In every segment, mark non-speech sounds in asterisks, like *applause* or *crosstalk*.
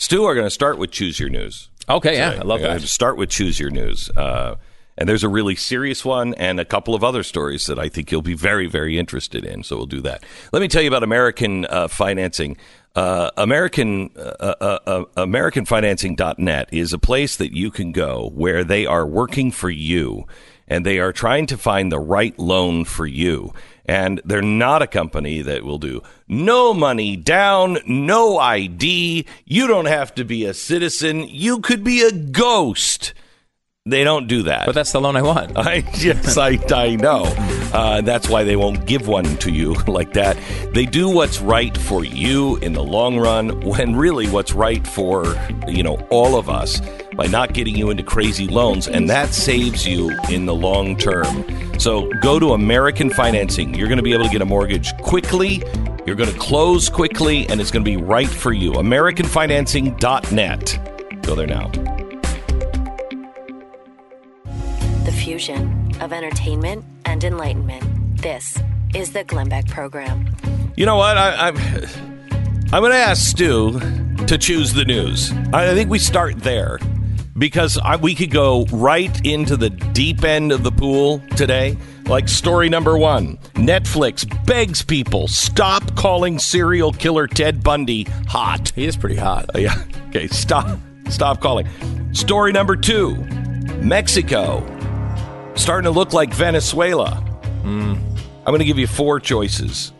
Stu are going to start with Choose Your News. Okay, yeah. I love that. Start with Choose Your News. Uh, and there's a really serious one and a couple of other stories that I think you'll be very, very interested in. So we'll do that. Let me tell you about American uh, financing. Uh, American uh, uh, uh, AmericanFinancing.net is a place that you can go where they are working for you and they are trying to find the right loan for you. And they're not a company that will do no money down, no ID. You don't have to be a citizen. You could be a ghost. They don't do that. But that's the loan I want. *laughs* I yes, I, I know. Uh, that's why they won't give one to you *laughs* like that. They do what's right for you in the long run, when really what's right for you know all of us by not getting you into crazy loans, and that saves you in the long term. So go to American Financing. You're going to be able to get a mortgage quickly. You're going to close quickly, and it's going to be right for you. AmericanFinancing.net. Go there now. The fusion of entertainment and enlightenment. This is the Glenn Beck Program. You know what? I, I'm I'm going to ask Stu to choose the news. I think we start there because I, we could go right into the deep end of the pool today. Like story number one Netflix begs people stop calling serial killer Ted Bundy hot. He is pretty hot. Uh, yeah. Okay, stop. Stop calling. Story number two Mexico. Starting to look like Venezuela. I'm going to give you four choices.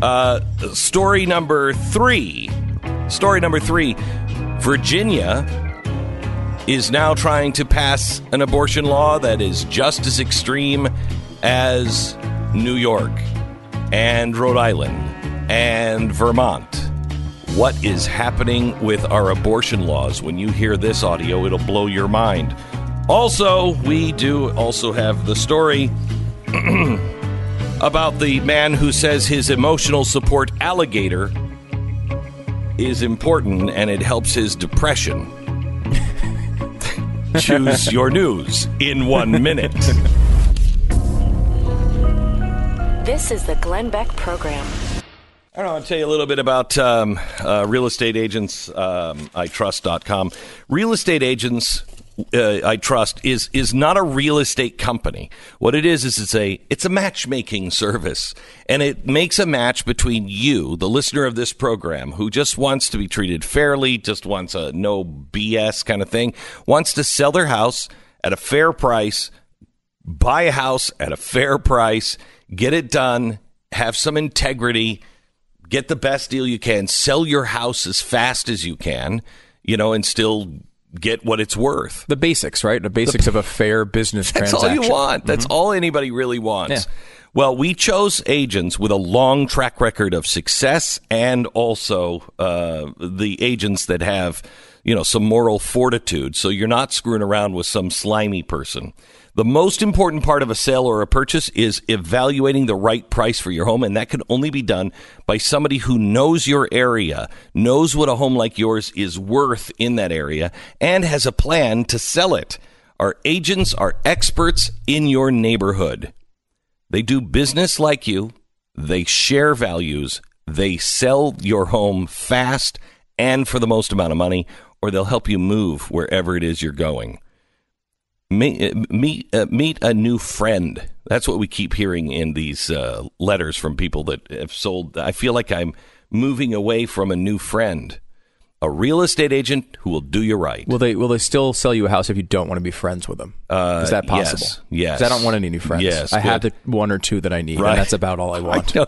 Uh, story number three. Story number three Virginia is now trying to pass an abortion law that is just as extreme as New York and Rhode Island and Vermont. What is happening with our abortion laws? When you hear this audio, it'll blow your mind. Also, we do also have the story *clears throat* about the man who says his emotional support alligator is important and it helps his depression. Choose your news in one minute. This is the Glenn Beck Program. I don't know, I'll tell you a little bit about um, uh, real estate agents, um, itrust.com. Real estate agents, uh, I trust, is, is not a real estate company. What it is, is it's a, it's a matchmaking service. And it makes a match between you, the listener of this program, who just wants to be treated fairly, just wants a no BS kind of thing, wants to sell their house at a fair price, buy a house at a fair price, get it done, have some integrity, get the best deal you can, sell your house as fast as you can, you know, and still get what it's worth. The basics, right? The basics of a fair business That's transaction. all you want. That's all anybody really wants. Yeah. Well, we chose agents with a long track record of success and also uh, the agents that have, you know, some moral fortitude. So you're not screwing around with some slimy person. The most important part of a sale or a purchase is evaluating the right price for your home, and that can only be done by somebody who knows your area, knows what a home like yours is worth in that area, and has a plan to sell it. Our agents are experts in your neighborhood. They do business like you, they share values, they sell your home fast and for the most amount of money, or they'll help you move wherever it is you're going. Meet, meet, uh, meet a new friend. That's what we keep hearing in these uh, letters from people that have sold. I feel like I'm moving away from a new friend. A real estate agent who will do you right. Will they will they still sell you a house if you don't want to be friends with them? Uh, is that yes, possible? yes. 'Cause I don't want any new friends. Yes, I have the one or two that I need, Right. and that's about all I *laughs* want. know.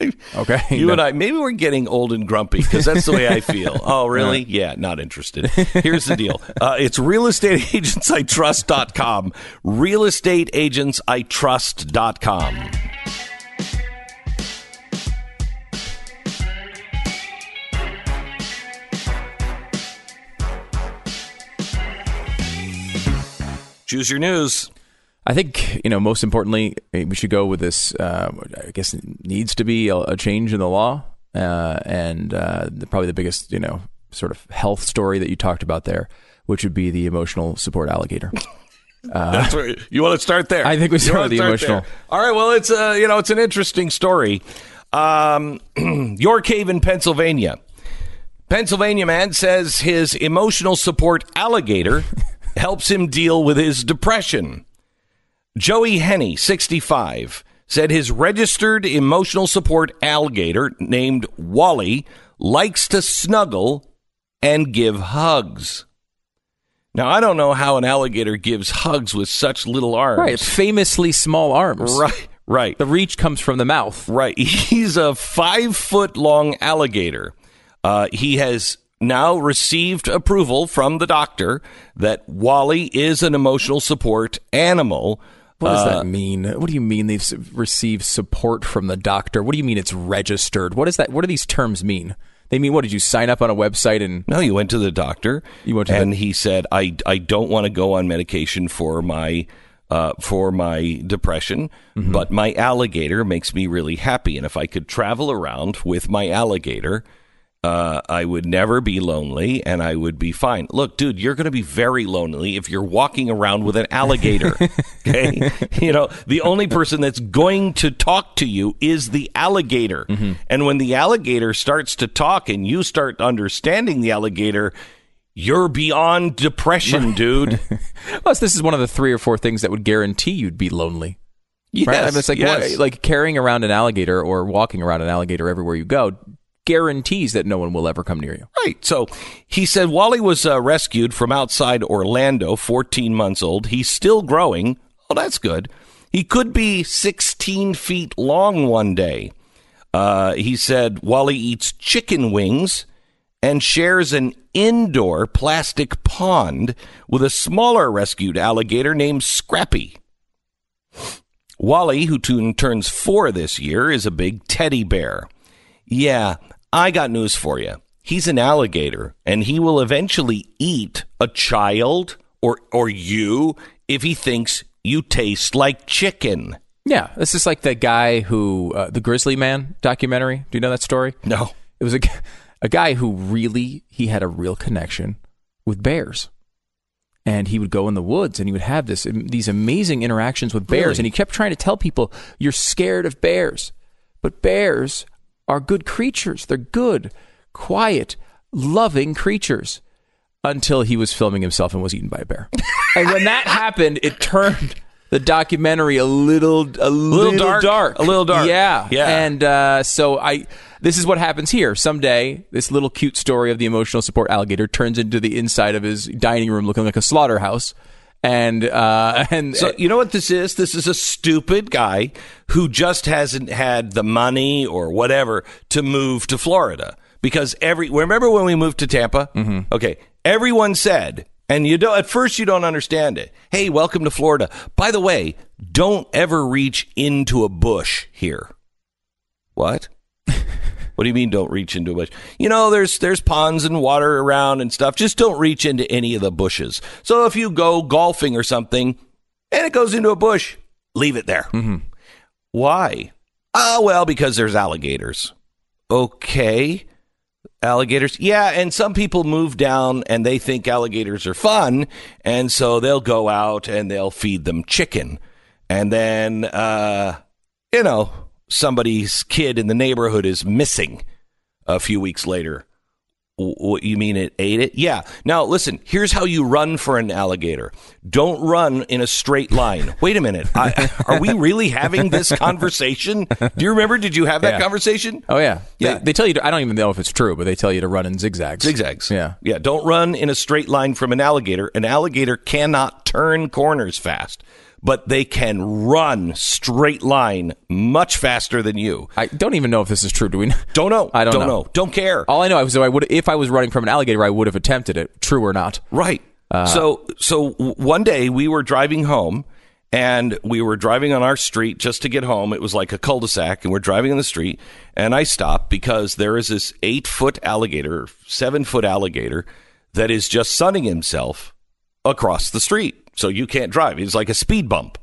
Okay, You No. and I, maybe we're getting old and grumpy because that's the way I feel. *laughs* Oh, really? Yeah, not interested. Here's the deal. Uh, it's realestateagentsitrust.com. Realestateagentsitrust.com. Choose your news. I think you know. Most importantly, eh, we should go with this. Uh, I guess it needs to be a, a change in the law, uh, and uh, the, probably the biggest you know sort of health story that you talked about there, which would be the emotional support alligator. *laughs* That's where you want to start there. I think we start with the emotional. there. All right. Well, it's uh, you know it's an interesting story. Um, *clears throat* York Haven, Pennsylvania. Pennsylvania man says his emotional support alligator *laughs* helps him deal with his depression. Joie Henney, 65, said his registered emotional support alligator named Wally likes to snuggle and give hugs. Now, I don't know how an alligator gives hugs with such little arms. Right, famously small arms. Right, right. The reach comes from the mouth. Right. *laughs* He's a five foot long alligator. Uh, he has now received approval from the doctor that Wally is an emotional support animal. What does that mean? What do you mean they've received support from the doctor? What do you mean it's registered? What is that? What do these terms mean? They mean what? Did you sign up on a website and No, you went to the doctor. You went to and the- he said, "I I don't want to go on medication for my uh, for my depression, Mm-hmm. but my alligator makes me really happy, and if I could travel around with my alligator." Uh, I would never be lonely and I would be fine. Look, dude, you're going to be very lonely if you're walking around with an alligator. *laughs* okay. you know, the only person that's going to talk to you is the alligator. Mm-hmm. And when the alligator starts to talk and you start understanding the alligator, you're beyond depression, dude. *laughs* Plus, this is one of the three or four things that would guarantee you'd be lonely. yes. right? I mean, it's like yes. what- like carrying around an alligator or walking around an alligator everywhere you go guarantees that no one will ever come near you. Right. So he said Wally was uh, rescued from outside Orlando, 14 months old. He's still growing. Oh, that's good. He could be 16 feet long one day. Uh, he said Wally eats chicken wings and shares an indoor plastic pond with a smaller rescued alligator named Scrappy. Wally, who turns four this year, is a big teddy bear. Yeah, I got news for you. He's an alligator, and he will eventually eat a child or or you if he thinks you taste like chicken. Yeah, this is like the guy who uh, the Grizzly Man documentary. Do you know that story? No. It was a a guy who really he had a real connection with bears. And he would go in the woods and he would have this these amazing interactions with bears Really? and he kept trying to tell people you're scared of bears. But bears are good creatures. They're good, quiet, loving creatures until he was filming himself and was eaten by a bear. *laughs* and when that happened, it turned the documentary a little a little, dark? A little dark. Yeah. Yeah. And uh, so I this is what happens here. Someday this little cute story of the emotional support alligator turns into the inside of his dining room looking like a slaughterhouse. And uh *laughs* and So you know what this is? This is a stupid guy who just hasn't had the money or whatever to move to Florida because every remember when we moved to Tampa? Mm-hmm. Okay, everyone said, and you don't at first you don't understand it. Hey, welcome to Florida. By the way, don't ever reach into a bush here. What? What do you mean don't reach into a bush? You know, there's there's ponds and water around and stuff. Just don't reach into any of the bushes. So if you go golfing or something and it goes into a bush, leave it there. Why? Ah, well, because there's alligators. Okay. Alligators. Yeah, and some people move down and they think alligators are fun, and so they'll go out and they'll feed them chicken. And then uh you know, somebody's kid in the neighborhood is missing a few weeks later. What you mean it ate it? Yeah. Now listen. Here's how you run for an alligator. Don't run in a straight line. Wait a minute. I, are we really having this conversation? Do you remember? Did you have that Yeah. conversation? Oh yeah. Yeah. They, they tell you to, I don't even know if it's true, but they tell you to run in zigzags. Zigzags. Yeah. Yeah. Don't run in a straight line from an alligator. An alligator cannot turn corners fast, but they can run straight line much faster than you. I don't even know if this is true. Do we? Don't know. I don't don't know. Don't care. All I know is so I would if I was running from an alligator, I would have attempted it, true or not. Right. Uh, so so one day we were driving home and we were driving on our street just to get home. It was like a cul-de-sac and we're driving on the street and I stopped because there is this eight foot alligator, seven foot alligator that is just sunning himself across the street. So you can't drive. It's like a speed bump.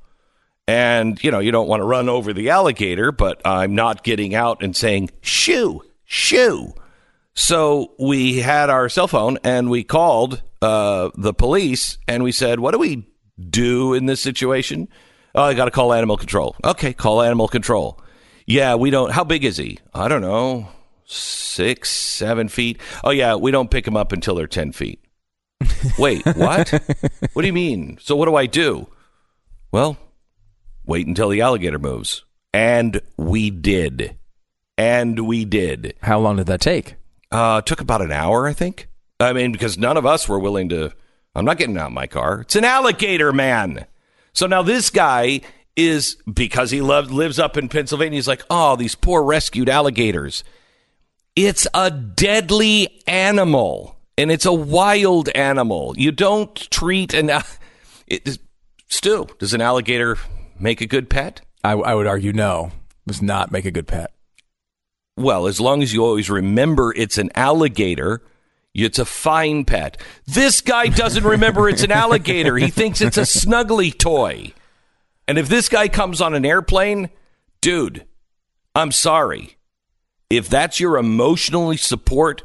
And, you know, you don't want to run over the alligator, but I'm not getting out and saying, shoo, shoo. So we had our cell phone and we called uh, the police and we said, What do we do in this situation? Oh, I got to call animal control. Okay, call animal control. Yeah, we don't. How big is he? I don't know. six, seven feet. Oh, yeah, we don't pick him up until they're 10 feet. Wait, what? what do you mean? So what do I do? Well, wait until the alligator moves. And we did. And we did. How long did that take? Uh, took about an hour, I think. I mean, because none of us were willing to. I'm not getting out of my car. It's an alligator, man. So now this guy is because he loved, lives up in Pennsylvania. He's like, oh, these poor rescued alligators. It's a deadly animal, and it's a wild animal. You don't treat an. *laughs* It, Stu, does an alligator make a good pet? I, I would argue no. Does not make a good pet. Well, as long as you always remember it's an alligator, it's a fine pet. This guy doesn't remember it's an alligator. He thinks it's a snuggly toy. And if this guy comes on an airplane, dude, I'm sorry. If that's your emotionally support,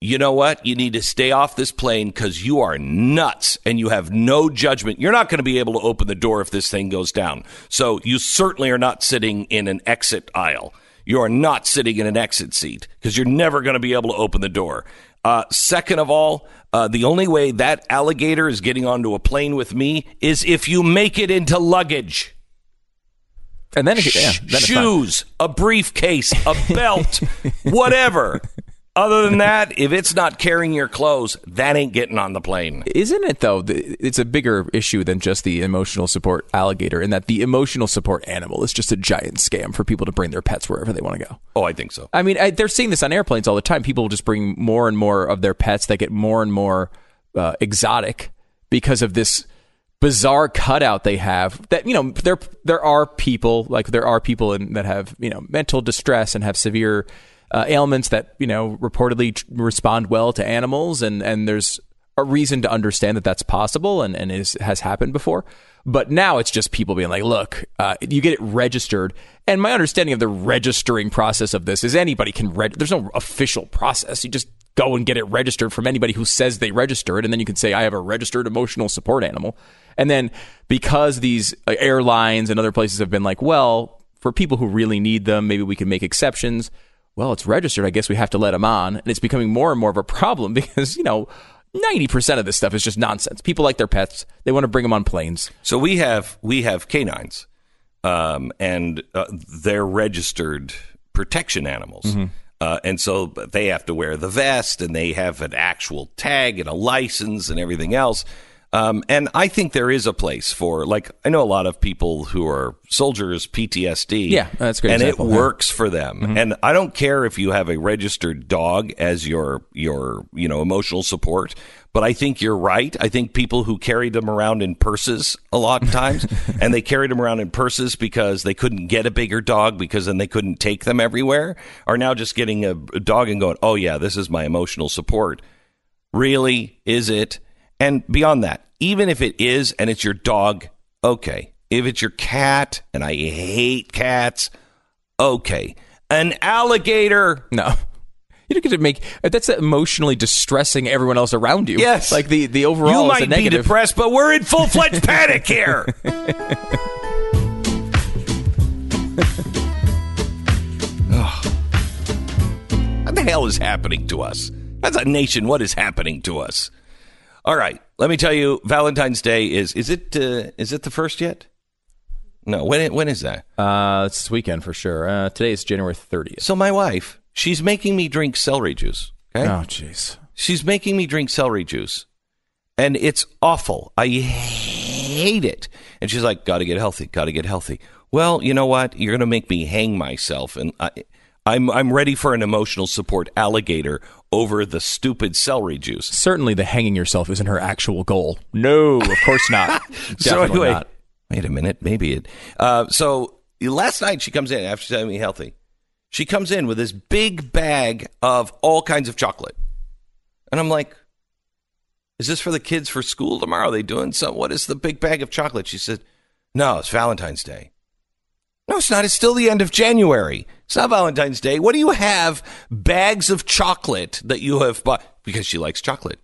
you know what? You need to stay off this plane because you are nuts and you have no judgment. You're not going to be able to open the door if this thing goes down. So you certainly are not sitting in an exit aisle. You are not sitting in an exit seat because you're never going to be able to open the door. Uh, second of all, uh, the only way that alligator is getting onto a plane with me is if you make it into luggage. And then, it, yeah, then shoes, a briefcase, a belt, *laughs* whatever. Other than that, if it's not carrying your clothes, that ain't getting on the plane. Isn't it though? It's a bigger issue than just the emotional support alligator, in that the emotional support animal is just a giant scam for people to bring their pets wherever they want to go. Oh, I think so. I mean, I, they're seeing this on airplanes all the time. People just bring more and more of their pets. that get more and more uh, exotic because of this bizarre cutout they have that you know there there are people like there are people in, that have you know mental distress and have severe uh, ailments that you know reportedly respond well to animals, and and there's a reason to understand that that's possible and and is, has happened before. But now it's just people being like, look, uh, you get it registered. And my understanding of the registering process of this is anybody can reg- There's no official process. You just go and get it registered from anybody who says they registered, and then you can say I have a registered emotional support animal. And then because these uh, airlines and other places have been like, well, for people who really need them, maybe we can make exceptions well, it's registered. I guess we have to let them on. And it's becoming more and more of a problem *laughs* because, you know, 90% of this stuff is just nonsense. People like their pets. They want to bring them on planes. So we have we have canines um, and uh, they're registered protection animals. Mm-hmm. Uh, and so they have to wear the vest and they have an actual tag and a license and everything else. Um, and I think there is a place for, like, I know a lot of people who are soldiers, PTSD. Yeah, that's great. And example, it yeah. works for them. Mm-hmm. And I don't care if you have a registered dog as your, your, you know, emotional support. But I think you're right. I think people who carried them around in purses a lot of *laughs* times, and they carried them around in purses because they couldn't get a bigger dog because then they couldn't take them everywhere, are now just getting a, a dog and going, oh, yeah, this is my emotional support. Really? Is it? And beyond that, even if it is and it's your dog, okay. If it's your cat, and I hate cats, okay. An alligator, no. You don't get to make that's emotionally distressing everyone else around you. Yes, like the the overall. You might be depressed, but we're in full fledged *laughs* panic here. *laughs* oh. What the hell is happening to us? As a nation, what is happening to us? All right, let me tell you. Valentine's Day is is it uh, is it the first yet? No, when when is that? Uh, it's this weekend for sure. Uh, today is January thirtieth. So my wife, she's making me drink celery juice. Okay? Oh, jeez. She's making me drink celery juice, and it's awful. I hate it. And she's like, "Got to get healthy. Got to get healthy." Well, you know what? You're going to make me hang myself, and I, I'm I'm ready for an emotional support alligator over the stupid celery juice. Certainly, the hanging yourself isn't her actual goal. No, of course not. *laughs* so anyway, not. wait a minute, maybe it. Uh, so last night she comes in after telling me healthy. She comes in with this big bag of all kinds of chocolate, and I'm like, "Is this for the kids for school tomorrow? Are they doing something? What is the big bag of chocolate?" She said, "No, it's Valentine's Day." No, it's not. It's still the end of January. It's not Valentine's Day. What do you have bags of chocolate that you have bought? Because she likes chocolate.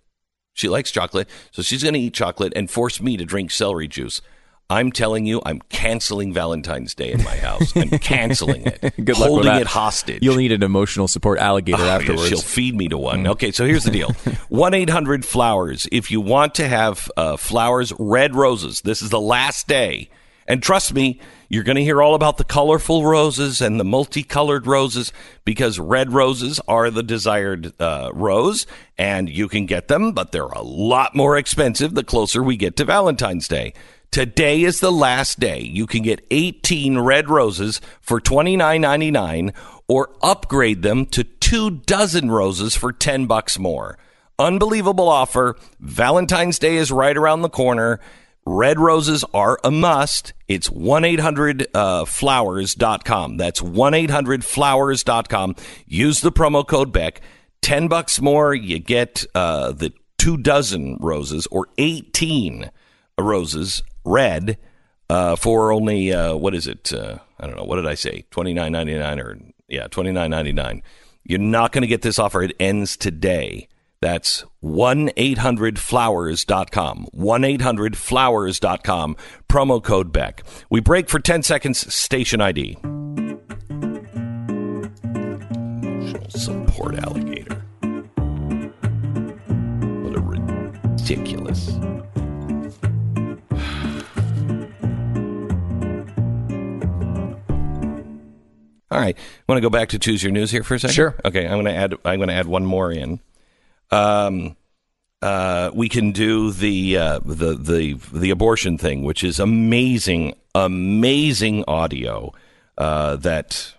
She likes chocolate. So she's going to eat chocolate and force me to drink celery juice. I'm telling you, I'm canceling Valentine's Day in my house. I'm *laughs* canceling it. Good luck with holding it hostage. You'll need an emotional support alligator Oh, yeah, afterwards. she'll feed me to one. Okay, so here's the deal *laughs* 1 800 Flowers. If you want to have uh, flowers, red roses, this is the last day. And trust me, you're going to hear all about the colorful roses and the multicolored roses because red roses are the desired uh, rose and you can get them, but they're a lot more expensive the closer we get to Valentine's Day. Today is the last day. You can get 18 red roses for $29.99 or upgrade them to two dozen roses for 10 bucks more. Unbelievable offer. Valentine's Day is right around the corner. Red roses are a must. It's 1 800 flowers.com. That's 1 800 flowers.com. Use the promo code Beck. 10 bucks more, you get uh, the two dozen roses or 18 roses red uh, for only, uh, what is it? Uh, I don't know. What did I say? Twenty nine ninety nine or, yeah, twenty nine ninety nine. You're not going to get this offer. It ends today. That's 1 800 flowers.com. 1 800 flowers.com. Promo code Beck. We break for 10 seconds. Station ID. Support alligator. What a ridiculous. All right. Want to go back to choose your news here for a second? Sure. Okay. I'm going to add. I'm going to add one more in. Um, uh, we can do the uh, the the the abortion thing, which is amazing, amazing audio uh, that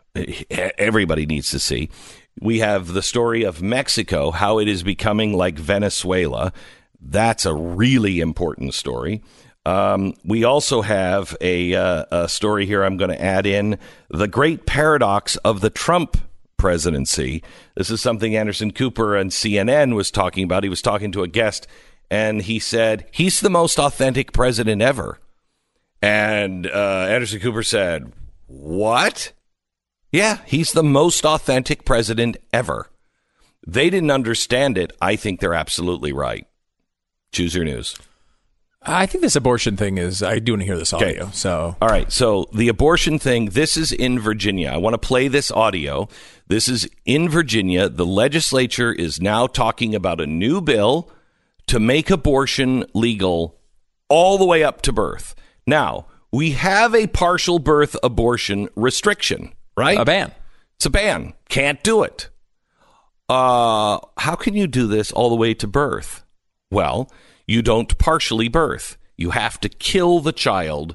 everybody needs to see. We have the story of Mexico, how it is becoming like Venezuela. That's a really important story. Um, we also have a, uh, a story here I'm going to add in the great paradox of the Trump presidency. This is something Anderson Cooper and CNN was talking about. He was talking to a guest and he said, he's the most authentic president ever. And uh, Anderson Cooper said, What? Yeah, he's the most authentic president ever. They didn't understand it. I think they're absolutely right. Choose your news. I think this abortion thing is. I do want to hear this Okay. audio. So All right. So the abortion thing, this is in Virginia. I want to play this audio. This is in Virginia. The legislature is now talking about a new bill to make abortion legal all the way up to birth. Now, we have a partial birth abortion restriction, right? a ban. It's a ban. Can't do it. Uh, how can you do this all the way to birth? Well, you don't partially birth. You have to kill the child,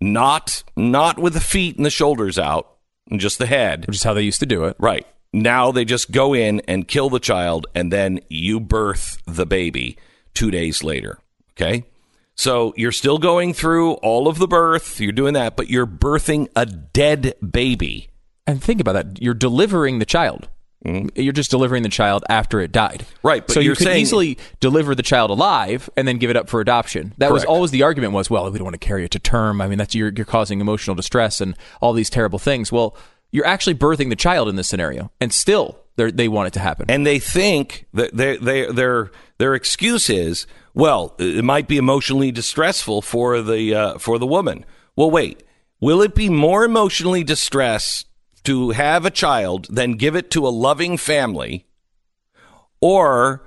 not not with the feet and the shoulders out, and just the head. which is how they used to do it. Right. Now they just go in and kill the child, and then you birth the baby two days later. Okay? So you're still going through all of the birth, you're doing that, but you're birthing a dead baby. And think about that. You're delivering the child. You're just delivering the child after it died. Mm-hmm. Right, but so you could saying- easily deliver the child alive and then give it up for adoption. That was always the argument was, well, we don't want to carry it to term. I mean, that's you're, you're causing emotional distress and all these terrible things. Well, you're actually birthing the child in this scenario, and still they want it to happen. and they think that they, they, their their excuse is, well, it might be emotionally distressful for the uh, for the woman. Well, wait, will it be more emotionally distress to have a child than give it to a loving family, or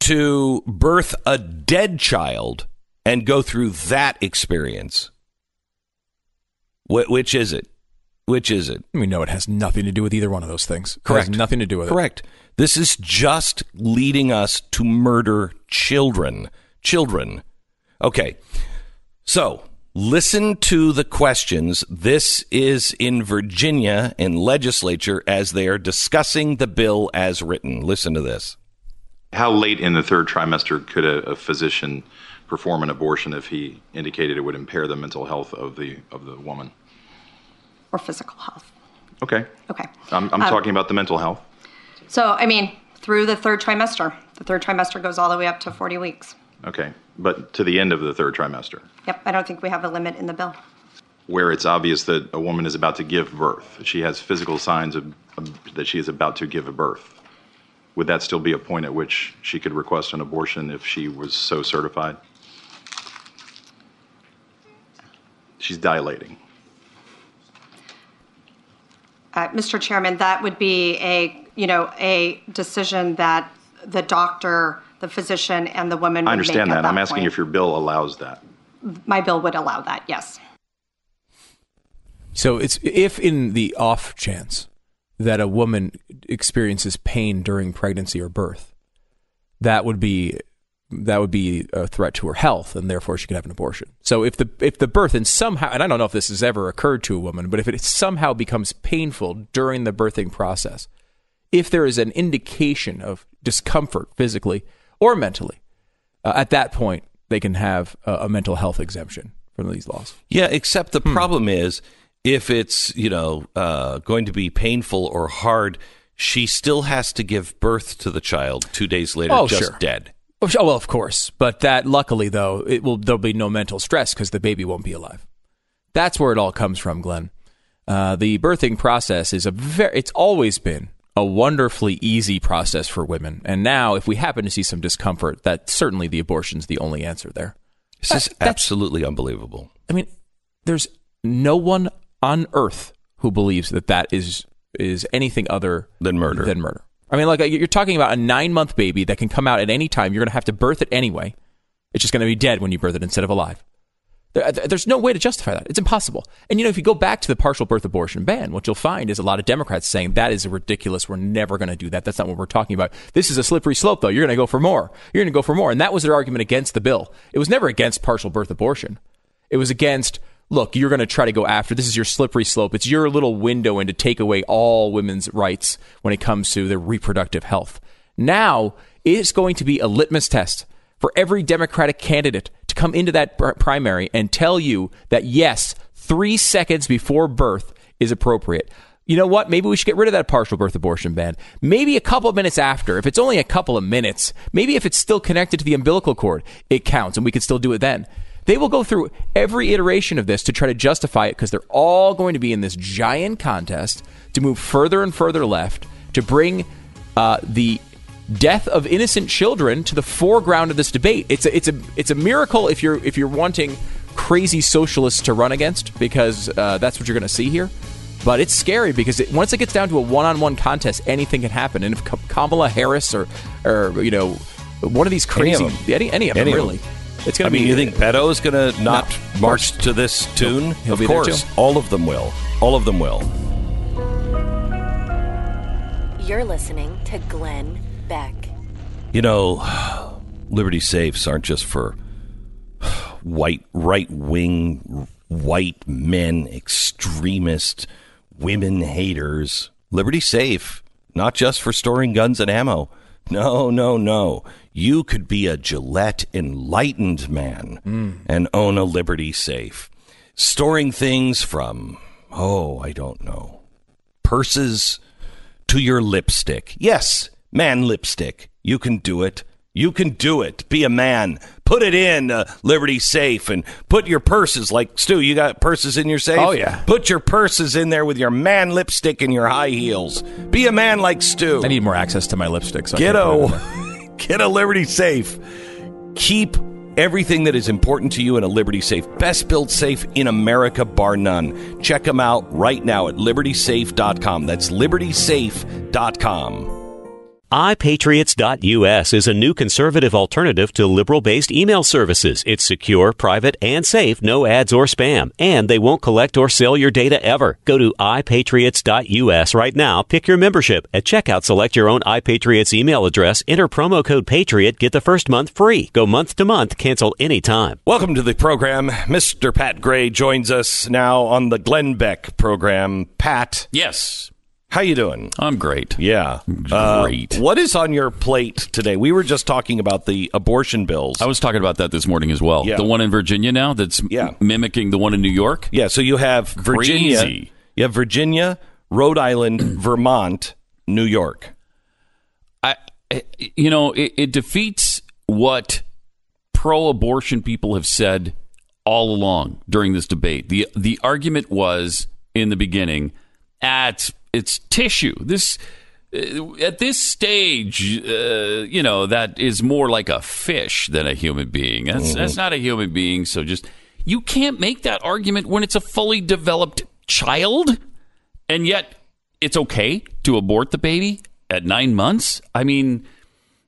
to birth a dead child and go through that experience? Wh- which is it? Which is it? we know it has nothing to do with either one of those things. It Correct. has nothing to do with it. Correct. This is just leading us to murder children. Children. Okay. So listen to the questions. This is in Virginia in legislature as they are discussing the bill as written. Listen to this. How late in the third trimester could a, a physician perform an abortion if he indicated it would impair the mental health of the of the woman? or physical health. Okay. Okay. I'm, I'm Um, talking about the mental health. So, I mean, through the third trimester. The third trimester goes all the way up to 40 weeks. Okay. But to the end of the third trimester, Yep, I don't think we have a limit in the bill. where it's obvious that a woman is about to give birth, she has physical signs of, of that she is about to give a birth. Would that still be a point at which she could request an abortion if she was so certified? she's dilating. Uh, Mr. Chairman, that would be a, you know, a decision that the doctor, the physician, and the woman I understand make at that. I'm asking point. if your bill allows that. My bill would allow that, yes. So it's if in the off chance that a woman experiences pain during pregnancy or birth, that would be that would be a threat to her health, and therefore she could have an abortion. So if the if the birth and somehow, and I don't know if this has ever occurred to a woman, but if it somehow becomes painful during the birthing process, if there is an indication of discomfort physically or mentally, uh, at that point they can have a, a mental health exemption from these laws. Yeah, except the problem is if it's, you know, uh, going to be painful or hard, she still has to give birth to the child two days later, Oh, just sure. dead. Oh, oh, well, of course, but that luckily though it will there'll be no mental stress because the baby won't be alive. That's where it all comes from, Glenn. Uh, the birthing process is a very it's always been a wonderfully easy process for women, and now if we happen to see some discomfort, that certainly the abortion's the only answer there. This is uh, absolutely unbelievable. I mean, there's no one on earth who believes that that is is anything other Than murder. Than murder. I mean, like uh, you're talking about a nine month baby that can come out at any time. You're going to have to birth it anyway. It's just going to be dead when you birth it instead of alive. There, uh, there's no way to justify that. It's impossible. And you know, if you go back to the partial birth abortion ban, what you'll find is a lot of Democrats saying that is ridiculous. We're never going to do that. That's not what we're talking about. This is a slippery slope, though. You're going to go for more. You're going to go for more. And that was their argument against the bill. It was never against partial birth abortion. It was against look, you're going to try to go after this is your slippery slope. It's your little window in to take away all women's rights when it comes to their reproductive health. Now it's going to be a litmus test for every Democratic candidate to come into that pr- primary and tell you that yes, three seconds before birth is appropriate. You know what? Maybe we should get rid of that partial birth abortion ban. Maybe a couple of minutes after, if it's only a couple of minutes, maybe if it's still connected to the umbilical cord, it counts and we could still do it then. They will go through every iteration of this to try to justify it because they're all going to be in this giant contest to move further and further left to bring uh, the death of innocent children to the foreground of this debate. It's a, it's a it's a miracle if you're if you're wanting crazy socialists to run against because uh, that's what you're going to see here. But it's scary because it, once it gets down to a one-on-one contest, anything can happen. And if Ka- Kamala Harris or or you know one of these Any of crazy them. any, any of them Any of really, them. it's going to I mean, be. you think Beto is going to not of march to this tune? he'll of be there course, too. all of them will. All of them will. You're listening to Glenn Beck. You know, *sighs* Liberty safes aren't just for *sighs* white, right wing, white men, extremist, women haters. Liberty safe, not just for storing guns and ammo. No, no, no. You could be a Gillette enlightened man hmm. and own a Liberty safe. Storing things from, oh, I don't know, purses to your lipstick. Yes, man lipstick. You can do it. You can do it. Be a man. Put it in uh, Liberty Safe and put your purses like Stu. You got purses in your safe? Oh, yeah. Put your purses in there with your man lipstick and your high heels. Be a man like Stu. I need more access to my lipstick. So Get a *laughs* get a Liberty Safe. Keep everything that is important to you in a Liberty Safe. Best built safe in America, bar none. Check them out right now at libertysafe.com. That's libertysafe.com. iPatriots.us is a new conservative alternative to liberal based email services. It's secure, private, and safe, no ads or spam, and they won't collect or sell your data ever. Go to iPatriots.us right now, pick your membership. At checkout, select your own iPatriots email address, enter promo code PATRIOT, get the first month free. Go month to month, cancel anytime. Welcome to the program. Mr. Pat Gray joins us now on the Glenn Beck program. Pat, Yes, how you doing? I'm great. Yeah. Uh, Great. what is on your plate today? We were just talking about the abortion bills. I was talking about that this morning as well. Yeah. The one in Virginia now that's Yeah. mimicking the one in New York. Yeah, so you have Virginia, Crazy. you have Virginia, Rhode Island, *clears throat* Vermont, New York. I, I- you know, it, it defeats what pro-abortion people have said all along during this debate. the The argument was in the beginning, ah, it's tissue. This uh, at this stage, uh, you know, that is more like a fish than a human being. That's that's not a human being. So just You can't make that argument when it's a fully developed child, and yet it's okay to abort the baby at nine months. I mean,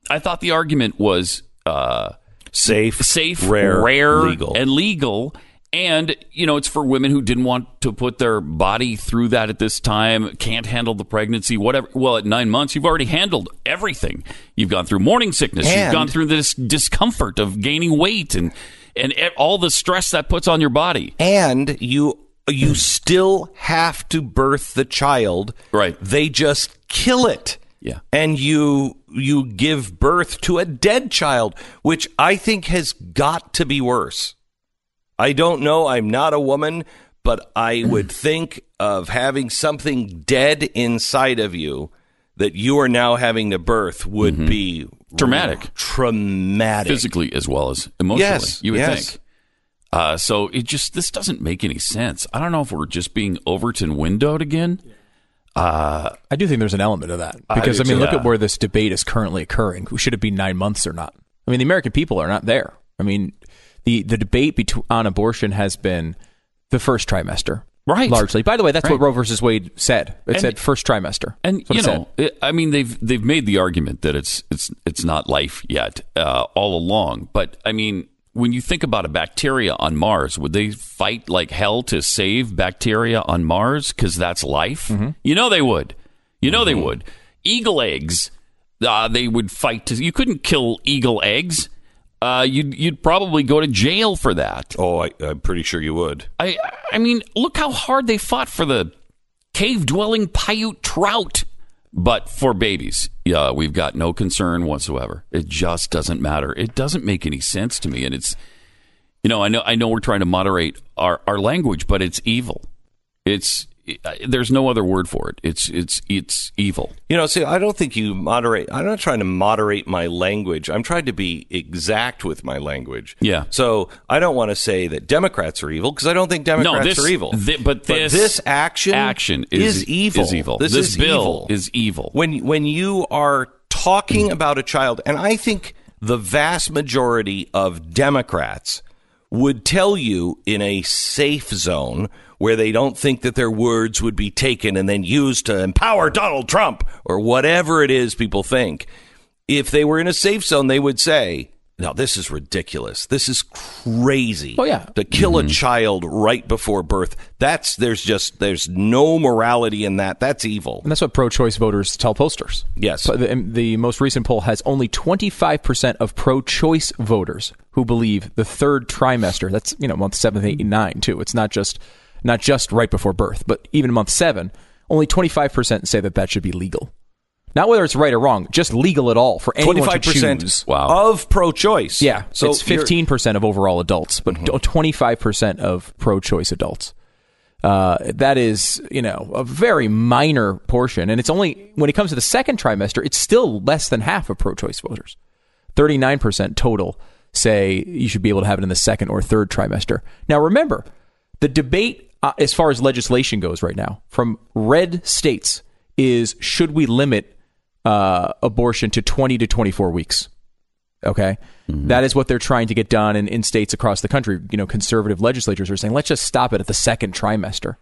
I thought the argument was uh, Safe, safe, rare, rare, legal. and legal. And you know, it's for women who didn't want to put their body through that at this time, can't handle the pregnancy, whatever. Well, at nine months, you've already handled everything. You've gone through morning sickness. You've gone through this discomfort of gaining weight and and all the stress that puts on your body. and you you still have to birth the child. Right. They just kill it. Yeah. And you you give birth to a dead child, which I think has got to be worse. I don't know, I'm not a woman, but I would think of having something dead inside of you that you are now having to birth would be Mm-hmm. Traumatic. Traumatic. physically as well as emotionally. Yes, you would yes. think. Uh, so it just this doesn't make any sense. I don't know if we're just being Overton windowed again. I do think there's an element of that because do I, mean, too. look Yeah. at where this debate is currently occurring. Should it be nine months or not? I mean, the American people are not there. I mean, the the debate between, on abortion has been the first trimester, Right. Largely. By the way, that's Right. what Roe versus Wade said. It And- said first trimester, And you know, it, I mean, they've they've made the argument that it's it's it's not life yet uh, all along. But I mean, when you think about a bacteria on Mars, would they fight like hell to save bacteria on Mars because that's life? Mm-hmm. You know they would. You know they would. Eagle eggs, uh, they would fight to. You couldn't kill eagle eggs. Uh, you'd you'd probably go to jail for that. Oh, I, I'm pretty sure you would. I I mean, look how hard they fought for the cave dwelling Paiute trout. But for babies, yeah, we've got no concern whatsoever. It just doesn't matter. It doesn't make any sense to me, and it's you know I know I know we're trying to moderate our, our language, but it's evil. It's there's no other word for it. It's it's it's evil. You know, see, I don't think you moderate. I'm not trying to moderate my language. I'm trying to be exact with my language. Yeah. So I don't want to say that Democrats are evil because I don't think Democrats no, this- are evil. thi- but this action action is- evil. is evil. This, This is bill evil. is evil. When when you are talking about a child, and I think the vast majority of Democrats would tell you in a safe zone where they don't think that their words would be taken and then used to empower Donald Trump or whatever it is people think. If they were in a safe zone, they would say, no, this is ridiculous. This is crazy. Oh, yeah. To kill a mm-hmm. child right before birth. That's, there's just, there's no morality in that. That's evil. And that's what pro-choice voters tell posters. Yes. So the, the most recent poll has only 25% of pro-choice voters who believe the third trimester, that's, you know, month 7, 8, 9 too. It's not just not just right before birth, but even month 7, only 25% say that that should be legal. Not whether it's right or wrong, just legal at all for anyone to 25% choose. of pro choice. Yeah, So it's you're- 15% of overall adults, but 25% of pro-choice adults. Uh, that is, you know, a very minor portion, and it's only when it comes to the second trimester, it's still less than half of pro-choice voters. 39% total say you should be able to have it in the second or third trimester. Now, remember, the debate uh, as far as legislation goes right now from red states is should we limit uh, abortion to 20 to 24 weeks? Okay. That is what they're trying to get done in, in states across the country. You know, conservative legislatures are saying, let's just stop it at the second trimester.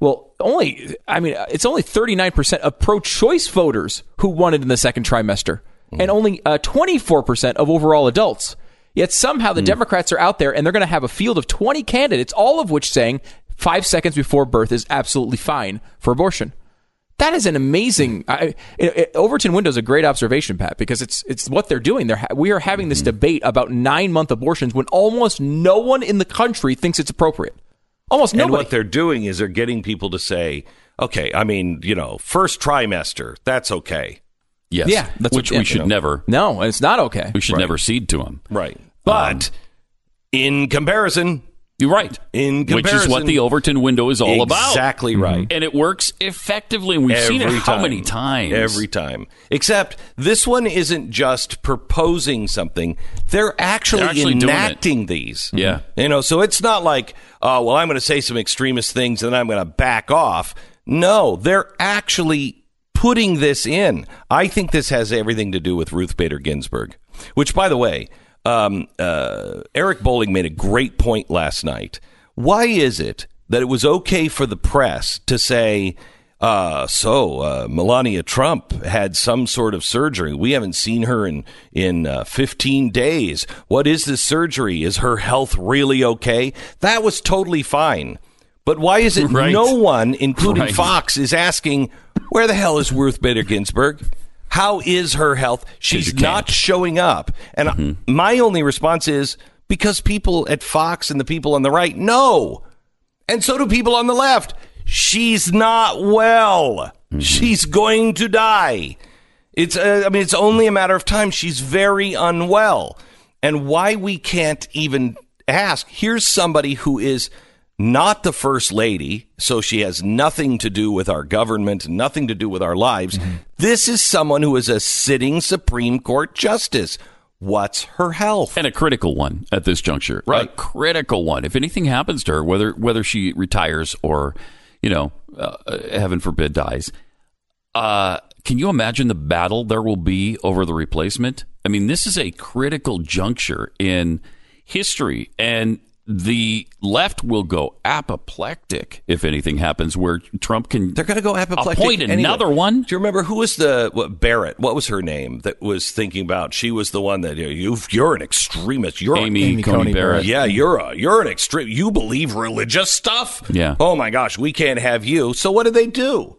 Well, only, I mean, it's only 39% of pro choice voters who want it in the second trimester, and only uh, 24% of overall adults. Yet somehow the Democrats are out there and they're going to have a field of 20 candidates, all of which saying five seconds before birth is absolutely fine for abortion. That is an amazing. I, it, it- Overton window is a great observation, Pat, because it's it's what they're doing. They're ha- we are having this mm-hmm. debate about nine month abortions when almost no one in the country thinks it's appropriate. Almost nobody. And nobody. what they're doing is they're getting people to say, okay, I mean, you know, first trimester, that's okay. Yes, Yeah, that's which what- we yeah, should you know. never no, it's not okay. we should never cede to them. Right. But in comparison, You're right. In which is what the Overton window is all about. Exactly mm-hmm. right. And it works effectively. And we've seen it Every how time. many times? Every time. Except this one isn't just proposing something; they're actually, They're actually enacting these. Yeah. you know. So it's not like, oh, well, I'm going to say some extremist things and then I'm going to back off. No, they're actually putting this in. I think this has everything to do with Ruth Bader Ginsburg, which, by the way. Um, uh, Eric Bolling made a great point last night. Why is it that it was okay for the press to say, uh, so uh, Melania Trump had some sort of surgery. We haven't seen her in in uh, 15 days. What is this surgery? Is her health really okay? That was totally fine. But why is it *laughs* Right. no one, including Right. Fox, is asking where the hell is Ruth Bader Ginsburg? How is her health? She's can't. showing up. And my only response is because people at Fox and the people on the right know. And so do people on the left. She's not well. She's going to die. It's uh, I mean it's only a matter of time. She's very unwell. And why we can't even ask. Here's somebody who is not the first lady, so she has nothing to do with our government, nothing to do with our lives. This is someone who is a sitting Supreme Court justice. What's her health? and a critical one at this juncture. Right. A critical one. If anything happens to her, whether whether she retires or, you know, uh, heaven forbid dies, uh, can you imagine the battle there will be over the replacement? I mean, this is a critical juncture in history, and the left will go apoplectic if anything happens where Trump can. They're going to go apoplectic. Appoint anyway. another one? Do you remember who was the what, Barrett? What was her name that was thinking about? She was the one that you know, you've, you're an extremist. You're Amy, Amy Coney, Coney Barrett. Barrett. yeah, you're a you're an extreme. You believe religious stuff. Yeah. Oh my gosh, we can't have you. So what do they do?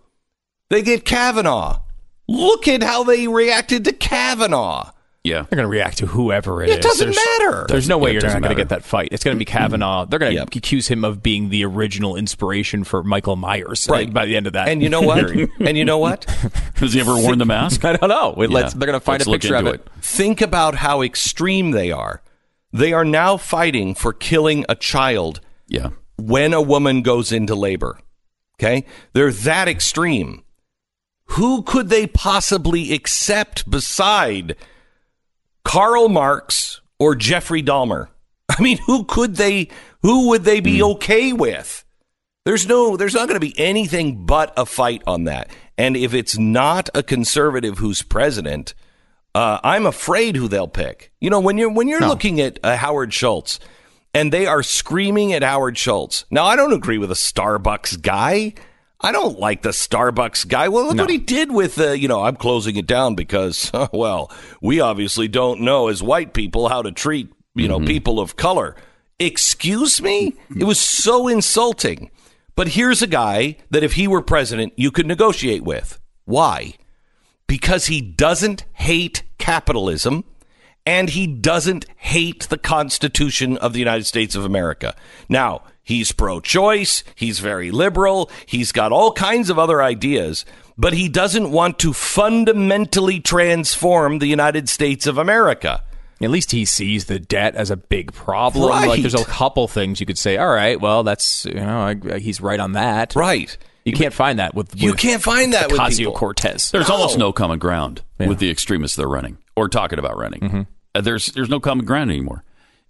They get Kavanaugh. Look at how they reacted to Kavanaugh. Yeah. They're going to react to whoever it is. It doesn't There's- matter. There's no way Yeah, you're not going to get that fight. It's going to be Kavanaugh. Mm-hmm. They're going to Yep. accuse him of being the original inspiration for Michael Myers. Right. By the end of that, And you know what? *laughs* and you know what? *laughs* Has he ever worn the mask? *laughs* I don't know. Wait, let's, Yeah. they're going to find Let's a picture of into it. Think about how extreme they are. They are now fighting for killing a child Yeah. when a woman goes into labor. Okay? They're that extreme. Who could they possibly accept beside Karl Marx or Jeffrey Dahmer? I mean, who could they who would they be okay with? There's no there's not going to be anything but a fight on that. And if it's not a conservative who's president, uh, I'm afraid who they'll pick. You know, when you're when you're looking at uh, Howard Schultz, and they are screaming at Howard Schultz. Now, I don't agree with a Starbucks guy. I don't like the Starbucks guy. Well, look what he did with, uh, you know, I'm closing it down because, *laughs* well, we obviously don't know as white people how to treat, you know, people of color. Excuse me? It was so insulting. But here's a guy that if he were president, you could negotiate with. Why? because he doesn't hate capitalism and he doesn't hate the Constitution of the United States of America. Now, he's pro choice, he's very liberal, he's got all kinds of other ideas, but he doesn't want to fundamentally transform the United States of America. At least he sees the debt as a big problem. Right. Like there's a couple things you could say. All right, well, that's you know I, he's right on that. Right. You can't find that with, You can't find that with Ocasio Cortez. There's No. almost no common ground with the extremists they're running or talking about running. Uh, there's there's no common ground anymore,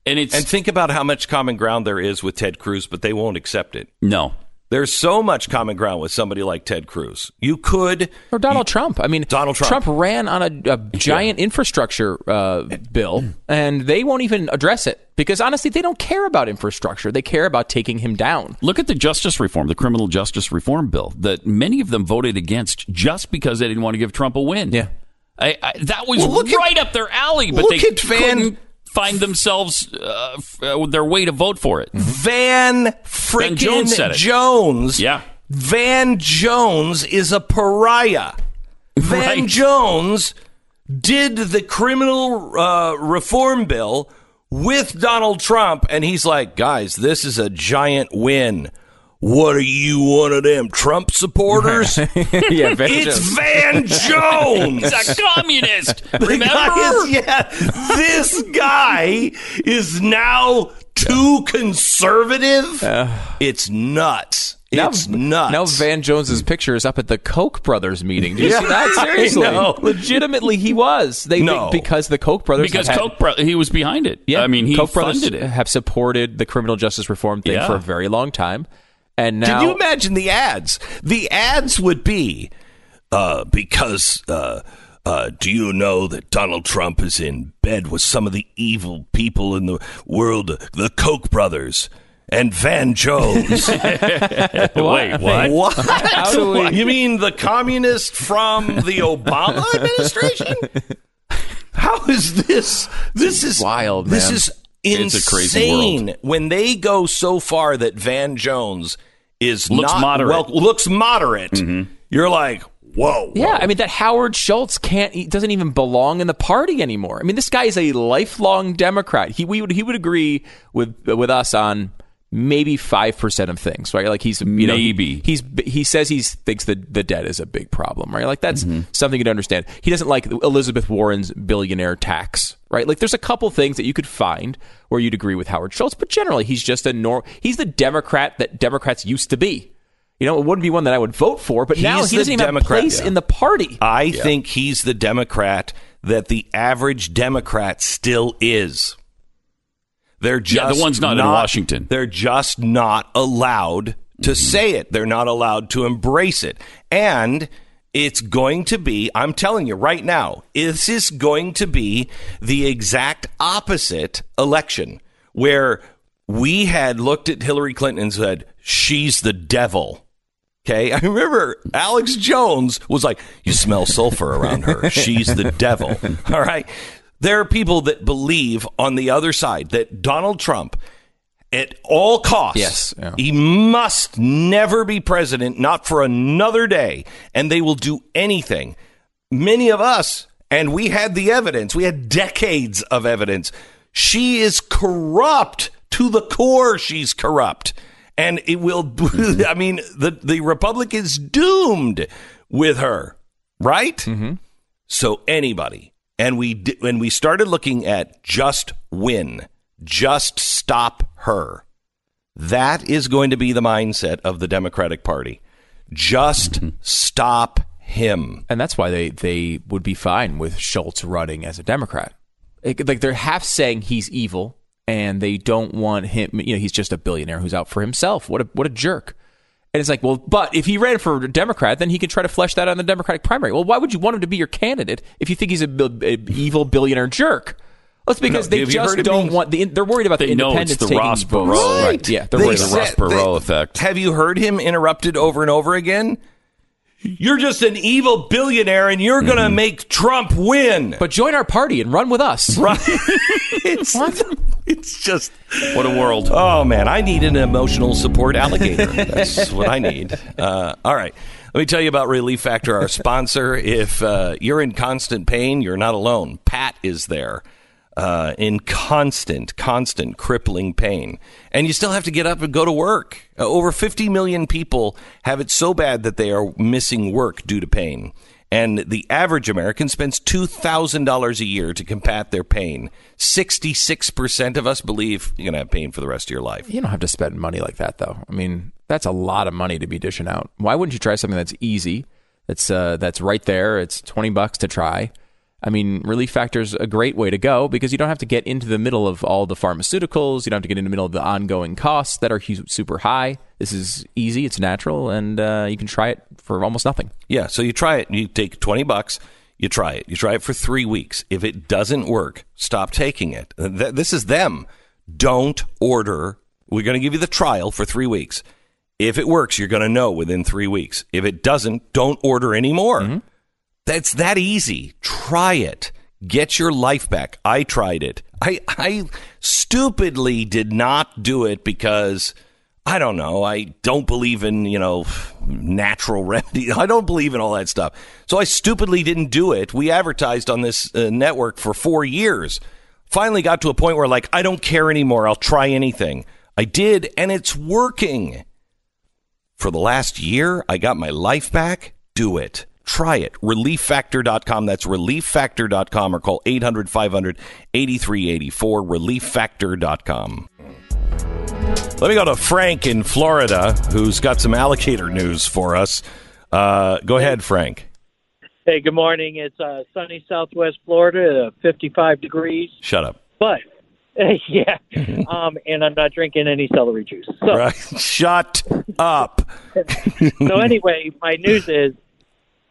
and it's And think about how much common ground there is with Ted Cruz, but they won't accept it. no. There's so much common ground with somebody like Ted Cruz. You could Or Donald Trump. I mean, Donald Trump. ran on a, a giant infrastructure uh, bill, and they won't even address it because honestly, they don't care about infrastructure. They care about taking him down. Look at the justice reform, the criminal justice reform bill that many of them voted against just because they didn't want to give Trump a win. Yeah. I, I, that was Well, look at- right up their alley, but look they at Van- couldn't find themselves uh, f- uh, their way to vote for it. Van frickin' Jones said it. Jones. Yeah. Van Jones is a pariah. Van Right. Jones did the criminal uh, reform bill with Donald Trump, and he's like, guys, this is a giant win. What are you, one of them Trump supporters? *laughs* yeah, Van it's Jones. Van Jones. He's a communist. *laughs* Remember? is- yeah, this guy is now too conservative. Uh, it's nuts. It's nuts. Now Van Jones's picture is up at the Koch brothers meeting. Do you Yeah, see that? Seriously, know. legitimately, he was. They No. because the Koch brothers because have had- Koch, bro- he was behind it. Yeah, I mean, he Koch brothers it. have supported the criminal justice reform thing Yeah. for a very long time, and now Can you imagine the ads? The ads would be uh, because uh, uh, do you know that Donald Trump is in bed with some of the evil people in the world, the Koch brothers? And Van Jones. *laughs* Wait, what? *laughs* what? You mean the communist from the Obama administration? *laughs* How is this? This is wild, This man. is insane. It's a crazy world. When they go so far that Van Jones is Looks not moderate. well, looks moderate. Mm-hmm. You're like, whoa, Yeah, whoa. I mean that Howard Schultz can't he doesn't even belong in the party anymore. I mean this guy is a lifelong Democrat. He we would he would agree with with us on maybe 5% of things, right? Like he's you know, Maybe. he's he says he thinks that the debt is a big problem, right? Like that's Mm-hmm. something you'd understand. He doesn't like Elizabeth Warren's billionaire tax, right? Like there's a couple things that you could find where you'd agree with Howard Schultz, but generally he's just a nor he's the Democrat that Democrats used to be. You know, it wouldn't be one that I would vote for, but now He's he doesn't even Democrat, have a place yeah. in the party. I think he's the Democrat that the average Democrat still is. They're just Yeah, the one's not in Washington. They're just not allowed to mm-hmm. say it. They're not allowed to embrace it. And it's going to be, I'm telling you right now, this is going to be the exact opposite election where we had looked at Hillary Clinton and said, she's the devil. Okay. *laughs* I remember Alex Jones was like, You smell sulfur around her. She's the devil. *laughs* All right. There are people that believe on the other side that Donald Trump, at all costs, Yes, yeah. he must never be president, not for another day. And they will do anything. Many of us, and we had the evidence, we had decades of evidence. She is corrupt to the core. She's corrupt. And it will, *laughs* I mean, the, the Republic is doomed with her, right? Mm-hmm. So anybody, and we di- when we started looking at just win, just stop her. That is going to be the mindset of the Democratic Party. Just mm-hmm. stop him. and that's why they they would be fine with Schultz running as a Democrat. It- like they're half saying he's evil, and they don't want him. You know, he's just a billionaire who's out for himself. What a what a jerk. And it's like, well, but if he ran for a Democrat, then he can try to flesh that out in the Democratic primary. Well, why would you want him to be your candidate if you think he's a, bil- a evil billionaire jerk? It's because No, they just don't want the. They're worried about They the know independents it's the Ross. Perot. Right? Yeah, they're They worried about the Ross Perot effect. Have you heard him interrupted over and over again? You're just an evil billionaire and you're going to make Trump win. But join our party and run with us. *laughs* Right. it's, it's just. What a world. Oh, man. I need an emotional support alligator. *laughs* That's what I need. Uh, all right. Let me tell you about Relief Factor, our sponsor. If uh, you're in constant pain, you're not alone. Pat is there. Uh, in constant, constant crippling pain. And you still have to get up and go to work. Uh, over 50 million people have it so bad that they are missing work due to pain. And the average American spends $2,000 a year to combat their pain. 66% of us believe you're going to have pain for the rest of your life. You don't have to spend money like that, though. I mean, that's a lot of money to be dishing out. Why wouldn't you try something that's easy? That's uh, that's right there. It's twenty bucks to try. I mean, Relief Factor's a great way to go because you don't have to get into the middle of all the pharmaceuticals. You don't have to get in the middle of the ongoing costs that are hu- super high. This is easy. It's natural, and uh, you can try it for almost nothing. Yeah, so you try it. You take 20 bucks, you try it. You try it for three weeks. If it doesn't work, stop taking it. Th- This is them. Don't order. We're going to give you the trial for three weeks. If it works, you're going to know within three weeks. If it doesn't, don't order anymore. That's that easy. Try it. Get your life back. I tried it. I, I stupidly did not do it because I don't know. I don't believe in, you know, natural *laughs* remedy. I don't believe in all that stuff. So I stupidly didn't do it. We advertised on this uh, network for four years. Finally got to a point where, like, I don't care anymore. I'll try anything. I did, and it's working. For the last year, I got my life back. Do it. Try it. ReliefFactor.com. That's ReliefFactor.com or call 800 500 8384. ReliefFactor.com. Let me go to Frank in Florida, who's got some alligator news for us. Uh, go ahead, Frank. Hey, good morning. It's uh, sunny Southwest Florida, uh, 55 degrees. Shut up. But *laughs* yeah, um, and I'm not drinking any celery juice. So, Right. *laughs* Shut up. *laughs* so anyway, my news is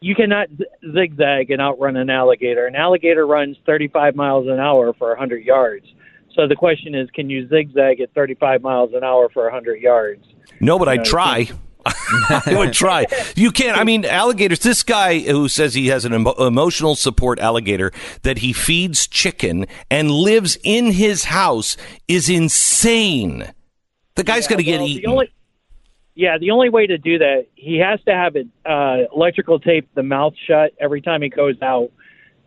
you cannot z- zigzag and outrun an alligator. An alligator runs 35 miles an hour for 100 yards. So the question is, can you zigzag at 35 miles an hour for 100 yards? No, but I'd try. *laughs* I would try. You can't. I mean, alligators. This guy who says he has an emo- emotional support alligator that he feeds chicken and lives in his house is insane. The guy's going to get well, the eaten. only- yeah, the only way to do that, he has to have it uh, electrical tape the mouth shut every time he goes out,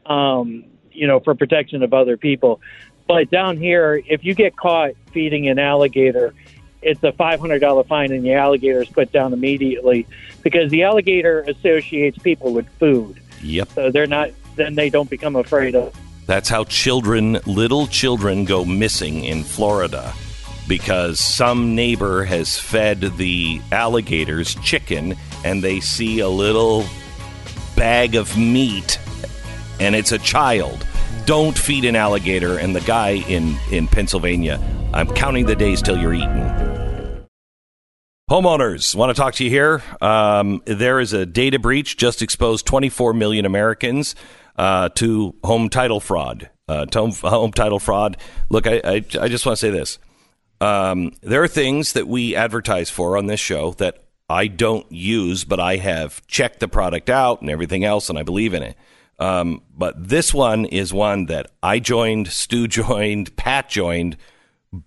um, you know, for protection of other people. But down here, if you get caught feeding an alligator, it's a $500 fine and the alligator is put down immediately because the alligator associates people with food. Yep. So they're not, then they don't become afraid of. That's how children, little children, go missing in Florida because some neighbor has fed the alligators chicken and they see a little bag of meat and it's a child. Don't feed an alligator. And the guy in, in Pennsylvania, I'm counting the days till you're eaten. Homeowners, want to talk to you here. Um, there is a data breach just exposed 24 million Americans uh, to home title fraud. Uh, home, home title fraud. Look, I, I, I just want to say this. Um, there are things that we advertise for on this show that I don't use, but I have checked the product out and everything else, and I believe in it. Um, but this one is one that I joined, Stu *laughs* joined, Pat joined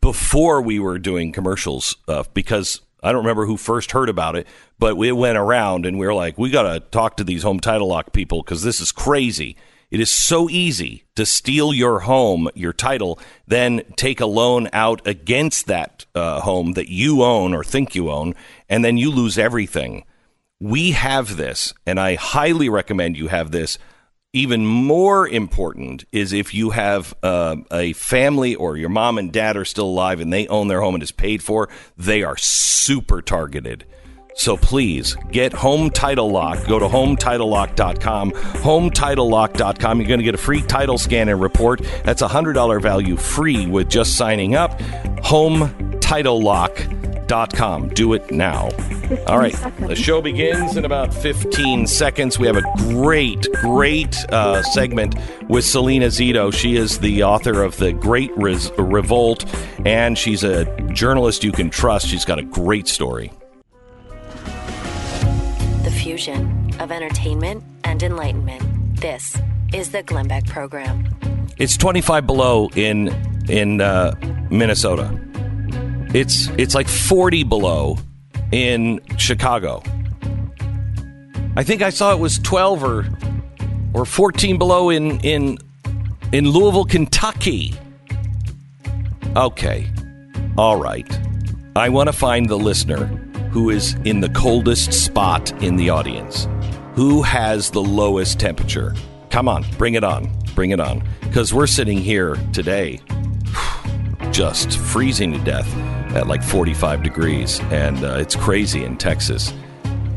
before we were doing commercials uh, because I don't remember who first heard about it, but we went around and we were like, we got to talk to these home title lock people because this is crazy. It is so easy to steal your home, your title, then take a loan out against that uh, home that you own or think you own, and then you lose everything. We have this, and I highly recommend you have this. Even more important is if you have uh, a family or your mom and dad are still alive and they own their home and is paid for, they are super targeted. So please get Home Title Lock. Go to HomeTitleLock.com. HomeTitleLock.com. You're going to get a free title scan and report. That's a $100 value free with just signing up. HomeTitleLock.com. Do it now. All right. The show begins in about 15 seconds. We have a great, great uh, segment with Salena Zito. She is the author of The Great Res- Revolt, and she's a journalist you can trust. She's got a great story. Fusion of entertainment and enlightenment. This is the Glenn Beck Program. It's 25 below in in uh, Minnesota. It's it's like 40 below in Chicago. I think I saw it was 12 or or 14 below in in in Louisville, Kentucky. Okay. All right. I want to find the listener who is in the coldest spot in the audience. Who has the lowest temperature? Come on, bring it on. Bring it on. Because we're sitting here today *sighs* just freezing to death at like 45 degrees, and uh, it's crazy in Texas.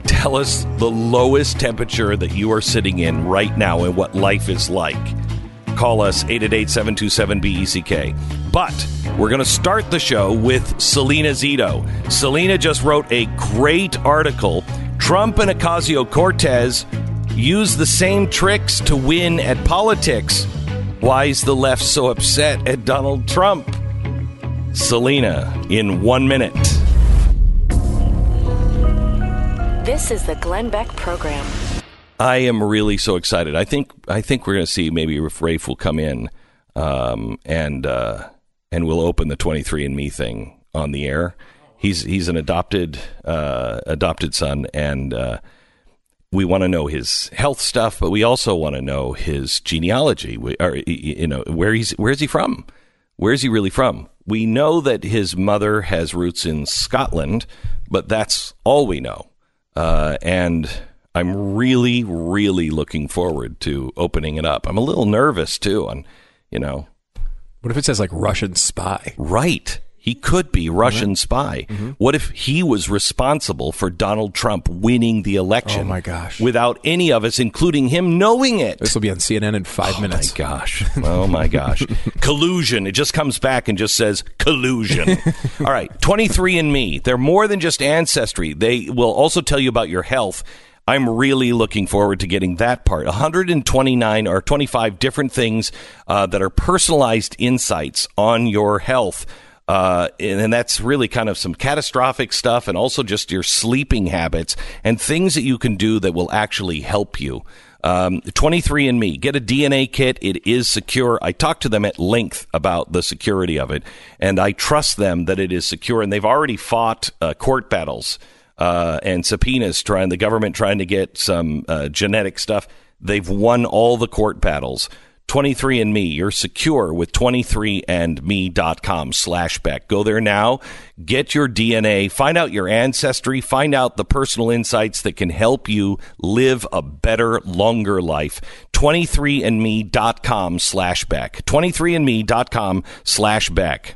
Tell us the lowest temperature that you are sitting in right now and what life is like. Call us 888 727 BECK. But we're going to start the show with Salena Zito. Salena just wrote a great article. Trump and Ocasio Cortez use the same tricks to win at politics. Why is the left so upset at Donald Trump? Salena, in one minute. This is the Glenn Beck Program. I am really so excited. I think I think we're going to see maybe if Rafe will come in um, and uh, and we'll open the 23andMe thing on the air. He's he's an adopted uh, adopted son, and uh, we want to know his health stuff, but we also want to know his genealogy. We, or you know where he's where is he from? Where is he really from? We know that his mother has roots in Scotland, but that's all we know. Uh, and I'm really, really looking forward to opening it up. I'm a little nervous too, on you know, What if it says like Russian spy? right? He could be Russian spy. Mm-hmm. What if he was responsible for Donald Trump winning the election? Oh, my gosh. Without any of us, including him, knowing it. This will be on CNN in five Oh minutes. Oh my gosh. Oh my gosh. *laughs* collusion. It just comes back and just says collusion. *laughs* All right. 23andMe. They're more than just ancestry. They will also tell you about your health. I'm really looking forward to getting that part. 129 or 25 different things uh, that are personalized insights on your health. Uh, and that's really kind of some catastrophic stuff and also just your sleeping habits and things that you can do that will actually help you. Um, 23andMe, get a DNA kit. It is secure. I talked to them at length about the security of it, and I trust them that it is secure. And they've already fought uh, court battles uh, and subpoenas trying the government trying to get some uh, genetic stuff. They've won all the court battles. 23andMe, you're secure with 23andme.com slash Beck. Go there now, get your DNA, find out your ancestry, find out the personal insights that can help you live a better, longer life. 23andme.com slash Beck. 23andme.com slash Beck.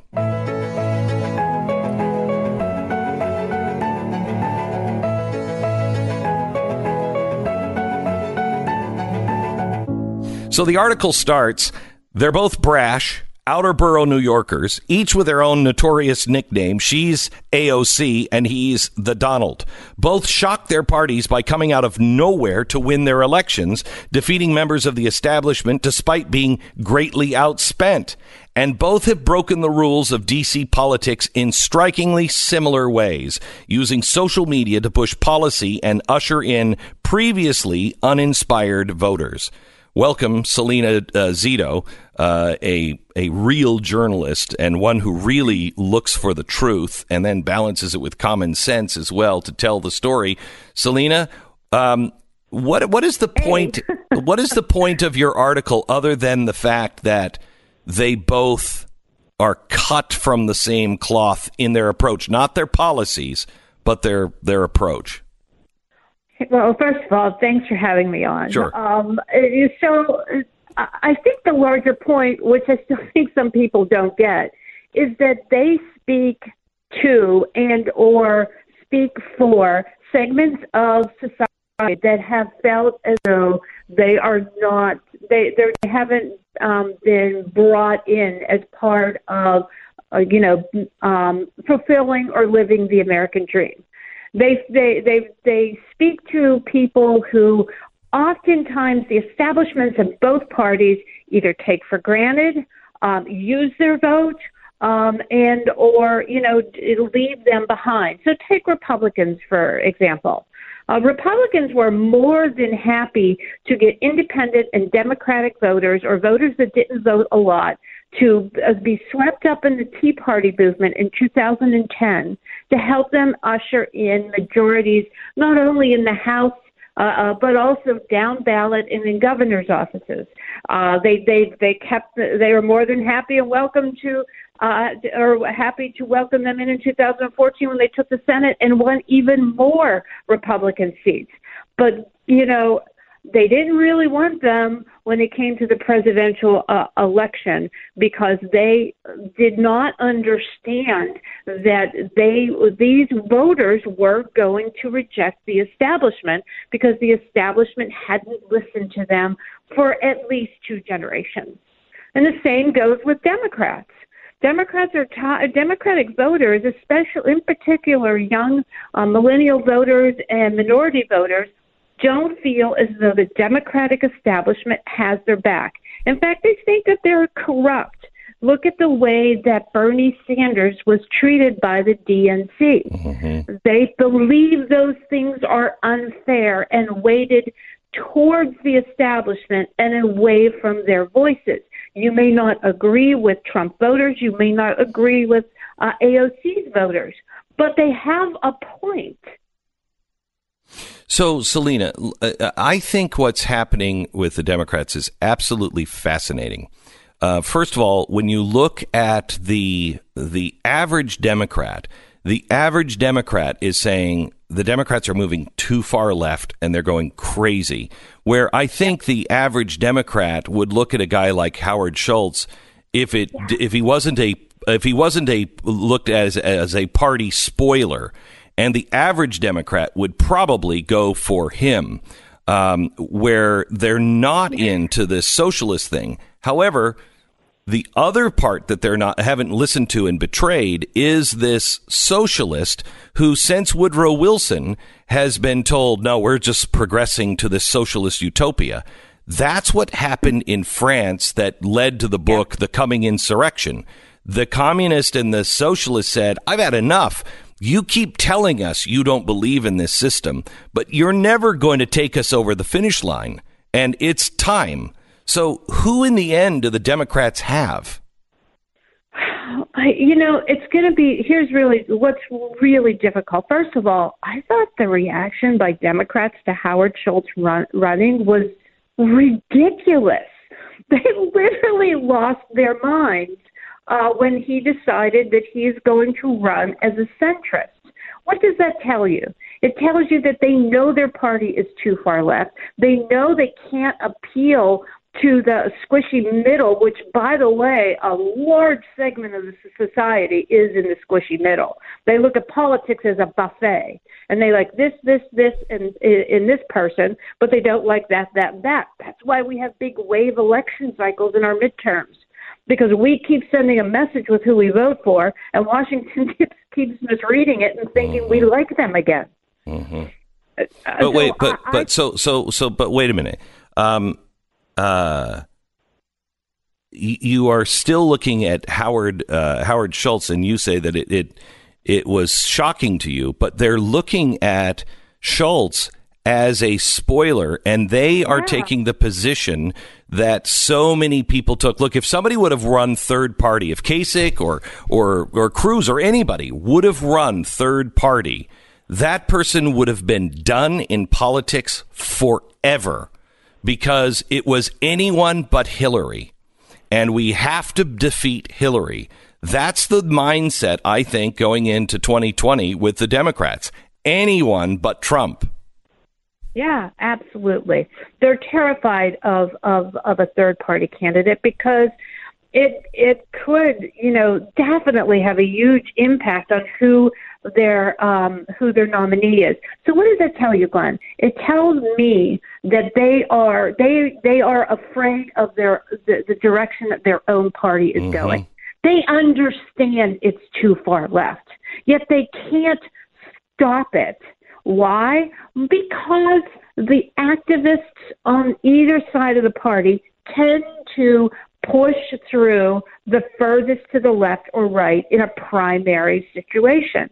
So the article starts they're both brash, outer borough New Yorkers, each with their own notorious nickname. She's AOC and he's the Donald. Both shocked their parties by coming out of nowhere to win their elections, defeating members of the establishment despite being greatly outspent. And both have broken the rules of DC politics in strikingly similar ways, using social media to push policy and usher in previously uninspired voters. Welcome, Salena uh, Zito, uh, a a real journalist and one who really looks for the truth and then balances it with common sense as well to tell the story. Salena, um, what what is the point? *laughs* what is the point of your article other than the fact that they both are cut from the same cloth in their approach, not their policies, but their their approach? Well, first of all, thanks for having me on. Sure. Um, so I think the larger point, which I still *laughs* think some people don't get, is that they speak to and or speak for segments of society that have felt as though they are not they they haven't um, been brought in as part of uh, you know um, fulfilling or living the American dream. They they they they speak to people who oftentimes the establishments of both parties either take for granted, um, use their vote, um, and or you know leave them behind. So take Republicans for example. Uh, Republicans were more than happy to get independent and Democratic voters or voters that didn't vote a lot to uh, be swept up in the Tea Party movement in 2010 to help them usher in majorities not only in the House uh, uh, but also down ballot and in governors' offices. Uh, they they they kept they were more than happy and welcome to uh, or happy to welcome them in in 2014 when they took the Senate and won even more Republican seats. But you know they didn't really want them when it came to the presidential uh, election because they did not understand that they these voters were going to reject the establishment because the establishment hadn't listened to them for at least two generations. And the same goes with Democrats. Democrats are t- Democratic voters, especially in particular young uh, millennial voters and minority voters, don't feel as though the Democratic establishment has their back. In fact, they think that they're corrupt. Look at the way that Bernie Sanders was treated by the DNC. Mm-hmm. They believe those things are unfair and weighted towards the establishment and away from their voices. You may not agree with Trump voters, you may not agree with uh, AOC's voters, but they have a point. So, Salena, uh, I think what's happening with the Democrats is absolutely fascinating. Uh, first of all, when you look at the the average Democrat, the average Democrat is saying the Democrats are moving too far left and they're going crazy. Where I think the average Democrat would look at a guy like Howard Schultz if it yeah. if he wasn't a if he wasn't a looked at as, as a party spoiler and the average Democrat would probably go for him, um, where they're not into this socialist thing. However, The other part that they're not haven't listened to and betrayed is this socialist who, since Woodrow Wilson, has been told, "No, we're just progressing to this socialist utopia." That's what happened in France that led to the book "The Coming Insurrection." The communist and the socialist said, "I've had enough." You keep telling us you don't believe in this system, but you're never going to take us over the finish line. And it's time so, who in the end do the Democrats have? You know, it's going to be. Here's really what's really difficult. First of all, I thought the reaction by Democrats to Howard Schultz run, running was ridiculous. *laughs* They literally lost their minds uh, when he decided that he is going to run as a centrist. What does that tell you? It tells you that they know their party is too far left. They know they can't appeal to the squishy middle, which, by the way, a large segment of the society is in the squishy middle. They look at politics as a buffet, and they like this, this, this, and in this person, but they don't like that, that, that. That's why we have big wave election cycles in our midterms. Because we keep sending a message with who we vote for, and Washington *laughs* keeps, keeps misreading it and thinking mm-hmm. we like them again. Mm-hmm. Uh, but so wait, but I, but so so so, but wait a minute. Um, uh, you are still looking at Howard uh, Howard Schultz, and you say that it, it it was shocking to you, but they're looking at Schultz as a spoiler, and they are yeah. taking the position that so many people took. Look, if somebody would have run third party, if Kasich or or or Cruz or anybody would have run third party, that person would have been done in politics forever because it was anyone but Hillary. And we have to defeat Hillary. That's the mindset, I think, going into 2020 with the Democrats. Anyone but Trump. Yeah, absolutely. They're terrified of, of, of a third party candidate because it it could, you know, definitely have a huge impact on who their um, who their nominee is. So what does that tell you, Glenn? It tells me that they are they they are afraid of their the, the direction that their own party is mm-hmm. going. They understand it's too far left, yet they can't stop it. Why? Because the activists on either side of the party tend to push through the furthest to the left or right in a primary situation.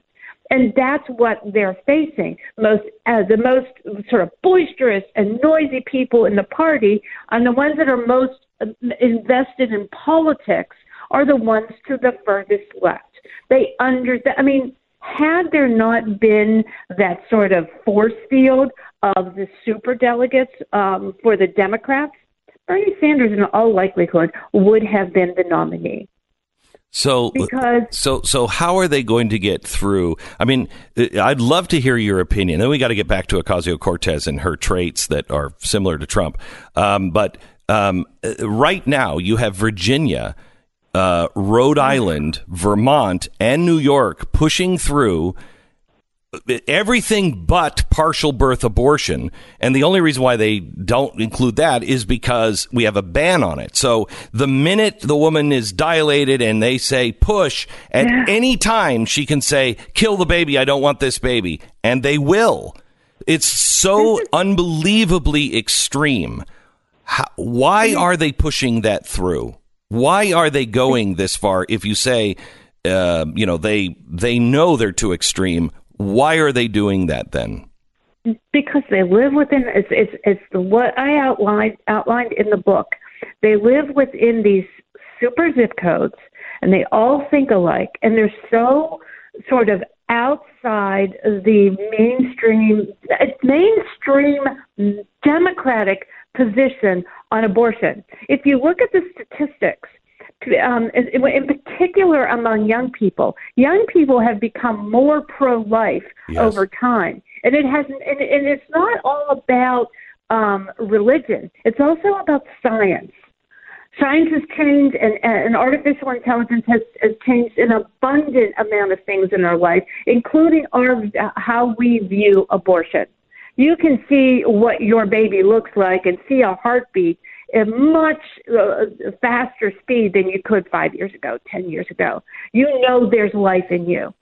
And that's what they're facing. Most uh, the most sort of boisterous and noisy people in the party, and the ones that are most uh, invested in politics, are the ones to the furthest left. They under. I mean, had there not been that sort of force field of the super delegates um, for the Democrats, Bernie Sanders, in all likelihood, would have been the nominee. So, because so so how are they going to get through? I mean, I'd love to hear your opinion. Then we got to get back to Ocasio Cortez and her traits that are similar to Trump. Um, but um, right now, you have Virginia, uh, Rhode Island, Vermont, and New York pushing through everything but partial birth abortion. And the only reason why they don't include that is because we have a ban on it. So the minute the woman is dilated and they say push, at yeah. any time she can say, kill the baby, I don't want this baby. And they will. It's so unbelievably extreme. How, why are they pushing that through? Why are they going this far if you say, uh, you know, they they know they're too extreme? Why are they doing that then? Because they live within it's it's, it's what I outlined outlined in the book. They live within these super zip codes, and they all think alike, and they're so sort of outside the mainstream mainstream democratic position on abortion. If you look at the statistics, um, in, particular among young people. Young people have become more pro-life yes. over time, and it has, and, and it's not all about um, religion. It's also about science. Science has changed, and, and artificial intelligence has, has changed an abundant amount of things in our life, including our how we view abortion. You can see what your baby looks like and see a heartbeat a much uh, faster speed than you could five years ago, ten years ago. You know there's life in you,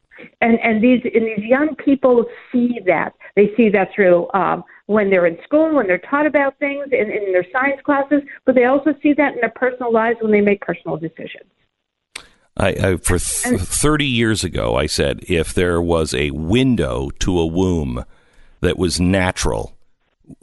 and and these and these young people see that. They see that through um, when they're in school, when they're taught about things in, in their science classes, but they also see that in their personal lives when they make personal decisions. I, I, for th- 30 years ago, I said if there was a window to a womb that was natural,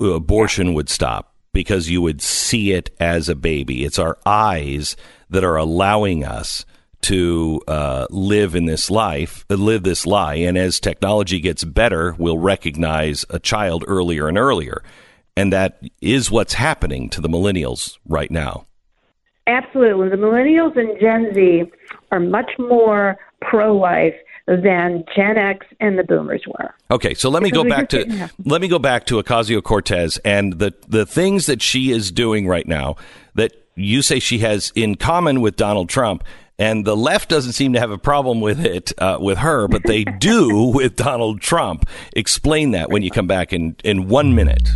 abortion would stop because you would see it as a baby. It's our eyes that are allowing us to uh, live in this life, uh, live this lie. And as technology gets better, we'll recognize a child earlier and earlier. And that is what's happening to the millennials right now. Absolutely. The millennials and Gen Z are much more pro life than Gen X and the boomers were. Okay, so let me go back to let me go back to Ocasio Cortez and the the things that she is doing right now that you say she has in common with Donald Trump and the left doesn't seem to have a problem with it uh, with her, but they *laughs* do with Donald Trump. Explain that when you come back in in one minute.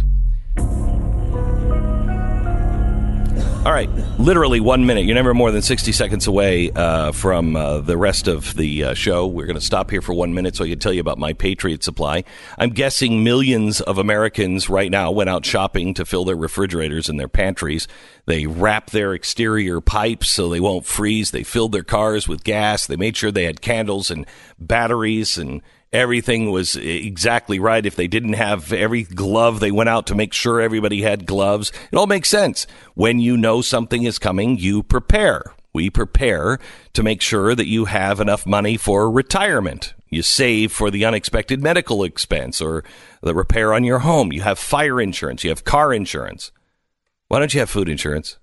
All right, literally one minute. You're never more than 60 seconds away uh, from uh, the rest of the uh, show. We're going to stop here for one minute so I can tell you about my Patriot Supply. I'm guessing millions of Americans right now went out shopping to fill their refrigerators and their pantries. They wrapped their exterior pipes so they won't freeze. They filled their cars with gas. They made sure they had candles and batteries and everything was exactly right. If they didn't have every glove, they went out to make sure everybody had gloves. It all makes sense. When you know something is coming, you prepare. We prepare to make sure that you have enough money for retirement. You save for the unexpected medical expense or the repair on your home. You have fire insurance. You have car insurance. Why don't you have food insurance?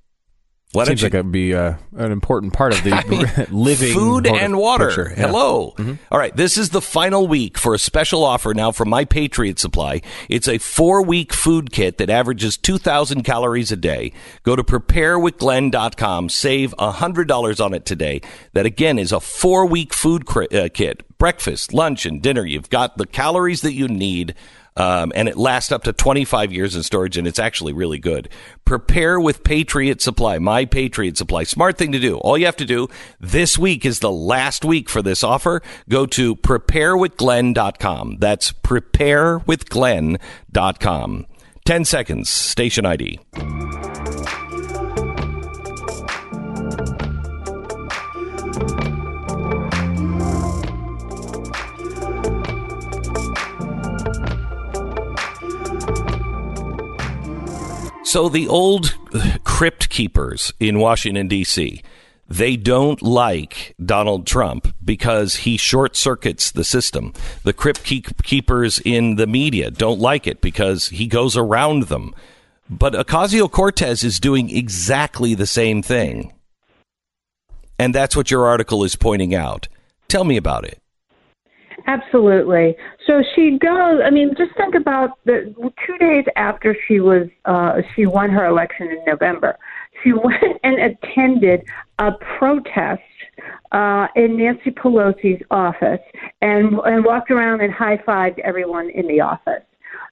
Why Seems like it'd be uh, an important part of the *laughs* I mean, *laughs* living food and water. Yeah. Hello. Mm-hmm. All right, this is the final week for a special offer now from My Patriot Supply. It's a four-week food kit that averages 2,000 calories a day. Go to preparewithglenn.com. Save $100 on it today. That, again, is a four-week food cr- uh, kit. Breakfast, lunch, and dinner. You've got the calories that you need um, and it lasts up to 25 years in storage, and it's actually really good. Prepare with Patriot Supply, my Patriot Supply. Smart thing to do. All you have to do this week is the last week for this offer. Go to preparewithglenn.com. That's preparewithglenn.com. 10 seconds, station ID. So the old crypt keepers in Washington, D.C., they don't like Donald Trump because he short circuits the system. The crypt keepers in the media don't like it because he goes around them. But Ocasio Cortez is doing exactly the same thing. And that's what your article is pointing out. Tell me about it. Absolutely. So she goes. I mean, just think about the two days after she was uh, she won her election in November. She *laughs* went and attended a protest uh, in Nancy Pelosi's office and and walked around and high fived everyone in the office.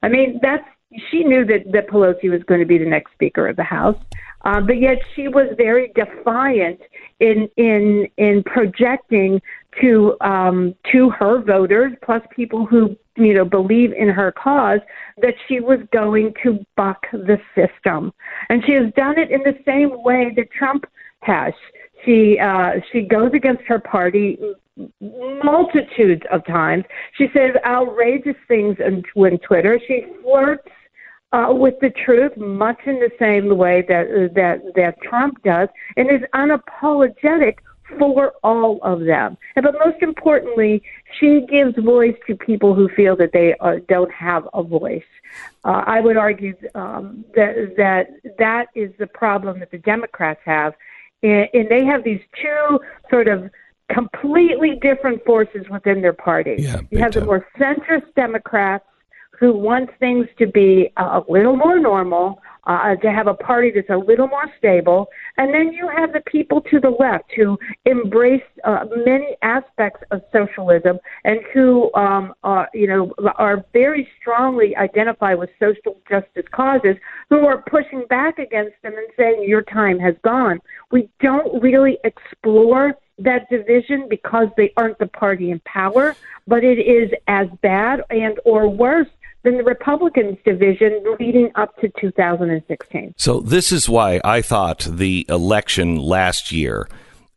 I mean, that's she knew that that Pelosi was going to be the next Speaker of the House. Uh, but yet she was very defiant in in in projecting to um, to her voters, plus people who you know believe in her cause, that she was going to buck the system, and she has done it in the same way that Trump has. She uh, she goes against her party multitudes of times. She says outrageous things on, on Twitter. She flirts uh, with the truth, much in the same way that that that Trump does, and is unapologetic for all of them. And but most importantly, she gives voice to people who feel that they uh, don't have a voice. Uh, I would argue um, that that that is the problem that the Democrats have, and, and they have these two sort of completely different forces within their party. Yeah, you have time. the more centrist Democrats who want things to be a little more normal, uh, to have a party that's a little more stable. And then you have the people to the left who embrace uh, many aspects of socialism and who, um, are, you know, are very strongly identify with social justice causes, who are pushing back against them and saying your time has gone. We don't really explore that division because they aren't the party in power, but it is as bad and or worse than the Republicans' division leading up to 2016. So this is why I thought the election last year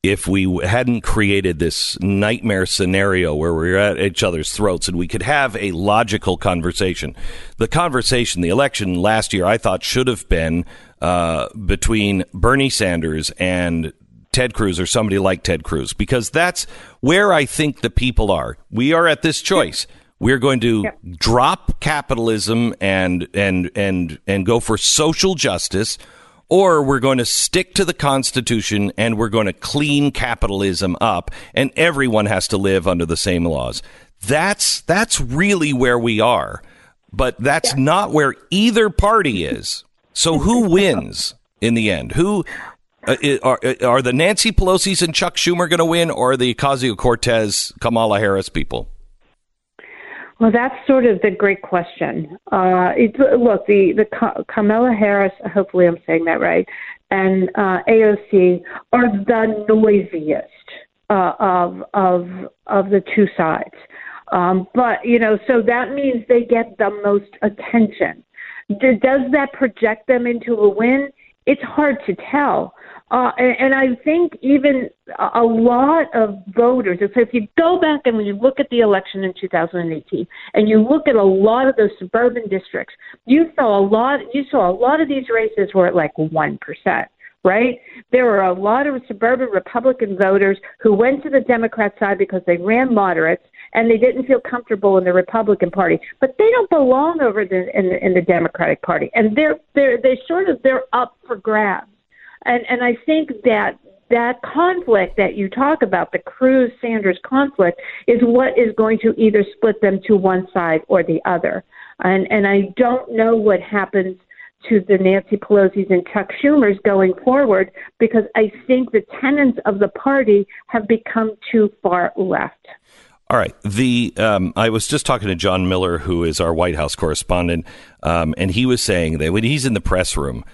if we hadn't created this nightmare scenario where we are at each other's throats and we could have a logical conversation. The conversation, the election last year, I thought should have been uh, between Bernie Sanders and Ted Cruz or somebody like Ted Cruz because that's where I think the people are. We are at this choice. We're going to yep. drop capitalism and and and and go for social justice or we're going to stick to the Constitution and we're going to clean capitalism up, and everyone has to live under the same laws. That's that's really where we are, but that's yeah. not where either party is. So who *laughs* wins in the end? Who uh, are are the Nancy Pelosi's and Chuck Schumer going to win, or are the Ocasio Cortez, Kamala Harris people? Well, that's sort of the great question. Uh, it, look, the the Kamala Harris, hopefully I'm saying that right, and uh, AOC are the noisiest uh, of of of the two sides. Um, but you know, so that means they get the most attention. Does that project them into a win? It's hard to tell. Uh, and, and I think even a lot of voters, so if you go back and you look at the election in 2018 and you look at a lot of those suburban districts, you saw a lot, you saw a lot of these races were at like 1% right? There were a lot of suburban Republican voters who went to the Democrat side because they ran moderates and they didn't feel comfortable in the Republican Party. But they don't belong over the, in in the Democratic Party, and they're they're they sort of they're up for grabs. And and I think that that conflict that you talk about, the Cruz Sanders conflict, is what is going to either split them to one side or the other. And and I don't know what happens to the Nancy Pelosi's and Chuck Schumer's going forward because I think the tenets of the party have become too far left. All right. The um, I was just talking to John Miller, who is our White House correspondent, um, and he was saying that when he's in the press room,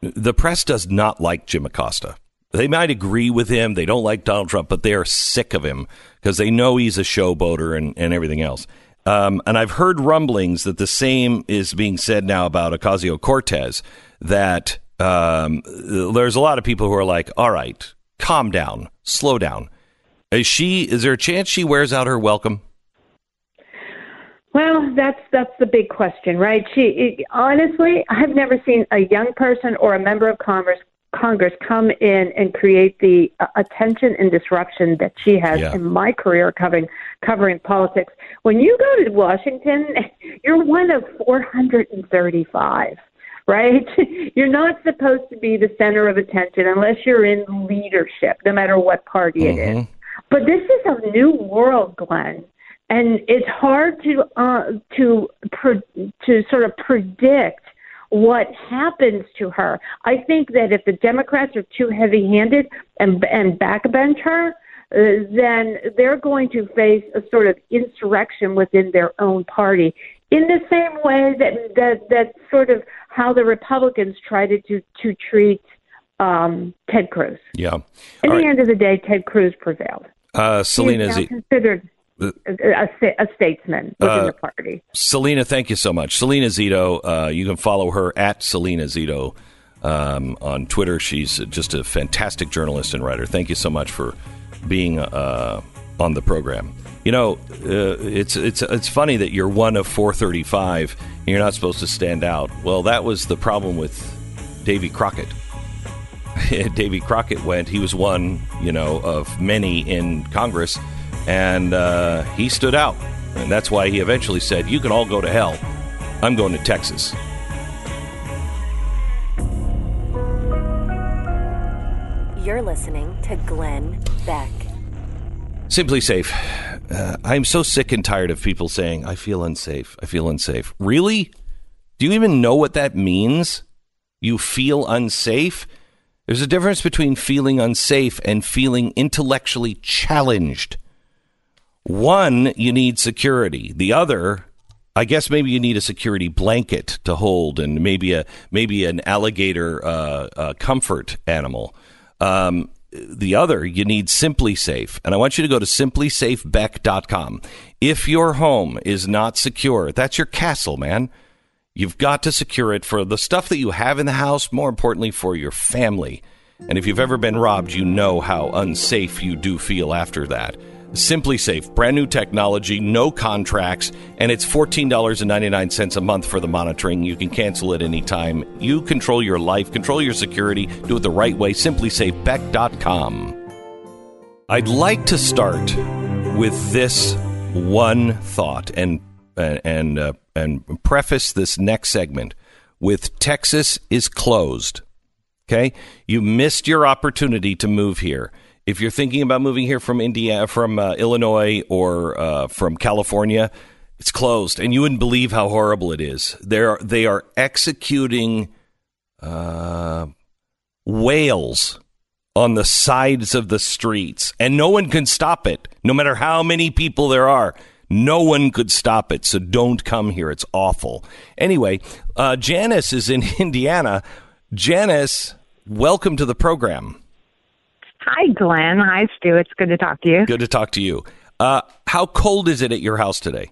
the press does not like Jim Acosta. They might agree with him. They don't like Donald Trump, but they are sick of him because they know he's a showboater and, and everything else. Um, and I've heard rumblings that the same is being said now about Ocasio Cortez, that um, there's a lot of people who are like, all right, calm down, slow down. Is she? Is there a chance she wears out her welcome? Well, that's that's the big question, right? She it, honestly, I've never seen a young person or a member of Congress Congress come in and create the uh, attention and disruption that she has yeah. in my career covering covering politics. When you go to Washington, *laughs* you're one of 435 right? *laughs* You're not supposed to be the center of attention unless you're in leadership, no matter what party mm-hmm. it is. But this is a new world, Glenn, and it's hard to uh, to pre- to sort of predict what happens to her. I think that if the Democrats are too heavy-handed and and backbench her, uh, then they're going to face a sort of insurrection within their own party. In the same way that that that sort of how the Republicans try to to, to treat um, Ted Cruz. Yeah. At the right. end of the day, Ted Cruz prevailed. Uh, Salena is considered a, a, statesman within uh, the party. Salena, thank you so much. Salena Zito, uh, you can follow her at Salena Zito um, on Twitter. She's just a fantastic journalist and writer. Thank you so much for being uh, on the program. You know, uh, it's it's it's funny that you're one of 435 and you're not supposed to stand out. Well, that was the problem with Davy Crockett. *laughs* Davy Crockett went. He was one, you know, of many in Congress, and uh, he stood out, and that's why he eventually said, "You can all go to hell. I'm going to Texas." You're listening to Glenn Beck. SimpliSafe. Uh, I'm so sick and tired of people saying, I feel unsafe. I feel unsafe. Really? Do you even know what that means? You feel unsafe. There's a difference between feeling unsafe and feeling intellectually challenged. One, you need security. The other, I guess maybe you need a security blanket to hold, and maybe a maybe an alligator uh, uh, comfort animal. Um, the other, you need SimpliSafe. And I want you to go to simplisafebeck.com. If your home is not secure, that's your castle, man. You've got to secure it for the stuff that you have in the house, more importantly, for your family. And if you've ever been robbed, you know how unsafe you do feel after that. SimpliSafe, brand new technology, no contracts, and it's $14.99 a month for the monitoring. You can cancel it anytime. You control your life, control your security, do it the right way. SimpliSafeBeck.com. I'd like to start with this one thought and and uh, and preface this next segment with Texas is closed. Okay, you missed your opportunity to move here if you're thinking about moving here from Indiana, from uh, Illinois, or uh, from California, it's closed, and you wouldn't believe how horrible it is. They're they are executing uh, whales on the sides of the streets, and no one can stop it. No matter how many people there are, no one could stop it. So don't come here. It's awful. Anyway, uh, Janice is in *laughs* Indiana. Janice, welcome to the program. Hi, Glenn. Hi, Stu. It's good to talk to you. Good to talk to you. Uh, how cold is it at your house today?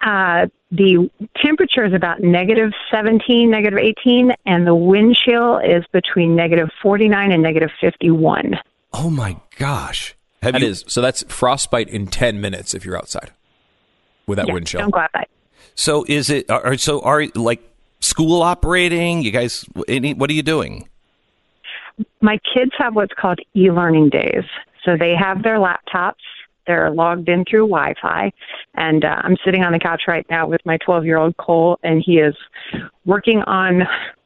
Uh, the temperature is about negative 17, negative 18, and the wind chill is between negative 49 and negative 51. Oh my gosh. Have that you... is, so that's frostbite in 10 minutes if you're outside with that yeah, wind chill. Don't go outside. So is it, are, so are like school operating? You guys, any, what are you doing? My kids have what's called e-learning days. So they have their laptops. They're logged in through Wi-Fi, and uh, I'm sitting on the couch right now with my 12-year-old Cole, and he is working on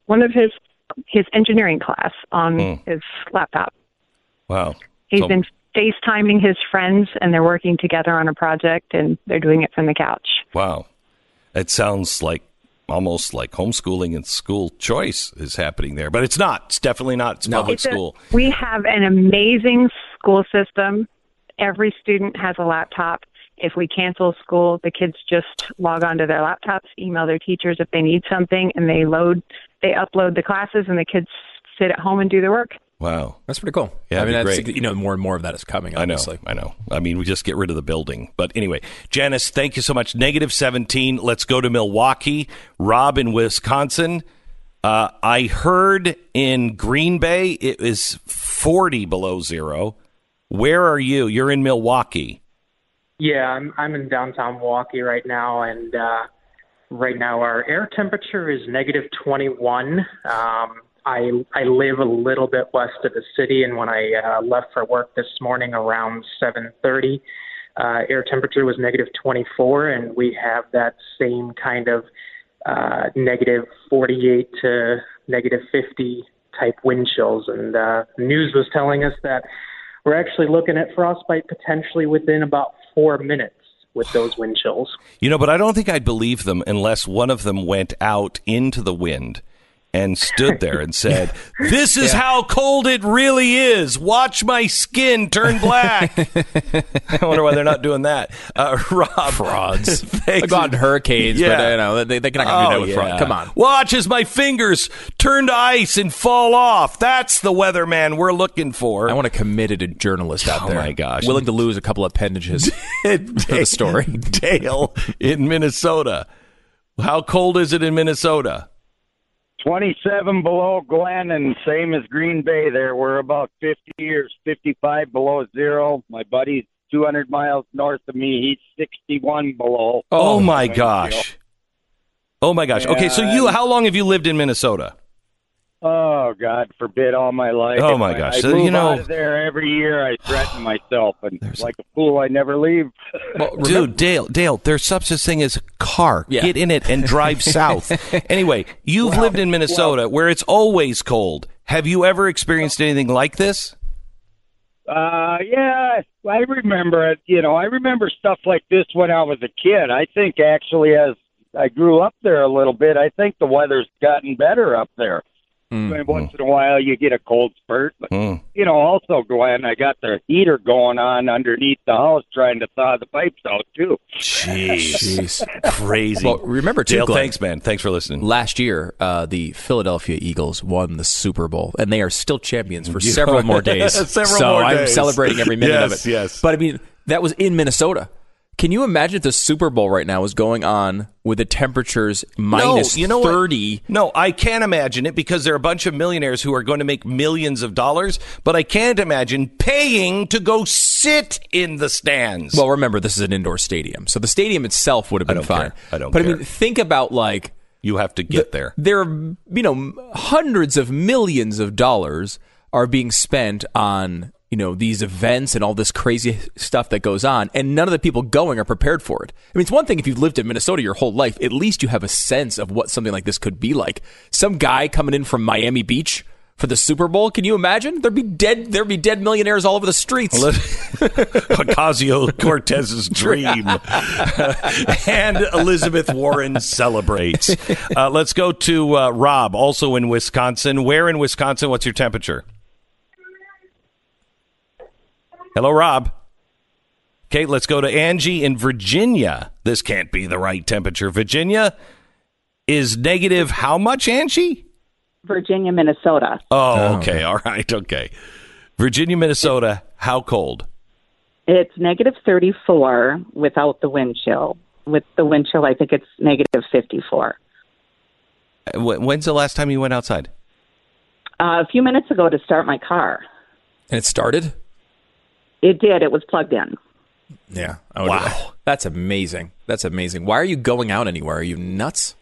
one of his his engineering class on mm. his laptop. Wow! He's so- been FaceTiming his friends, and they're working together on a project, and they're doing it from the couch. Wow! It sounds like almost like homeschooling and school choice is happening there, but it's not. It's definitely not. It's no. public it's school. A, we have an amazing school system. Every student has a laptop. If we cancel school, the kids just log onto their laptops, email their teachers if they need something, and they load, they upload the classes, and the kids sit at home and do their work. Wow, that's pretty cool. Yeah, I mean, that's great. you know, more and more of that is coming. Obviously. I know, I know. I mean, we just get rid of the building. But anyway, Janice, thank you so much. Negative seventeen. Let's go to Milwaukee. Rob in Wisconsin. Uh, I heard in Green Bay it is forty below zero. Where are you? You're in Milwaukee. Yeah, I'm I'm in downtown Milwaukee right now, and uh, right now our air temperature is negative twenty one. Um, I I live a little bit west of the city, and when I uh, left for work this morning around 7:30, uh, air temperature was negative 24, and we have that same kind of uh, negative 48 to negative 50 type wind chills. And uh, news was telling us that we're actually looking at frostbite potentially within about four minutes with those wind chills. You know, but I don't think I'd believe them unless one of them went out into the wind and stood there and said, *laughs* "This is yeah. how cold it really is. Watch my skin turn black." *laughs* I wonder why they're not doing that. Uh, Rob, frauds. *laughs* They've gone hurricanes, yeah. but you know they, they're not going do that with yeah. Come on, watch as my fingers turn to ice and fall off. That's the weatherman we're looking for. I want a committed journalist out oh there. Oh my gosh, willing to lose a couple appendages for the story. Dale in Minnesota. How cold is it in Minnesota? 27 below Glenn and same as Green Bay there. We're about 50 years, 55 below zero. My buddy's 200 miles north of me. He's 61 below. Oh, oh my gosh. Oh my gosh. Okay, so you how long have you lived in Minnesota? Oh God forbid all my life. Oh my gosh! I, I so move you know, out of there every year. I threaten myself, and *sighs* like a fool, I never leave. Well, *laughs* dude, Dale, Dale, there's such a thing as a car. Yeah. Get in it and drive *laughs* south. anyway, you've well, lived in Minnesota well, where it's always cold. Have you ever experienced anything like this? Uh, yeah, I remember it. You know, I remember stuff like this when I was a kid. I think actually, as I grew up there a little bit. I think the weather's gotten better up there. Mm. I mean, once in a while you get a cold spurt, but Mm. you know, also Glenn, I got the heater going on underneath the house trying to thaw the pipes out too. Jeez. *laughs* Crazy. Well, remember too, Dale, Glenn, thanks, man. Thanks for listening. Last year, uh, the Philadelphia Eagles won the Super Bowl, and they are still champions for *laughs* several more days. *laughs* Several so more I'm celebrating every minute of it. yes. But I mean, that was in Minnesota. Can you imagine if the Super Bowl right now is going on with the temperatures minus no, you know what? 30? No, I can't imagine it because there are a bunch of millionaires who are going to make millions of dollars, but I can't imagine paying to go sit in the stands. Well, remember, this is an indoor stadium. So the stadium itself would have been don't fine. care. I don't but I mean, think about like you have to get there. there are you know hundreds of millions of dollars are being spent on you know these events and all this crazy stuff that goes on and none of the people going are prepared for it i mean it's one thing if you've lived in minnesota your whole life at least you have a sense of what something like this could be like some guy coming in from miami beach for the super bowl can you imagine there'd be dead there'd be dead millionaires all over the streets *laughs* Ocasio Cortez's *laughs* dream. *laughs* and Elizabeth Warren celebrates. Uh, let's go to uh, Rob, also in Wisconsin. Where in Wisconsin? What's your temperature? Hello, Rob. Okay, let's go to Angie in Virginia. This can't be the right temperature. Virginia is negative how much, Angie? Virginia, Minnesota. Oh, okay. All right. Okay. Virginia, Minnesota, how cold? It's negative 34 without the wind chill. With the wind chill, I think it's negative 54. Uh, wh- When's the last time you went outside? Uh, a few minutes ago to start my car. and it started It did. It was plugged in. yeah oh, wow that's amazing that's amazing why are you going out anywhere are you nuts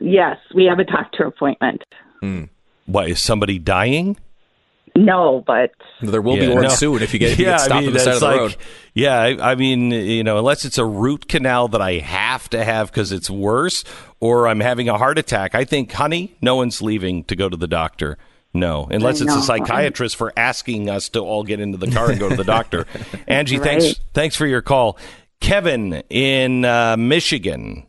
Yes, we have a doctor appointment. Hmm. Why is somebody dying? No, but there will be one no. soon if you get, if you *laughs* yeah, get stopped I mean, on the side of the like, road Yeah, I, I mean, you know, unless it's a root canal that I have to have because it's worse, or I'm having a heart attack. I think, honey, no one's leaving to go to the doctor. No, unless it's a psychiatrist for asking us to all get into the car and go to the *laughs* doctor. Angie, thanks, Right. thanks for your call. Kevin in uh, Michigan,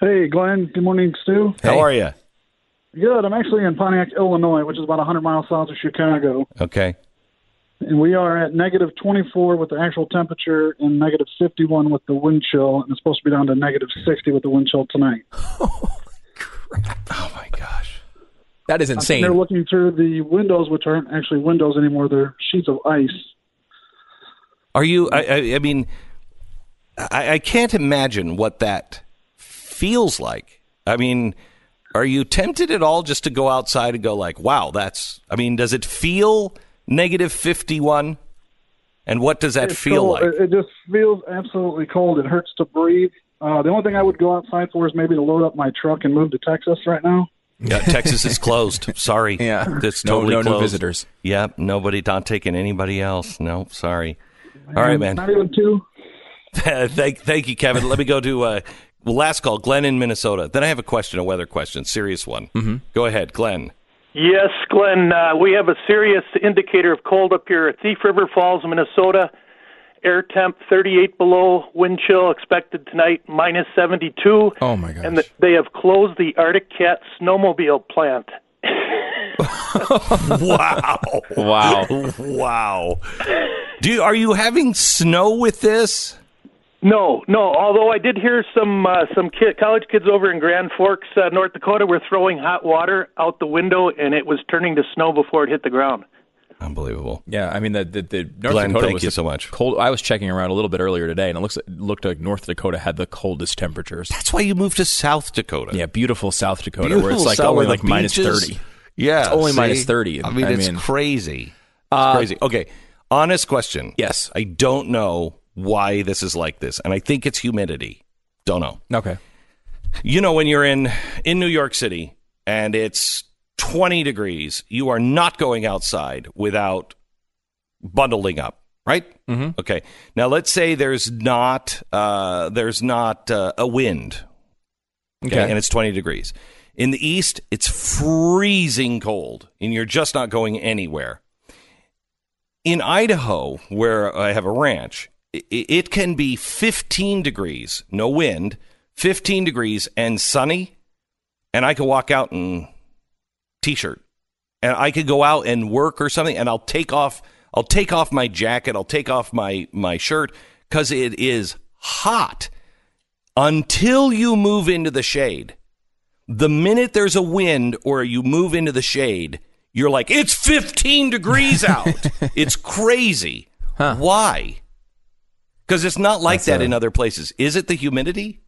Hey, Glenn. Good morning, Stu. how are you? Good. I'm actually in Pontiac, Illinois, which is about 100 miles south of Chicago. Okay. And we are at negative 24 with the actual temperature and negative 51 with the wind chill. And it's supposed to be down to negative 60 with the wind chill tonight. *laughs* Oh my gosh. That is insane. They're looking through the windows, which aren't actually windows anymore. They're sheets of ice. Are you? I, I, I mean, I, I can't imagine what that feels like. I mean, are you tempted at all just to go outside and go like, "Wow, that's"? I mean, does it feel negative fifty-one? And what does that It's feel cold. like? It, just feels absolutely cold. It hurts to breathe. Uh, the only thing I would go outside for is maybe to load up my truck and move to Texas right now. Yeah, Texas is closed. Sorry. *laughs* Yeah. It's totally no new closed. visitors. Yep. Nobody not taking anybody else. No, sorry. All right, man. Not even two. *laughs* thank, thank you, Kevin. Let me go to uh, last call, Glenn in Minnesota. Then I have a question, a weather question, serious one. Mm-hmm. Go ahead, Glenn. Yes, Glenn. Uh, we have a serious indicator of cold up here at Thief River Falls, Minnesota. Air temp 38 below, wind chill expected tonight minus 72. Oh my gosh. And th- they have closed the Arctic Cat snowmobile plant. *laughs* *laughs* wow. Wow. *laughs* wow. Do you, are you having snow with this? No, no. Although I did hear some uh, some kid, college kids over in Grand Forks, uh, North Dakota, were throwing hot water out the window, and it was turning to snow before it hit the ground. Unbelievable. Yeah, I mean the the, the North Glenn, Dakota thank was you so much. Cold. I was checking around a little bit earlier today, and it looks it looked like North Dakota had the coldest temperatures. That's why you moved to South Dakota. Yeah, beautiful South Dakota, Beautiful where it's like South, only like beaches- thirty. Yeah, it's only see? minus thirty. I mean, it's crazy. It's Uh, crazy. Okay, honest question. Yes. I don't know why this is like this, and I think it's humidity. Don't know. Okay. You know, when you're in in New York City and it's 20 degrees, you are not going outside without bundling up, right? Mm-hmm. Okay. Now let's say there's not uh, there's not uh, a wind, okay, Okay. and it's 20 degrees. In the east, it's freezing cold, and you're just not going anywhere. In Idaho, where I have a ranch, it can be 15 degrees, no wind, 15 degrees and sunny, and I can walk out in t-shirt, and I could go out and work or something, and I'll take off, I'll take off my jacket, I'll take off my my shirt because it is hot until you move into the shade. The minute there's a wind or you move into the shade, you're like, it's 15 degrees *laughs* out. it's crazy. Huh. Why? Because it's not like That's that a- in other places. Is it the humidity?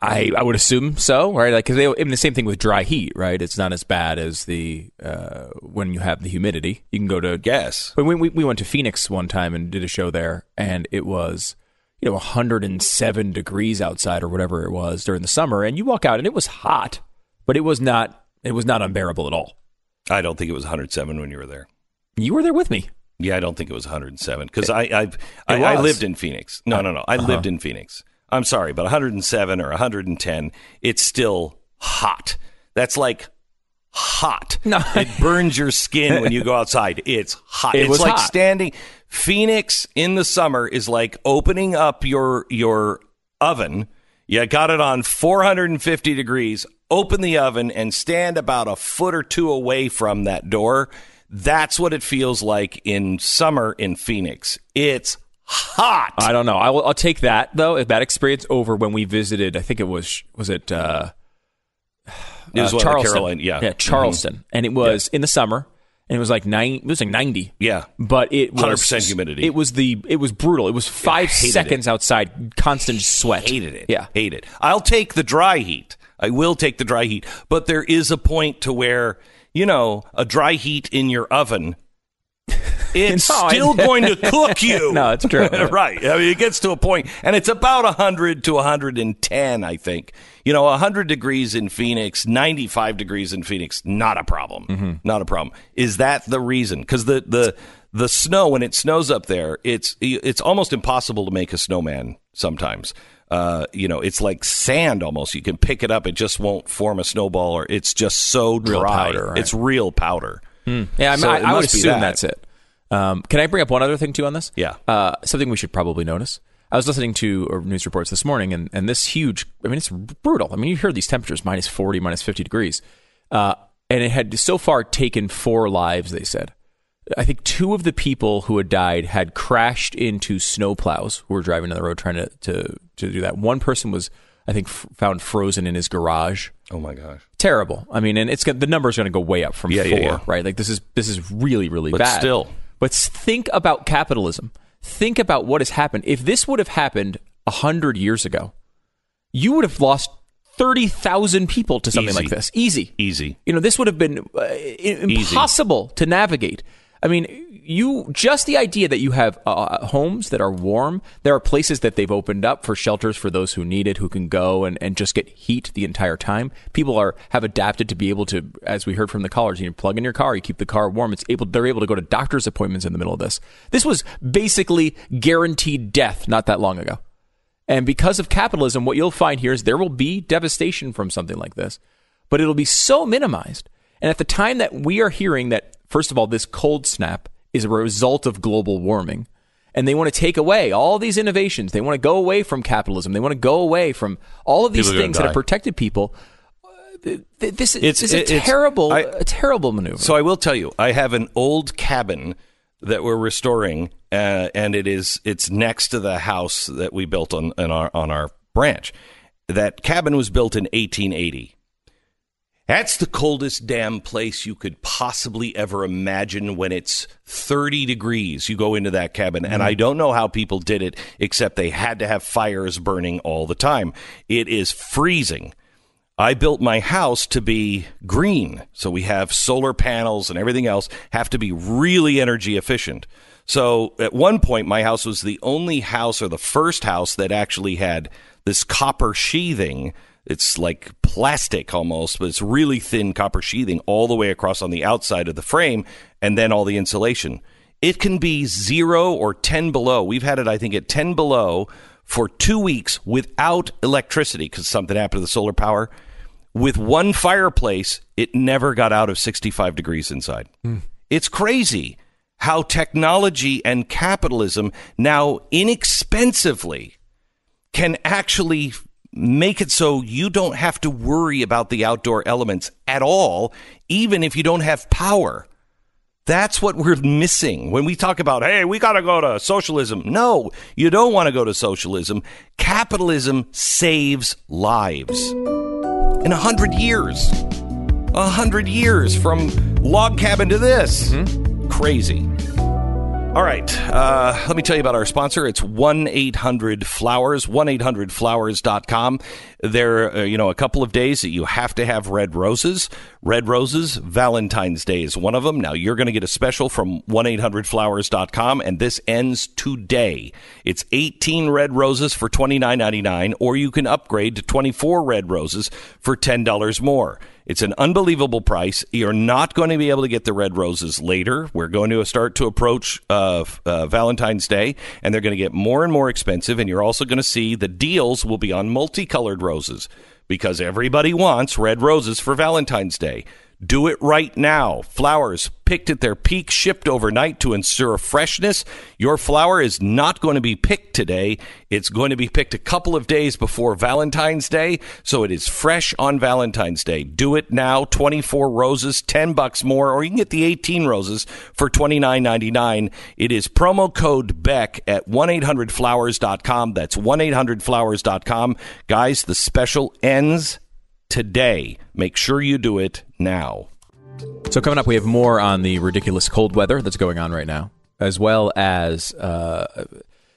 I, I would assume so, right? Like, because they, even the same thing with dry heat, right? It's not as bad as the uh, when you have the humidity. You can go to Yes. When we, we we went to Phoenix one time and did a show there, and it was you know 107 degrees outside or whatever it was during the summer, and you walk out and it was hot, but it was not it was not unbearable at all. I don't think it was 107 when you were there. You were there with me. Yeah, I don't think it was 107 because I I've, I I lived in Phoenix. No, no, no. I Uh-huh. lived in Phoenix. I'm sorry, but 107 or 110, it's still hot. That's like hot. No. it burns your skin when you go outside. It's hot. It it's like hot. standing. Phoenix in the summer is like opening up your your oven. You got it on 450 degrees. Open the oven and stand about a foot or two away from that door. That's what it feels like in summer in Phoenix. It's hot. I don't know. I will, I'll take that though. That experience over when we visited. I think it was was it uh, *sighs* It was uh, one of the Charleston? Yeah. yeah, Charleston, and it was in the summer, and it was like nine. It was like ninety. Yeah. but it was 100% humidity. It was the it was brutal. It was five hated seconds outside, constant sweat. Hated it. Yeah, Hate it. I'll take the dry heat. I will take the dry heat. But there is a point to where, you know, a dry heat in your oven, it's *laughs* No, still going to cook *laughs* you. No, it's true. *laughs* right. I mean, it gets to a point, and it's about 100 to 110, I think. You know, 100 degrees in Phoenix, 95 degrees in Phoenix, not a problem. Mm-hmm. Not a problem. Is that the reason? Because the, the, the snow, when it snows up there, it's, it's almost impossible to make a snowman sometimes. Uh, you know, it's like sand almost. You can pick it up, it just won't form a snowball, or it's just so dry. Real powder, right? It's real powder. Yeah, I, mean, So I, I would assume that. that's it. Um, can I bring up one other thing too on this? Yeah. Uh, something we should probably notice. I was listening to uh, news reports this morning, and, and this huge, I mean, it's brutal. I mean, you hear these temperatures minus 40, minus 50 degrees. Uh, and it had so far taken four lives, they said. I think two of the people who had died had crashed into snowplows who were driving down the road trying to, to, to do that. One person was, I think, f- found frozen in his garage. Oh my gosh. Terrible. I mean, and it's gonna- the number's going to go way up from Yeah, four, yeah, yeah. right? Like this is this is really really But bad. still. but think about capitalism. Think about what has happened. If this would have happened a hundred years ago, you would have lost thirty thousand people to something Easy. like this. Easy, Easy. You know, this would have been uh, impossible to navigate. I mean, you just the idea that you have uh, homes that are warm. There are places that they've opened up for shelters for those who need it, who can go and, and just get heat the entire time. People are have adapted to be able to, as we heard from the callers, you plug in your car, you keep the car warm. It's able they're able to go to doctor's appointments in the middle of this. This was basically guaranteed death not that long ago. And because of capitalism, what you'll find here is there will be devastation from something like this, but it'll be so minimized. And at the time that we are hearing that, first of all, this cold snap is a result of global warming, and they want to take away all these innovations, they want to go away from capitalism, they want to go away from all of these People things that have protected people. th- th- This, It's- is a it- terrible, I- a terrible maneuver. So I will tell you, I have an old cabin that we're restoring, uh, and it is it's next to the house that we built on, on our on our branch. That cabin was built in 1880. That's the coldest damn place you could possibly ever imagine when it's 30 degrees. You go into that cabin, and I mm. don't know how people did it, except they had to have fires burning all the time. It is freezing. I built my house to be green. So we have solar panels and everything else have to be really energy efficient. So at one point, my house was the only house or the first house that actually had this copper sheathing. It's like plastic almost, but it's really thin copper sheathing all the way across on the outside of the frame and then all the insulation. It can be zero or 10 below. We've had it, I think, at 10 below for two weeks without electricity because something happened to the solar power. With one fireplace, it never got out of 65 degrees inside. Hmm. It's crazy. how technology and capitalism now inexpensively can actually make it so you don't have to worry about the outdoor elements at all, even if you don't have power. That's what we're missing when we talk about, hey, we got to go to socialism. No, you don't want to go to socialism. Capitalism saves lives. In a hundred years, a hundred years from log cabin to this. Mm-hmm. Crazy. All right. Uh, let me tell you about our sponsor. It's 1 800 Flowers, 1 800 Flowers.com. There are, uh, you know, a couple of days that you have to have red roses. Red roses, Valentine's Day is one of them. Now, you're going to get a special from 1 800 Flowers.com, and this ends today. It's 18 red roses for $29.99, or you can upgrade to 24 red roses for $10 more. It's an unbelievable price. You're not going to be able to get the red roses later. We're going to start to approach uh, uh, Valentine's Day, and they're going to get more and more expensive. And you're also going to see the deals will be on multicolored roses because everybody wants red roses for Valentine's Day. Do it right now. Flowers picked at their peak, shipped overnight to ensure freshness. Your flower is not going to be picked today. It's going to be picked a couple of days before Valentine's Day, so it is fresh on Valentine's Day. Do it now. 24 roses, 10 bucks more, or you can get the 18 roses for $29.99. It is promo code BECK at 1-800-Flowers.com. That's 1-800-Flowers.com. Guys, the special ends today. Make sure you do it now. So coming up, we have more on the ridiculous cold weather that's going on right now, as well as uh,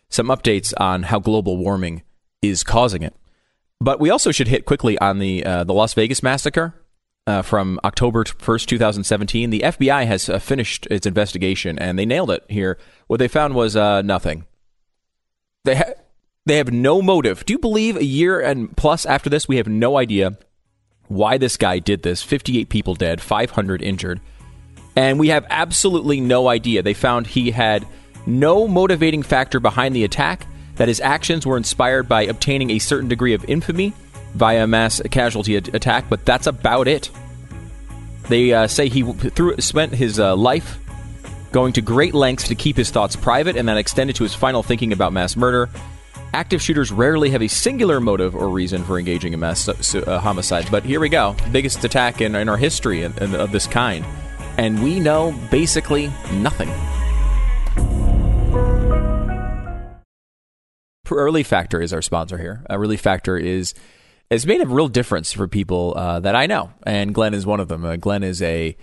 some updates on how global warming is causing it. But we also should hit quickly on the uh, the Las Vegas massacre uh, from October first, two thousand seventeen. The FBI has uh, finished its investigation and they nailed it here. What they found was uh, nothing. They ha- they have no motive. Do you believe a year and plus after this, we have no idea why this guy did this? Fifty eight people dead, five hundred injured, and we have absolutely no idea. They found he had no motivating factor behind the attack that his actions were inspired by obtaining a certain degree of infamy via mass casualty a- attack, but that's about it. They uh, say he through, spent his uh, life going to great lengths to keep his thoughts private, and that extended to his final thinking about mass murder. Active shooters rarely have a singular motive or reason for engaging in mass su- uh, homicide, but here we go. Biggest attack in, in our history in, in, of this kind. And we know basically nothing. Relief Factor is our sponsor here. Uh, Relief Factor is has made a real difference for people uh, that I know, and Glenn is one of them. Uh, Glenn is a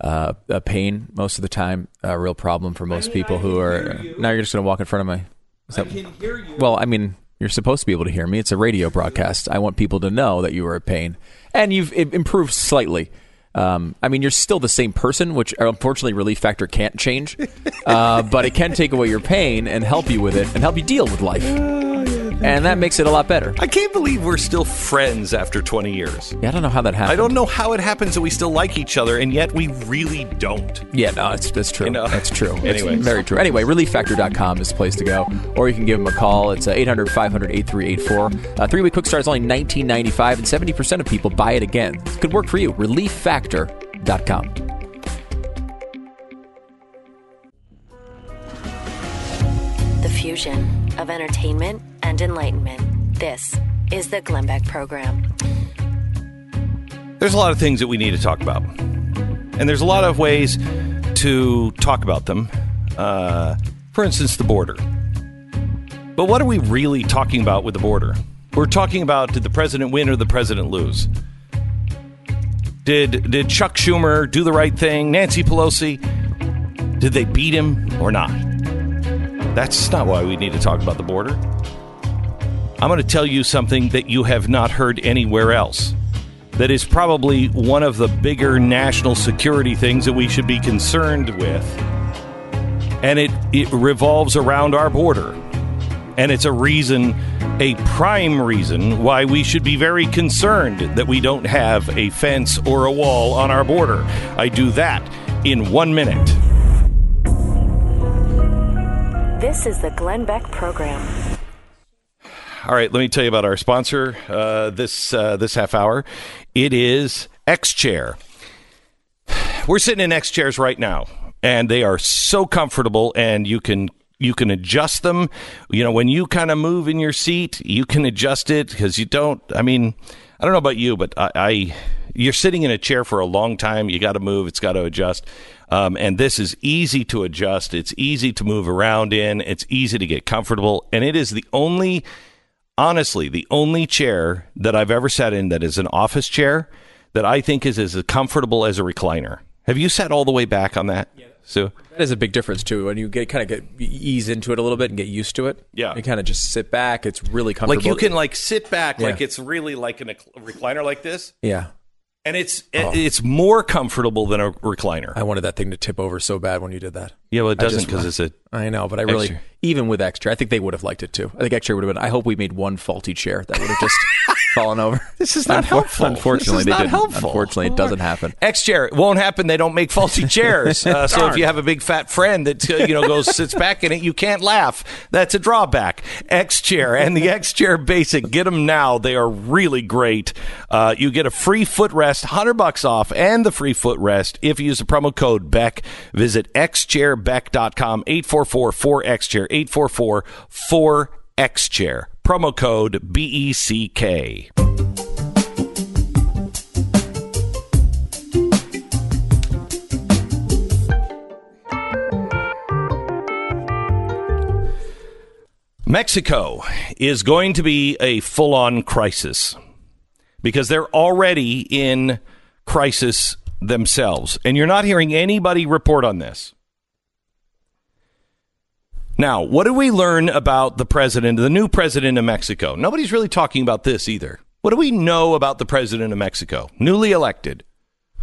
uh, a pain most of the time, a real problem for most people who are. Now you're just going to walk in front of my. I can hear you. Well, I mean, you're supposed to be able to hear me. It's a radio broadcast. I want people to know that you are a pain, and you've improved slightly. Um, I mean, you're still the same person, which unfortunately Relief Factor can't change, uh, but it can take away your pain and help you with it and help you deal with life. *laughs* and that makes it a lot better. I can't believe we're still friends after 20 years. Yeah, I don't know how that happened. I don't know how it happens that we still like each other, and yet we really don't. Yeah, no, it's, that's true. That's true. Anyway. *laughs* It's very true. Anyway, relieffactor.com is the place to go. Or you can give them a call. It's uh, 800 500 8384. Uh, three week quick start is only $19.95, and 70% of people buy it again. It could work for you. Relieffactor.com. The fusion of entertainment and enlightenment. This is the Glenn Beck Program. There's a lot of things that we need to talk about. And there's a lot of ways to talk about them. Uh, for instance, the border. But what are we really talking about with the border? We're talking about did the president win or the president lose? Did did Chuck Schumer do the right thing? Nancy Pelosi, did they beat him or not? That's not why we need to talk about the border. I'm going to tell you something that you have not heard anywhere else. That is probably one of the bigger national security things that we should be concerned with. And it, it revolves around our border. And it's a reason, a prime reason, why we should be very concerned that we don't have a fence or a wall on our border. I do that in one minute. This is the Glenn Beck Program. All right, let me tell you about our sponsor uh, this uh, this half hour. It is X Chair. We're sitting in X chairs right now, and they are so comfortable, and you can you can adjust them. You know, when you kind of move in your seat, you can adjust it because you don't. I mean, I don't know about you, but I, I you're sitting in a chair for a long time. You got to move. It's got to adjust. Um, and this is easy to adjust. It's easy to move around in. It's easy to get comfortable. And it is the only, honestly, the only chair that I've ever sat in that is an office chair that I think is as comfortable as a recliner. Have you sat all the way back on that? Yeah. So That is a big difference too. When you get kind of get ease into it a little bit and get used to it. Yeah. You kind of just sit back. It's really comfortable. like you can like sit back Yeah. like it's really like in a recliner like this. Yeah. And it's Oh. it's more comfortable than a recliner. I wanted that thing to tip over so bad when you did that. Yeah, well, it doesn't 'cause it's a I know, but I really, extra. even with extra, I think they would have liked it too. I think extra would have been. I hope we made one faulty chair that would have just *laughs* fallen over. This is not Unfor- helpful. Unfortunately, they not didn't. helpful. Unfortunately, it doesn't happen. X chair. It won't happen. They don't make faulty *laughs* chairs. Uh, so if you have a big fat friend that uh, you know goes sits back in it, you can't laugh. That's a drawback. X chair and the X chair Basic. Get them now. They are really great. Uh, you get a free footrest, hundred bucks off, and the free footrest if you use the promo code Beck. Visit X chair. Eight four four four X chair. Promo code B E C K. Mexico is going to be a full on crisis because they're already in crisis themselves. And you're not hearing anybody report on this. Now, what do we learn about the president, the new president of Mexico? Nobody's really talking about this either. What do we know about the president of Mexico, newly elected?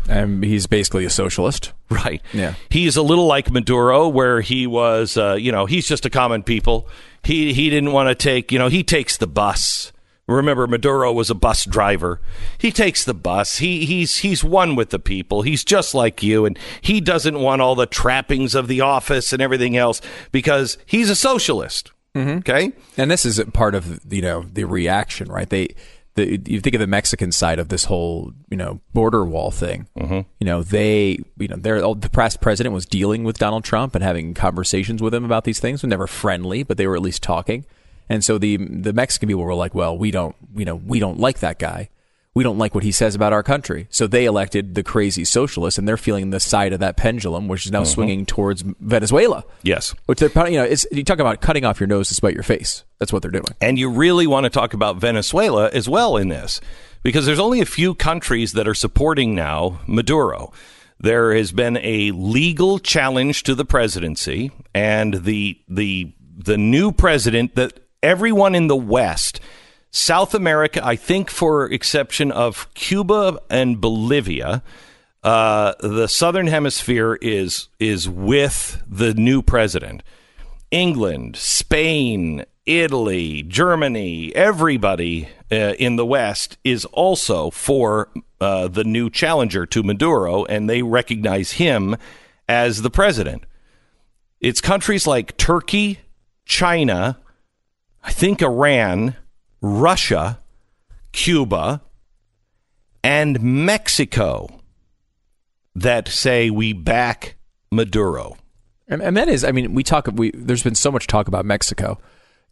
Um, he's basically a socialist. Right. Yeah. He's a little like Maduro, where he was, uh, you know, he's just a common people. He he didn't want to take, you know, he takes the bus. Remember, Maduro was a bus driver. He takes the bus. He he's he's one with the people. He's just like you, and he doesn't want all the trappings of the office and everything else because he's a socialist. Mm-hmm. Okay, and this is part of you know the reaction, right? They, the, you think of the Mexican side of this whole you know border wall thing. Mm-hmm. You know they, you know, they're the past president was dealing with Donald Trump and having conversations with him about these things. Were never friendly, but they were at least talking. And so the the Mexican people were like, well, we don't, you know, we don't like that guy. We don't like what he says about our country. So they elected the crazy socialist, and they're feeling the side of that pendulum, which is now Mhm. swinging towards Venezuela. Yes. Which they're, you know, it's, you talk about cutting off your nose to spite your face. That's what they're doing. And you really want to talk about Venezuela as well in this, because there's only a few countries that are supporting now Maduro. There has been a legal challenge to the presidency, and the the the new president that everyone in the West, South America, I think, for exception of Cuba and Bolivia, uh, the Southern Hemisphere is is with the new president. England, Spain, Italy, Germany, everybody uh, in the West is also for uh, the new challenger to Maduro, and they recognize him as the president. It's countries like Turkey, China, I think Iran, Russia, Cuba, and Mexico that say we back Maduro. And, and that is, I mean, we talk. We there's been so much talk about Mexico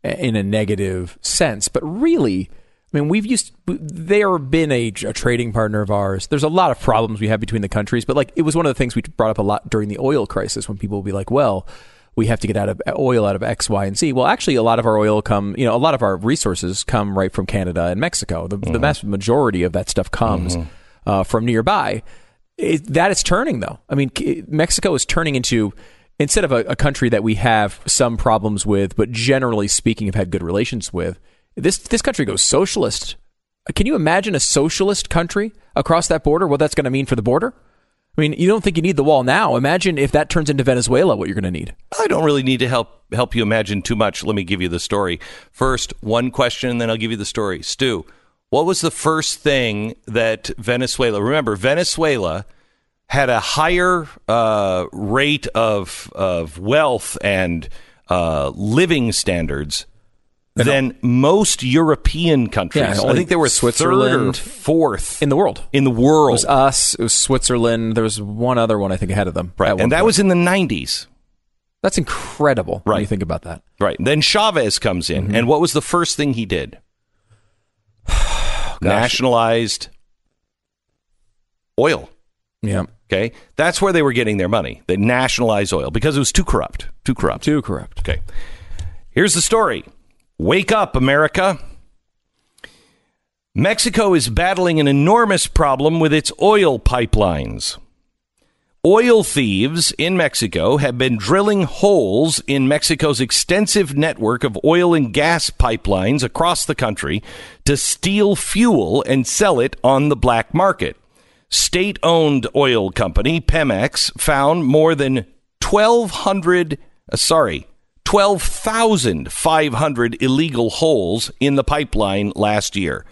in a negative sense, but really, I mean, we've used. They have been a, a trading partner of ours. There's a lot of problems we have between the countries, but like it was one of the things we brought up a lot during the oil crisis when people would be like, "Well, we have to get out of oil out of X, Y, and Z." Well, actually, a lot of our oil come, you know, a lot of our resources come right from Canada and Mexico. The, the vast majority of that stuff comes uh, from nearby. It, that is turning, though. I mean, Mexico is turning into instead of a, a country that we have some problems with, but generally speaking, have had good relations with. This this country goes socialist. Can you imagine a socialist country across that border? What that's going to mean for the border? I mean, you don't think you need the wall now. Imagine if that turns into Venezuela, what you're going to need. I don't really need to help help you imagine too much. Let me give you the story. First, one question, and then I'll give you the story. Stu, what was the first thing that Venezuela? Remember, Venezuela had a higher uh, rate of of wealth and uh, living standards than most European countries. Yeah, I think they were Switzerland fourth in the world. in the world. It was us. It was Switzerland. There was one other one I think ahead of them. right, and that point. was in the 90s. that's incredible. When Right. you think about that. Right. Then Chavez comes in, Mm-hmm. and what was the first thing he did? *sighs* Nationalized oil. Yeah. Okay. That's where they were getting their money. They nationalized oil because it was too corrupt. Too corrupt. Too corrupt. Okay. Here's the story Wake up, America. Mexico is battling an enormous problem with its oil pipelines. Oil thieves in Mexico have been drilling holes in Mexico's extensive network of oil and gas pipelines across the country to steal fuel and sell it on the black market. State owned oil company Pemex found more than 1,200, uh, sorry, 12,500 illegal holes in the pipeline last year.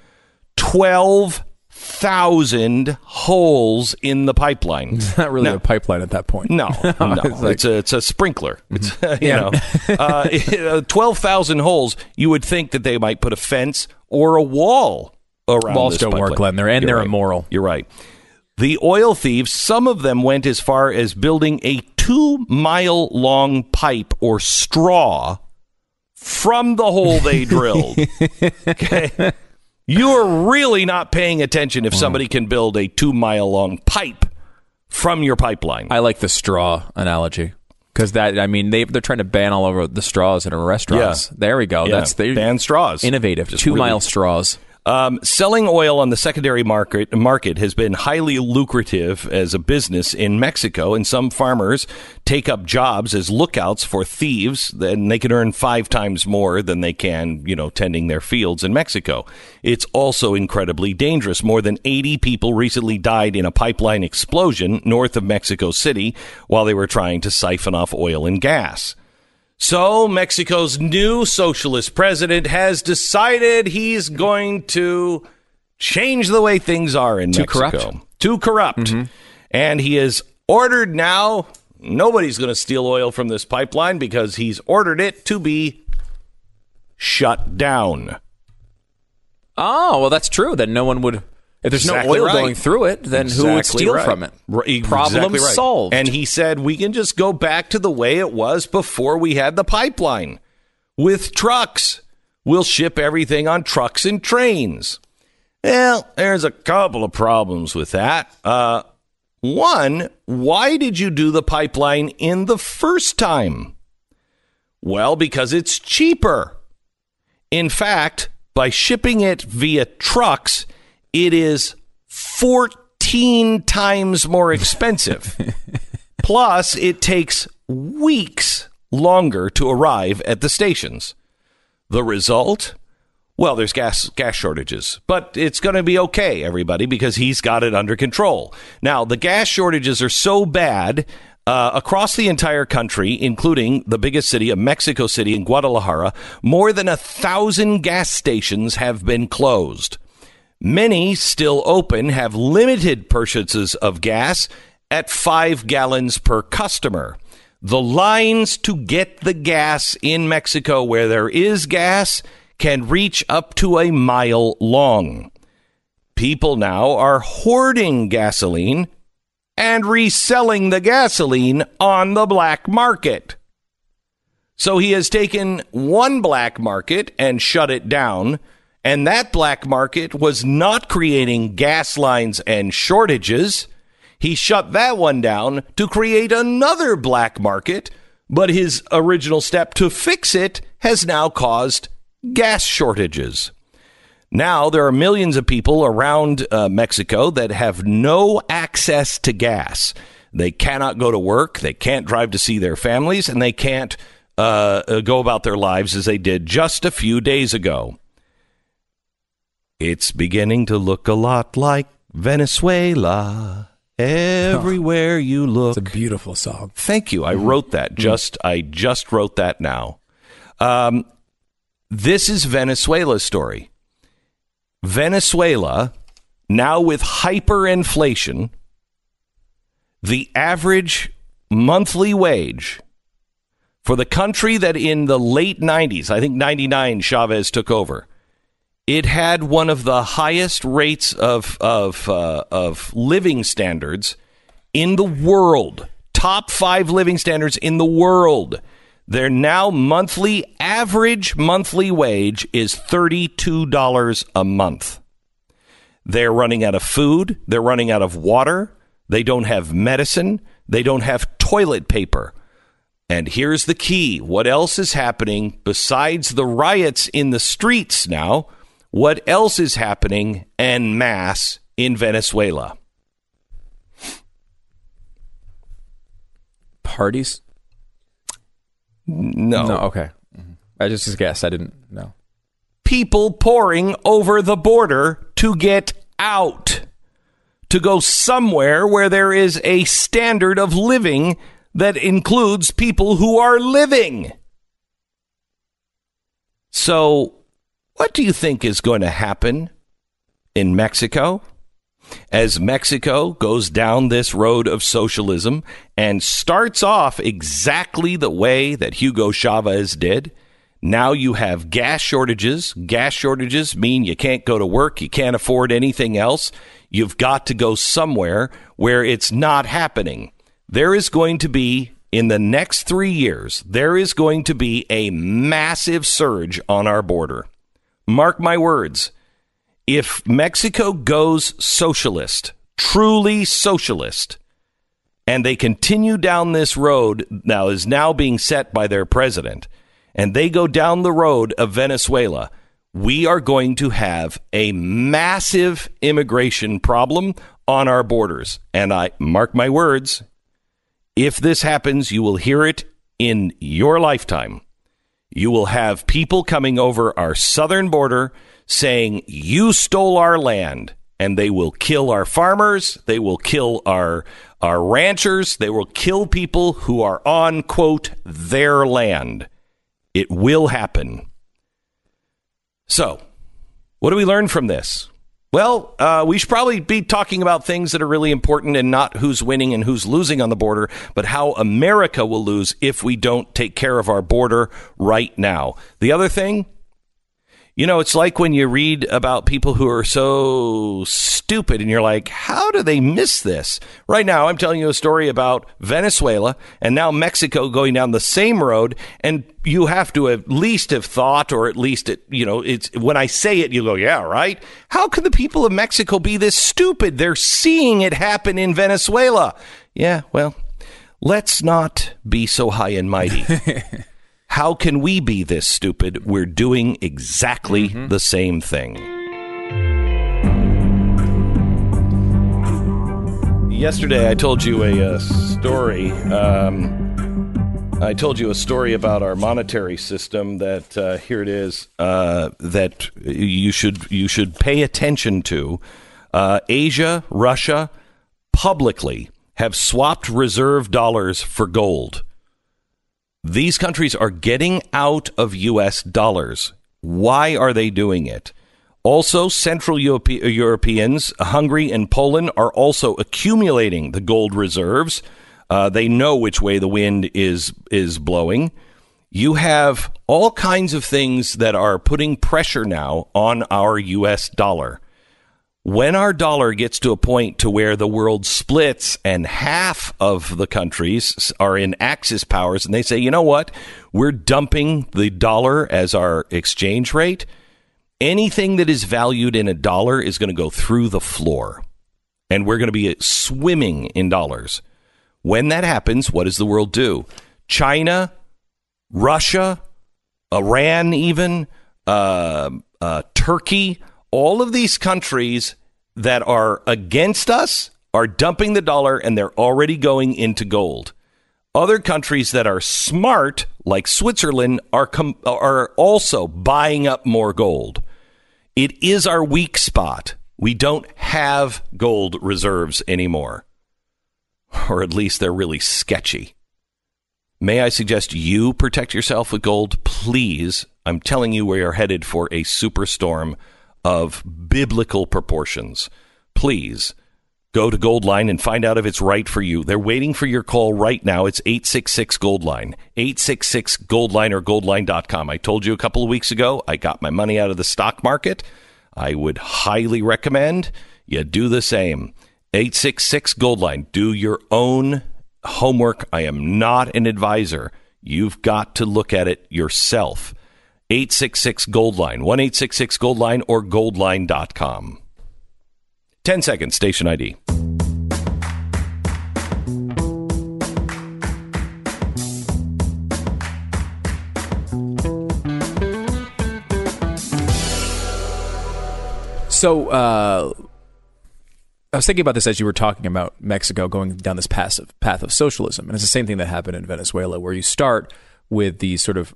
12,000 holes in the pipeline. It's not really Now- a pipeline at that point. no, *laughs* no, It's like- it's a it's a sprinkler. It's *laughs* you Yeah. know, *laughs* uh, twelve thousand holes. You would think that they might put a fence or a wall around. Walls don't work. Glenn. They're- and You're they're right. immoral. You're right. The oil thieves, some of them went as far as building a two mile long pipe or straw from the hole they *laughs* drilled. okay. You are really not paying attention if somebody can build a two mile long pipe from your pipeline. I like the straw analogy because that I mean they they're trying to ban all over the straws in restaurants. Yeah. There we go. Yeah. That's they ban straws. innovative. Just Two really- mile straws. Um, selling oil on the secondary market market has been highly lucrative as a business in Mexico, and some farmers take up jobs as lookouts for thieves. Then they can earn five times more than they can, you know, tending their fields in Mexico. It's also incredibly dangerous. More than 80 people recently died in a pipeline explosion north of Mexico City while they were trying to siphon off oil and gas. So, Mexico's new socialist president has decided he's going to change the way things are in Too Mexico. corrupt? Too corrupt. Mm-hmm. And he has ordered now nobody's going to steal oil from this pipeline because he's ordered it to be shut down. Oh well, that's true. Then no one would. If there's Exactly no oil right. going through it, then who would steal right. from it? Right, Problem exactly solved. And he said we can just go back to the way it was before we had the pipeline with trucks. We'll ship everything on trucks and trains. Well, there's a couple of problems with that. Uh, one, why did you do the pipeline in the first time? Well, because it's cheaper. In fact, by shipping it via trucks, it is 14 times more expensive. *laughs* Plus, it takes weeks longer to arrive at the stations. The result? Well, there's gas gas shortages, but it's going to be okay, everybody, because he's got it under control. Now, the gas shortages are so bad uh, across the entire country, including the biggest city of Mexico City and Guadalajara. More than a thousand gas stations have been closed. Many still open have limited purchases of gas at five gallons per customer. The lines to get the gas in Mexico, where there is gas, can reach up to a mile long. People now are hoarding gasoline and reselling the gasoline on the black market. So he has taken one black market and shut it down, and that black market was not creating gas lines and shortages. He shut that one down to create another black market, but his original step to fix it has now caused gas shortages. Now there are millions of people around uh, Mexico that have no access to gas. They cannot go to work, they can't drive to see their families, and they can't uh, uh, go about their lives as they did just a few days ago. It's beginning to look a lot like Venezuela. Everywhere *laughs* you look. It's a beautiful song. Thank you. I wrote that. Just I just wrote that now. Um, this is Venezuela's story. Venezuela, now with hyperinflation, the average monthly wage For the country that in the late 90s, I think 99, Chavez took over, it had one of the highest rates of, of, uh, of living standards in the world. Top five living standards in the world. Their now monthly average monthly wage is $32 a month. They're running out of food. They're running out of water. They don't have medicine. They don't have toilet paper. And here's the key what else is happening besides the riots in the streets now? What else is happening en masse in Venezuela? Parties? No. No, okay. Mm-hmm. I just guessed. I didn't know. People pouring over the border to get out, to go somewhere where there is a standard of living that includes people who are living. So, what do you think is going to happen in Mexico? As Mexico goes down this road of socialism and starts off exactly the way that Hugo Chavez did, now you have gas shortages. Gas shortages mean you can't go to work, you can't afford anything else. You've got to go somewhere where it's not happening. There is going to be, in the next three years, there is going to be a massive surge on our border. Mark my words. If Mexico goes socialist, truly socialist, and they continue down this road now is now being set by their president and they go down the road of Venezuela, we are going to have a massive immigration problem on our borders. And I mark my words, if this happens, you will hear it in your lifetime. You will have people coming over our southern border saying, You stole our land. And they will kill our farmers. They will kill our, our ranchers. They will kill people who are on, quote, their land. It will happen. So, what do we learn from this? Well, uh, we should probably be talking about things that are really important and not who's winning and who's losing on the border, but how America will lose if we don't take care of our border right now. The other thing, you know, it's like when you read about people who are so stupid and you're like, how do they miss this? Right now, I'm telling you a story about Venezuela and now Mexico going down the same road. And you have to at least have thought, or at least it, you know, it's when I say it, you go, yeah, right. How can the people of Mexico be this stupid? They're seeing it happen in Venezuela. Yeah, well, let's not be so high and mighty. *laughs* How can we be this stupid? We're doing exactly Mm-hmm. the same thing. Yesterday, I told you a, uh story. Um, I told you a story about our monetary system. That uh, here it is. Uh, that you should you should pay attention to. Uh, Asia, Russia, publicly have swapped reserve dollars for gold. These countries are getting out of U.S. dollars. Why are they doing it? Also, Central Europe- Europeans, Hungary and Poland, are also accumulating the gold reserves. Uh, they know which way the wind is is blowing. You have all kinds of things that are putting pressure now on our U.S. dollar when our dollar gets to a point to where the world splits and half of the countries are in axis powers and they say you know what? We're dumping the dollar as our exchange rate. Anything that is valued in a dollar is going to go through the floor and we're going to be swimming in dollars. When that happens what does the world do? China russia iran even uh, uh, turkey all of these countries that are against us are dumping the dollar and they're already going into gold. Other countries that are smart, like Switzerland, are com- are also buying up more gold. It is our weak spot. We don't have gold reserves anymore, or at least they're really sketchy. May I suggest you protect yourself with gold, please? I'm telling you, we are headed for a superstorm of biblical proportions. Please Go to Goldline and find out if it's right for you. They're waiting for your call right now. It's 866 Goldline. 866 Goldline or goldline.com. I told you a couple of weeks ago, I got my money out of the stock market. I would highly recommend you do the same. 866 Goldline. Do your own homework. I am not an advisor. You've got to look at it yourself. 866 Goldline, 1 866 Goldline or goldline.com. 10 seconds, station ID. So, uh, I was thinking about this as you were talking about Mexico going down this passive path of socialism, and it's the same thing that happened in Venezuela, where you start with these sort of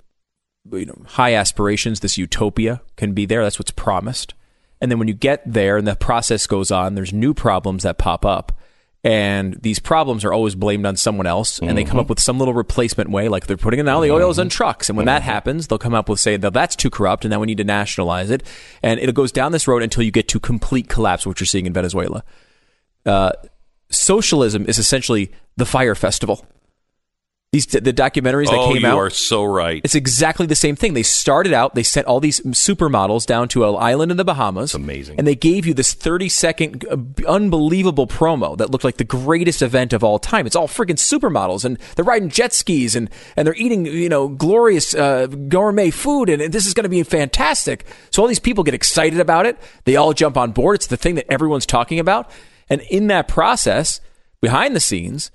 you know high aspirations, this utopia can be there. That's what's promised, and then when you get there and the process goes on, there's new problems that pop up, and these problems are always blamed on someone else, and they come up with some little replacement way, like they're putting in all the oils in trucks, and when that happens, they'll come up with say that that's too corrupt, and now we need to nationalize it, and it goes down this road until you get to complete collapse, which you're seeing in Venezuela. Uh, socialism is essentially the Fyre Festival. These the documentaries that oh, came you out. You are so right. It's exactly the same thing. They started out, they sent all these supermodels down to an island in the Bahamas. It's amazing. And they gave you this 30 second uh, unbelievable promo that looked like the greatest event of all time. It's all freaking supermodels and they're riding jet skis and, and they're eating, you know, glorious uh, gourmet food and, and this is going to be fantastic. So all these people get excited about it. They all jump on board. It's the thing that everyone's talking about. And in that process, behind the scenes,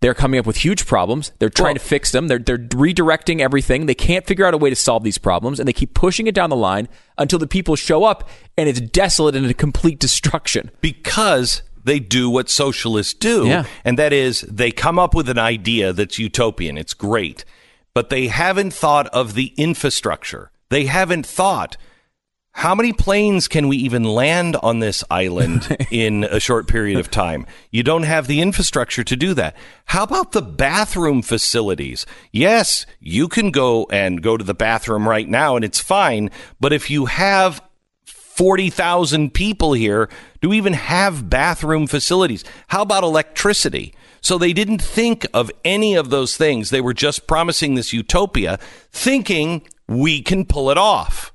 they're coming up with huge problems. They're trying to fix them. They're, they're redirecting everything. They can't figure out a way to solve these problems, and they keep pushing it down the line until the people show up and it's desolate and a complete destruction. Because they do what socialists do, Yeah. and that is they come up with an idea that's utopian. It's great, but they haven't thought of the infrastructure. They haven't thought how many planes can we even land on this island *laughs* in a short period of time? You don't have the infrastructure to do that. How about the bathroom facilities? Yes, you can go and go to the bathroom right now and it's fine, but if you have 40,000 people here, do we even have bathroom facilities? How about electricity? So they didn't think of any of those things. They were just promising this utopia, thinking we can pull it off.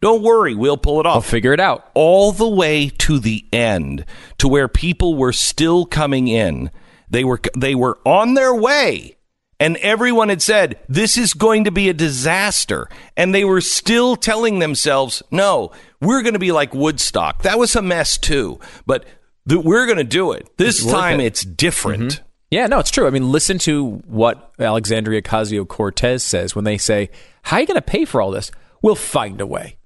Don't worry, we'll pull it off. We'll figure it out. All the way to the end, to where people were still coming in. They were they were on their way. And everyone had said, this is going to be a disaster. And they were still telling themselves, no, we're going to be like Woodstock. That was a mess too. But th- we're going to do it. This It's time it. it's different. Mm-hmm. Yeah, no, it's true. I mean, listen to what Alexandria Ocasio Cortez says when they say, How are you going to pay for all this? We'll find a way.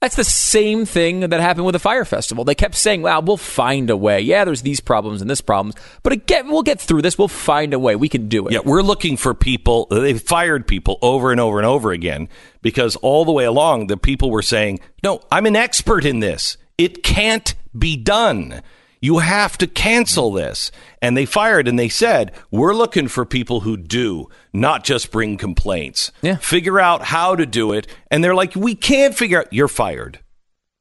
That's the same thing that happened with the Fyre Festival. They kept saying, well, we'll find a way. Yeah, there's these problems and this problems, but again, we'll get through this. We'll find a way. We can do it. Yeah, we're looking for people. They fired people over and over and over again because all the way along, the people were saying, no, I'm an expert in this. It can't be done. You have to cancel this. And they fired and they said, we're looking for people who do, not just bring complaints. Yeah. Figure out how to do it. And they're like, we can't figure out. You're fired.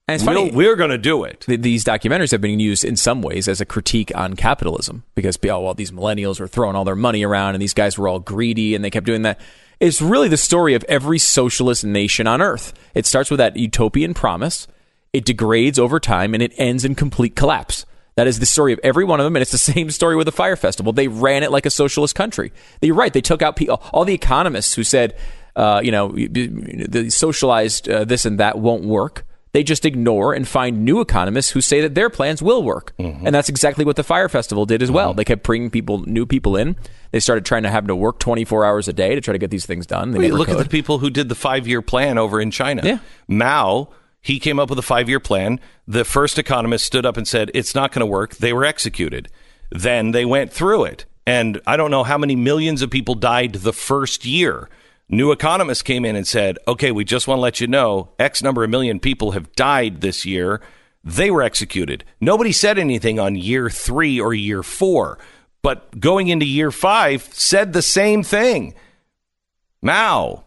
And it's funny. we're going to do it. th- these documentaries have been used in some ways as a critique on capitalism because oh well these millennials were throwing all their money around and these guys were all greedy and they kept doing that it's really the story of every socialist nation on earth it starts with that utopian promise it degrades over time and it ends in complete collapse that is the story of every one of them and it's the *laughs* same story with the Fyre Festival they ran it like a socialist country you're right they took out pe- all the economists who said uh, you know the socialized uh, this and that won't work they just ignore and find new economists who say that their plans will work. And that's exactly what the Fyre Festival did as well. They kept bringing people, new people in. They started trying to have them to work 24 hours a day to try to get these things done. They never look at the people who did the five year plan over in China. Yeah. Mao, he came up with a five year plan. The first economist stood up and said, it's not going to work. They were executed. Then they went through it. And I don't know how many millions of people died the first year. New economists came in and said, okay, we just want to let you know X number of million people have died this year. They were executed. Nobody said anything on year three or year four. But going into year five, said the same thing. Mao,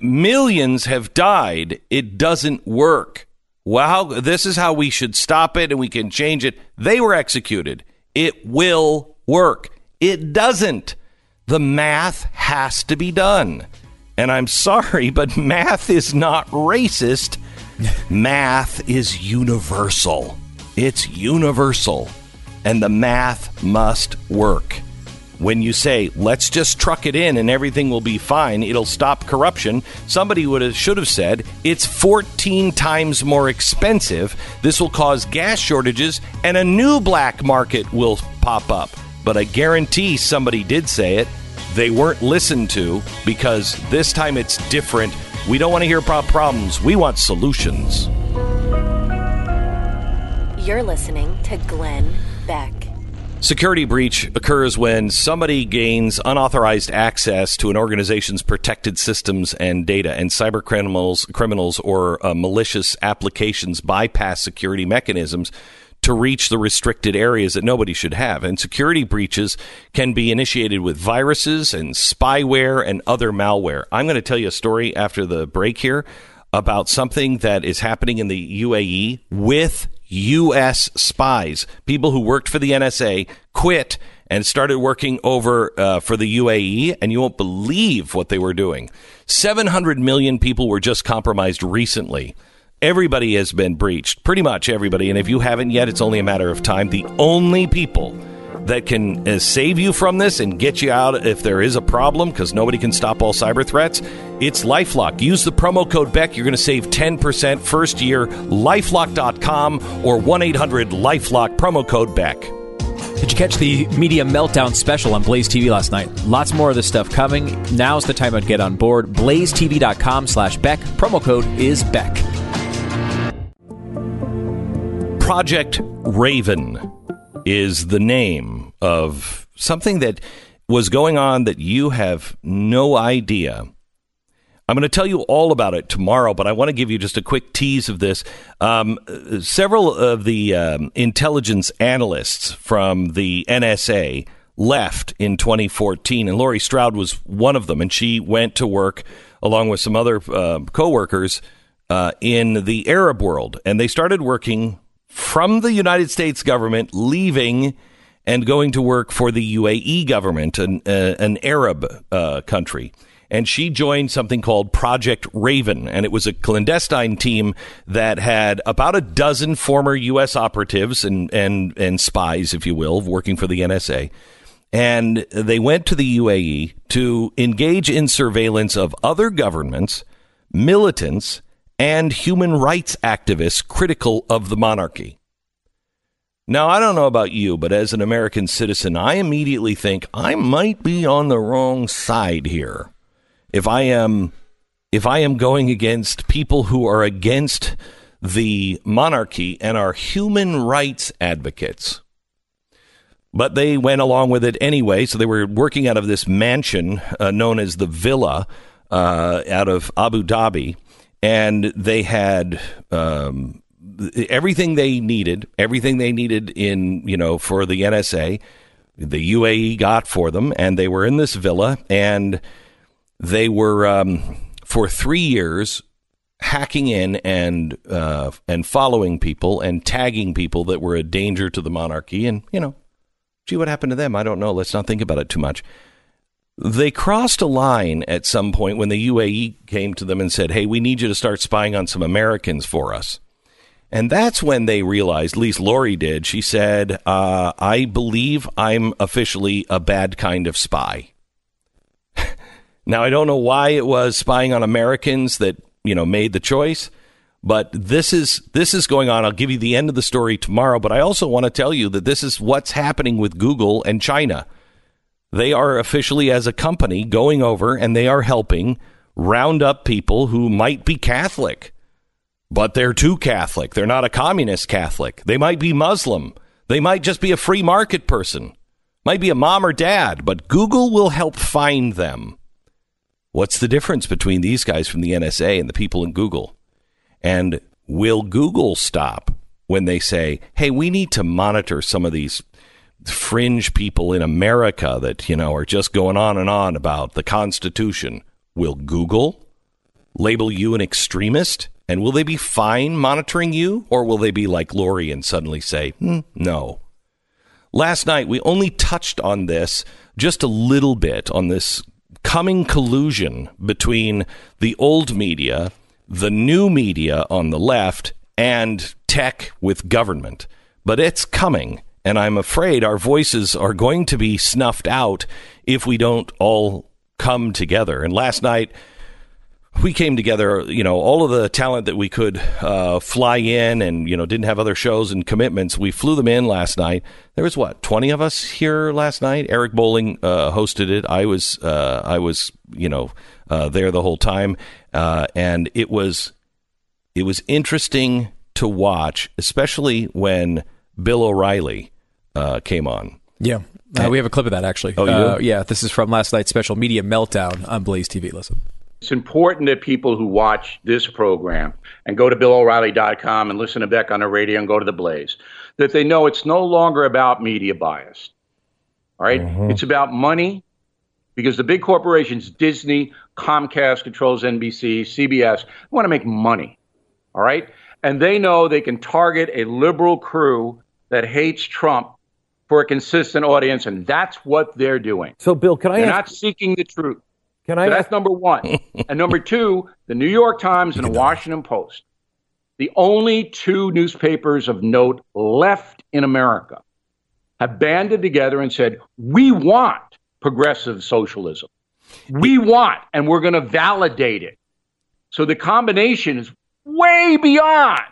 millions have died. It doesn't work. Wow, this is how we should stop it and we can change it. They were executed. it will work. It doesn't. The math has to be done. And I'm sorry, but *laughs* math is not racist. math is universal. It's universal. And the math must work. When you say, let's just truck it in and everything will be fine, it'll stop corruption, somebody would have, should have said, it's 14 times more expensive. This will cause gas shortages and a new black market will pop up. But I guarantee somebody did say it. They weren't listened to because this time it's different. We don't want to hear about problems, we want solutions. You're listening to Glenn Beck. Security breach occurs when somebody gains unauthorized access to an organization's protected systems and data, and cyber criminals, criminals or uh, malicious applications bypass security mechanisms to reach the restricted areas that nobody should have. And security breaches can be initiated with viruses and spyware and other malware. I'm going to tell you a story after the break here about something that is happening in the UAE with U.S. spies, people who worked for the NSA, quit and started working over uh, for the UAE, and you won't believe what they were doing. 700 million people were just compromised recently. Everybody has been breached, pretty much everybody. And if you haven't yet, it's only a matter of time. The only people that can uh, save you from this and get you out if there is a problem because nobody can stop all cyber threats. It's lifelock. Use the promo code beck. You're going to save 10% first year. Lifelock.com or 1-800-lifelock promo code beck. Did you catch the media meltdown special on blaze tv last night? Lots more of this stuff coming. Now's the time to get on board. blazetv.com slash beck. Promo code is beck. Project raven is the name of something that was going on that you have no idea. I'm going to tell you all about it tomorrow, but I want to give you just a quick tease of this. Um, several of the um, intelligence analysts from the NSA left in 2014, and Lori Stroud was one of them, and she went to work along with some other uh, coworkers uh, in the Arab world, and they started working from the United States government, leaving and going to work for the UAE government, an, uh, an Arab uh, country. And she joined something called Project Raven. And it was a clandestine team that had about a dozen former U.S. operatives and, and, and spies, if you will, working for the NSA. And they went to the UAE to engage in surveillance of other governments, militants, and human rights activists critical of the monarchy. Now, I don't know about you, but as an American citizen, I immediately think I might be on the wrong side here. If I am if I am going against people who are against the monarchy and are human rights advocates. But they went along with it anyway, so they were working out of this mansion uh, known as the Villa uh, out of Abu Dhabi and they had um, everything they needed, everything they needed in you know for the NSA, the UAE got for them, and they were in this villa, and they were um, for three years hacking in and uh, and following people and tagging people that were a danger to the monarchy, and you know, gee, what happened to them? I don't know. Let's not think about it too much. They crossed a line at some point when the UAE came to them and said, Hey, we need you to start spying on some Americans for us. And that's when they realized, at least Lori did. She said, uh, I believe I'm officially a bad kind of spy. *laughs* now, I don't know why it was spying on Americans that, you know, made the choice, but this is this is going on. I'll give you the end of the story tomorrow, but I also want to tell you that this is what's happening with Google and China. They are officially, as a company, going over and they are helping round up people who might be Catholic, but they're too Catholic. They're not a communist Catholic. They might be Muslim. They might just be a free market person. Might be a mom or dad, but Google will help find them. What's the difference between these guys from the NSA and the people in Google? And will Google stop when they say, hey, we need to monitor some of these fringe people in America that, you know, are just going on and on about the Constitution. Will Google label you an extremist? And will they be fine monitoring you? Or will they be like Lori and suddenly say, hmm, no? last night we only touched on this just a little bit on this coming collusion between the old media, the new media on the left, and tech with government. But it's coming, and I'm afraid our voices are going to be snuffed out if we don't all come together. And last night, we came together, you know, all of the talent that we could uh, fly in and, you know, didn't have other shows and commitments. We flew them in last night. There was what, 20 of us here last night? Eric Bolling uh, hosted it. I was, uh, I was, you know, uh, there the whole time. Uh, and it was, it was interesting to watch, especially when Bill O'Reilly uh, came on. Yeah. Uh, we have a clip of that actually. Oh, you uh, yeah. This is from last night's special media meltdown on Blaze TV. Listen. It's important that people who watch this program and go to BillO'Reilly.com and listen to Beck on the radio and go to the Blaze, that they know it's no longer about media bias. All right? It's about money because the big corporations, Disney, Comcast controls NBC, CBS, want to make money. All right? And they know they can target a liberal crew that hates Trump for a consistent audience, and that's what they're doing. So, Bill, can I ask? They're ask- not seeking the truth. Can I So that's number one. *laughs* and number two, the New York Times and the Washington Post, the only two newspapers of note left in America, have banded together and said, we want progressive socialism. We want, and we're going to validate it. So the combination is way beyond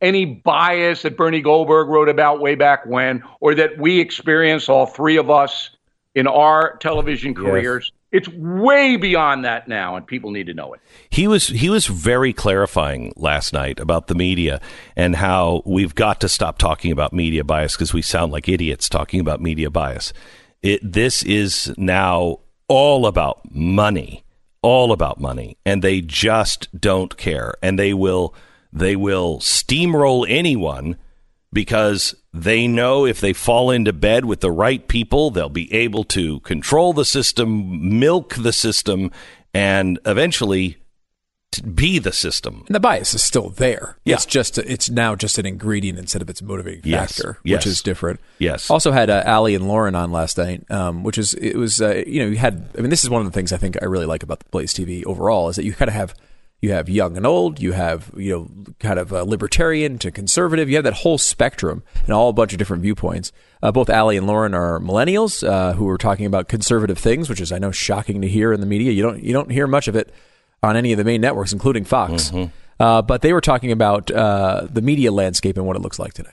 any bias that Bernie Goldberg wrote about way back when, or that we experience, all three of us, in our television careers. It's way beyond that now, and people need to know it. He was he was very clarifying last night about the media and how we've got to stop talking about media bias because we sound like idiots talking about media bias. It, this is now all about money, all about money, and they just don't care, and they will they will steamroll anyone because they know if they fall into bed with the right people, they'll be able to control the system, milk the system, and eventually be the system. And the bias is still there. Yeah. It's just it's now just an ingredient instead of its motivating Yes. factor, Yes. which is different. Yes. Also had uh, Allie and Lauren on last night, um, which is it was uh, you know you had I mean this is one of the things I think I really like about the Blaze TV overall is that you kind of have you have young and old, you have you know kind of uh, libertarian to conservative, you have that whole spectrum and all a bunch of different viewpoints. Uh, both Allie and Lauren are millennials uh, who are talking about conservative things, which is I know shocking to hear in the media. You don't you don't hear much of it on any of the main networks, including Fox. Uh, but they were talking about uh, the media landscape and what it looks like today.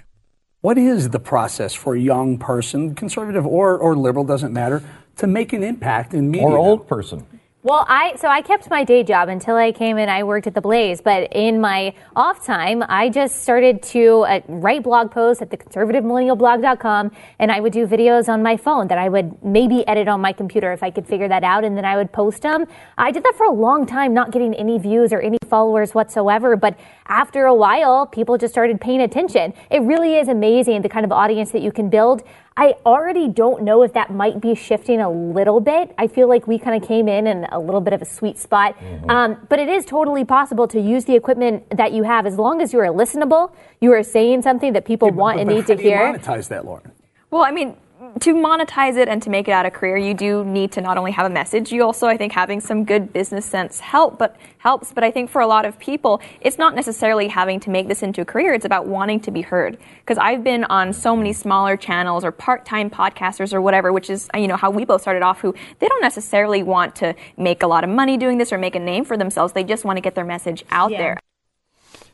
What is the process for a young person, conservative or, or liberal, doesn't matter, to make an impact in media? Or old person. Well, I so I kept my day job until I came in. I worked at the Blaze, but in my off time, I just started to uh, write blog posts at the conservativemillennialblog.com, and I would do videos on my phone that I would maybe edit on my computer if I could figure that out, and then I would post them. I did that for a long time, not getting any views or any followers whatsoever. But after a while, people just started paying attention. It really is amazing the kind of audience that you can build. I already don't know if that might be shifting a little bit. I feel like we kind of came in in a little bit of a sweet spot. Um, but it is totally possible to use the equipment that you have as long as you are listenable, you are saying something that people want and But need how to do you hear. monetize that, Lauren? Well, I mean, to monetize it and to make it out a career, you do need to not only have a message, you also, I think, having some good business sense help, but helps. But I think for a lot of people, it's not necessarily having to make this into a career. It's about wanting to be heard. Because I've been on so many smaller channels or part-time podcasters or whatever, which is, you know, how we both started off, who they don't necessarily want to make a lot of money doing this or make a name for themselves. They just want to get their message out there.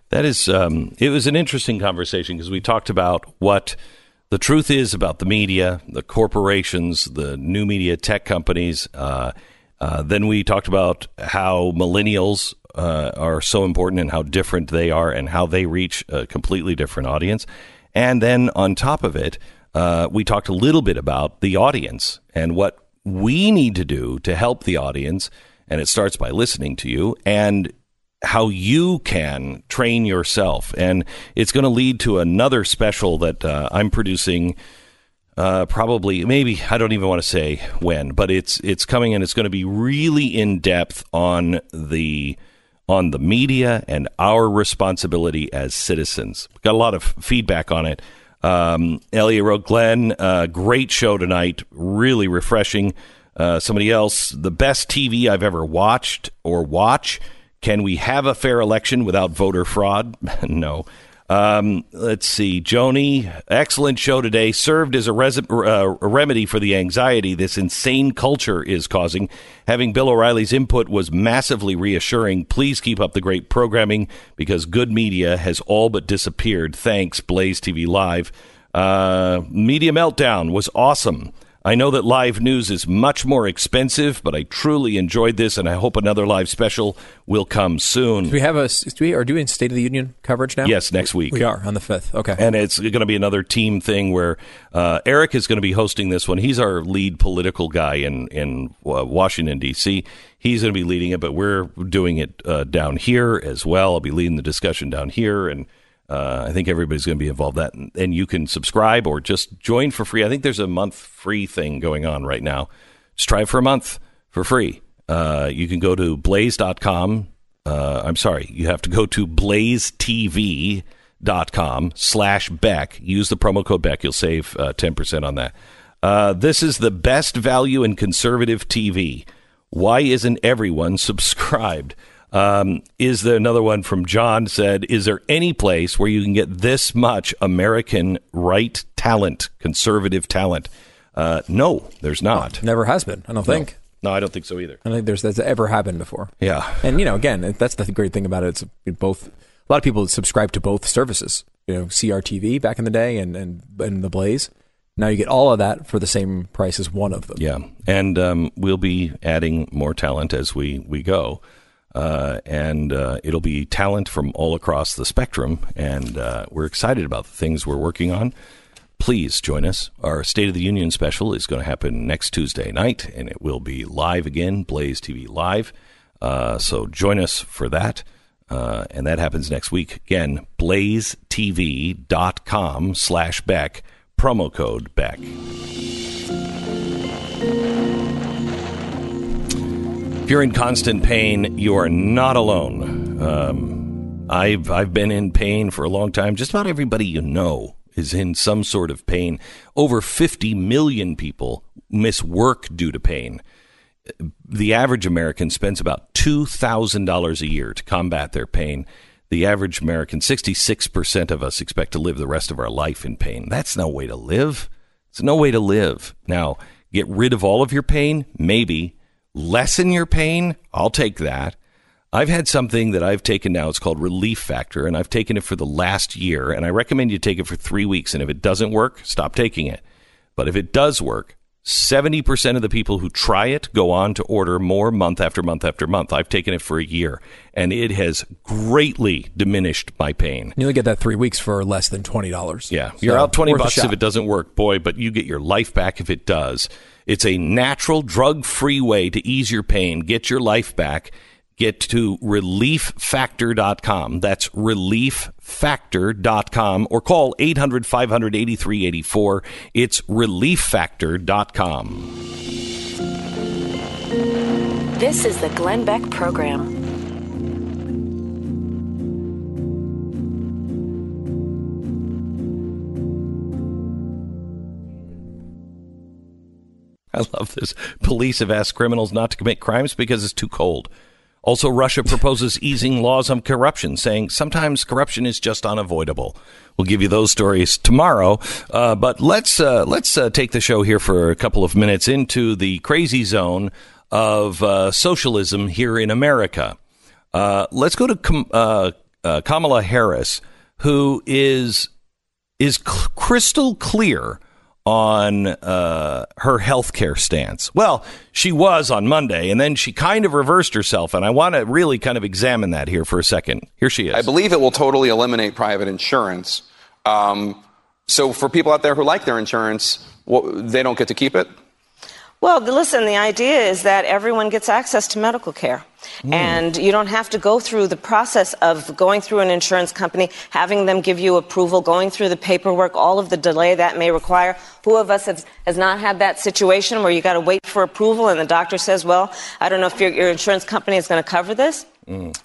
That is, um, it was an interesting conversation because we talked about what the truth is about the media, the corporations, the new media tech companies. Uh, uh, then we talked about how millennials uh, are so important and how different they are and how they reach a completely different audience. And then on top of it, uh, we talked a little bit about the audience and what we need to do to help the audience. And it starts by listening to you and how you can train yourself. And it's going to lead to another special that uh, I'm producing. Uh, probably, maybe I don't even want to say when, but it's it's coming and it's going to be really in depth on the on the media and our responsibility as citizens. Got a lot of feedback on it. Um, Elliot wrote, Glenn, uh, great show tonight. Really refreshing. Uh, somebody else, the best TV I've ever watched or watch. Can we have a fair election without voter fraud? *laughs* no. Um, let's see. Joni, excellent show today. Served as a, res- uh, a remedy for the anxiety this insane culture is causing. Having Bill O'Reilly's input was massively reassuring. Please keep up the great programming because good media has all but disappeared. Thanks, Blaze TV Live. Uh, media Meltdown was awesome. I know that live news is much more expensive, but I truly enjoyed this, and I hope another live special will come soon. Do we have a? Do we are doing State of the Union coverage now? Yes, next week. We are on the fifth. Okay, and it's going to be another team thing where uh, Eric is going to be hosting this one. He's our lead political guy in in uh, Washington D.C. He's going to be leading it, but we're doing it uh, down here as well. I'll be leading the discussion down here and. Uh, I think everybody's going to be involved in that, and, and you can subscribe or just join for free. I think there's a month free thing going on right now. Just try for a month for free. Uh, you can go to blaze.com. Uh, I'm sorry, you have to go to blazetv.com slash Beck. Use the promo code Beck. You'll save uh, 10% on that. Uh, this is the best value in conservative TV. Why isn't everyone *laughs* subscribed? Um, is there another one from John said, is there any place where you can get this much American right talent, conservative talent? Uh, no, there's not. Never has been. I don't No. think. No, I don't think so either. I don't think there's that's ever happened before. Yeah. And you know, again, that's the great thing about it. It's both. A lot of people subscribe to both services. You know, CRTV back in the day, and and and the Blaze. Now you get all of that for the same price as one of them. Yeah, and um, we'll be adding more talent as we we go, uh, and uh, it'll be talent from all across the spectrum, and uh, we're excited about the things we're working on. Please join us. Our State of the Union special is going to happen next Tuesday night, and it will be live again, Blaze TV Live. Uh, so join us for that. Uh, and that happens next week. Again, blazetv.com slash Beck, promo code Beck. If you're in constant pain, you are not alone. Um, I've I've been in pain for a long time. Just about everybody you know is in some sort of pain. Over 50 million people miss work due to pain. The average American spends about $2,000 a year to combat their pain. The average American, 66% of us expect to live the rest of our life in pain. That's no way to live. It's no way to live. Now, get rid of all of your pain? Maybe. Lessen your pain? I'll take that. I've had something that I've taken now. It's called Relief Factor, and I've taken it for the last year. And I recommend you take it for three weeks. And if it doesn't work, stop taking it. But if it does work, 70% of the people who try it go on to order more month after month after month. I've taken it for a year, and it has greatly diminished my pain. You only get that three weeks for less than twenty dollars. Yeah, you're out 20 bucks if it doesn't work, boy, but you get your life back if it does. It's a natural, drug free way to ease your pain, get your life back. Get to relieffactor.com. That's relieffactor.com or call 800 500 8384. It's relieffactor.com. This is the Glenn Beck Program. *laughs* I love this. Police have asked criminals not to commit crimes because it's too cold. Also, Russia proposes easing laws on corruption, saying sometimes corruption is just unavoidable. We'll give you those stories tomorrow, uh, but let's uh, let's uh, take the show here for a couple of minutes into the crazy zone of uh, socialism here in America. Uh, let's go to uh, Kamala Harris, who is is cl- crystal clear on uh, her healthcare stance. Well, she was on Monday, and then she kind of reversed herself, and I want to really kind of examine that here for a second. Here she is. I believe it will totally eliminate private insurance. Um, so for people out there who like their insurance, wh- they don't get to keep it. Well, listen, the idea is that everyone gets access to medical care. And you don't have to go through the process of going through an insurance company, having them give you approval, going through the paperwork, all of the delay that may require. Who of us has, has not had that situation where you got to wait for approval and the doctor says, well, I don't know if your, your insurance company is going to cover this?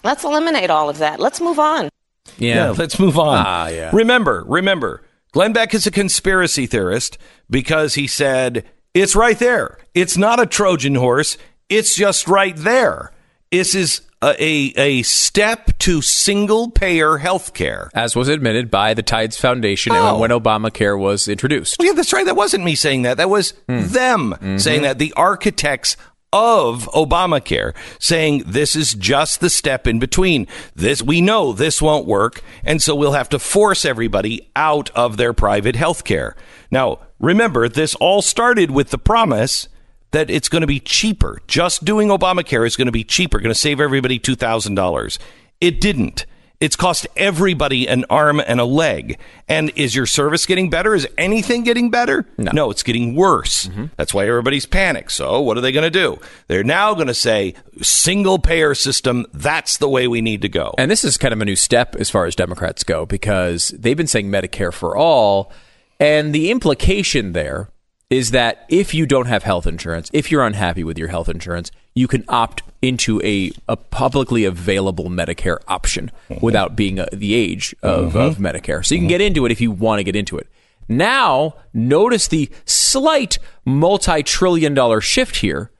Let's eliminate all of that. Let's move on. Yeah. let's move on. Ah, yeah. Remember, remember, Glenn Beck is a conspiracy theorist because he said it's right there. It's not a Trojan horse. It's just right there. This is a, a, a step to single payer health care. As was admitted by the Tides Foundation oh. when Obamacare was introduced. Well, yeah, that's right. That wasn't me saying that. That was hmm. them mm-hmm. saying that. The architects of Obamacare saying this is just the step in between. This we know this won't work, and so we'll have to force everybody out of their private health care. Now, remember, this all started with the promise that it's going to be cheaper. Just doing Obamacare is going to be cheaper, going to save everybody $2,000. It didn't. It's cost everybody an arm and a leg. And is your service getting better? Is anything getting better? No, no it's getting worse. Mm-hmm. That's why everybody's panicked. So, what are they going to do? They're now going to say single payer system, that's the way we need to go. And this is kind of a new step as far as Democrats go because they've been saying Medicare for all. And the implication there is that if you don't have health insurance, if you're unhappy with your health insurance, you can opt into a, a publicly available Medicare option mm-hmm. without being a, uh, the age of, mm-hmm. of Medicare. So you can mm-hmm. get into it if you want to get into it. Now, notice the slight multi trillion dollar shift here,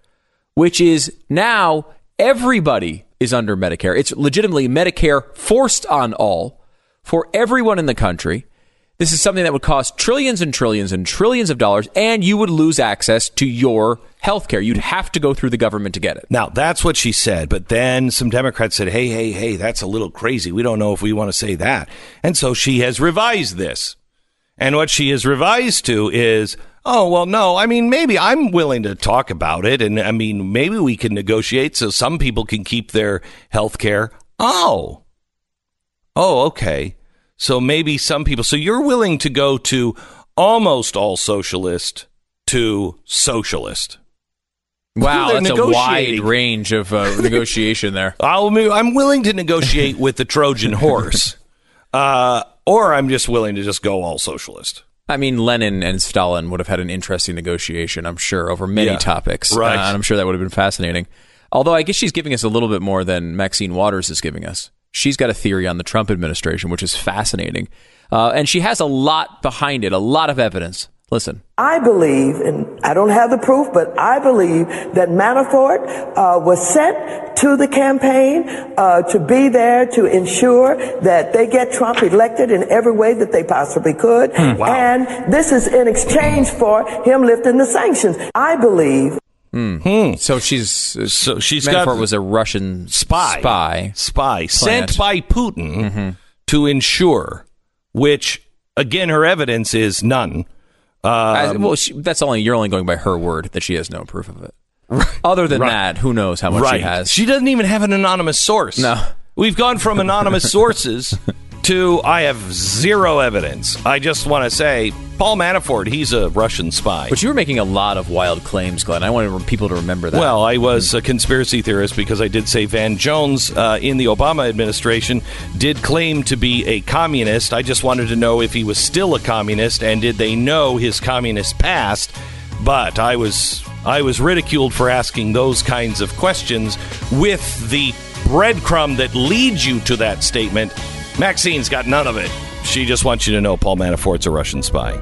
which is now everybody is under Medicare. It's legitimately Medicare forced on all for everyone in the country. This is something that would cost trillions and trillions and trillions of dollars, and you would lose access to your health care. You'd have to go through the government to get it. Now, that's what she said. But then some Democrats said, hey, hey, hey, that's a little crazy. We don't know if we want to say that. And so she has revised this. And what she has revised to is, oh, well, no, I mean, maybe I'm willing to talk about it. And I mean, maybe we can negotiate so some people can keep their health care. Oh, oh, okay. So maybe some people, so you're willing to go to almost all socialist to socialist. Wow, that's a wide range of uh, *laughs* negotiation there. *laughs* I'll, I'm willing to negotiate with the Trojan horse, *laughs* uh, or I'm just willing to just go all socialist. I mean, Lenin and Stalin would have had an interesting negotiation, I'm sure, over many yeah, topics. Right. Uh, and I'm sure that would have been fascinating. Although I guess she's giving us a little bit more than Maxine Waters is giving us. She's got a theory on the Trump administration, which is fascinating. Uh, and she has a lot behind it, a lot of evidence. Listen. I believe, and I don't have the proof, but I believe that Manafort uh, was sent to the campaign uh, to be there to ensure that they get Trump elected in every way that they possibly could. Hmm, wow. And this is in exchange for him lifting the sanctions. I believe Hmm. So she's so she's Manafort got was a Russian spy spy spy sent by Putin mm-hmm. to ensure, which again her evidence is none. Um, well, she, that's only you're only going by her word that she has no proof of it. Other than right. that, who knows how much right. she has? She doesn't even have an anonymous source. No, we've gone from anonymous *laughs* sources to I have zero evidence. I just want to say Paul Manafort, he's a Russian spy. But you were making a lot of wild claims, Glenn. I wanted people to remember that. Well, I was a conspiracy theorist because I did say Van Jones uh, in the Obama administration did claim to be a communist. I just wanted to know if he was still a communist and did they know his communist past. But I was I was ridiculed for asking those kinds of questions with the breadcrumb that leads you to that statement. Maxine's got none of it. She just wants you to know Paul Manafort's a Russian spy.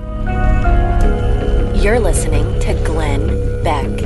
You're listening to Glenn Beck.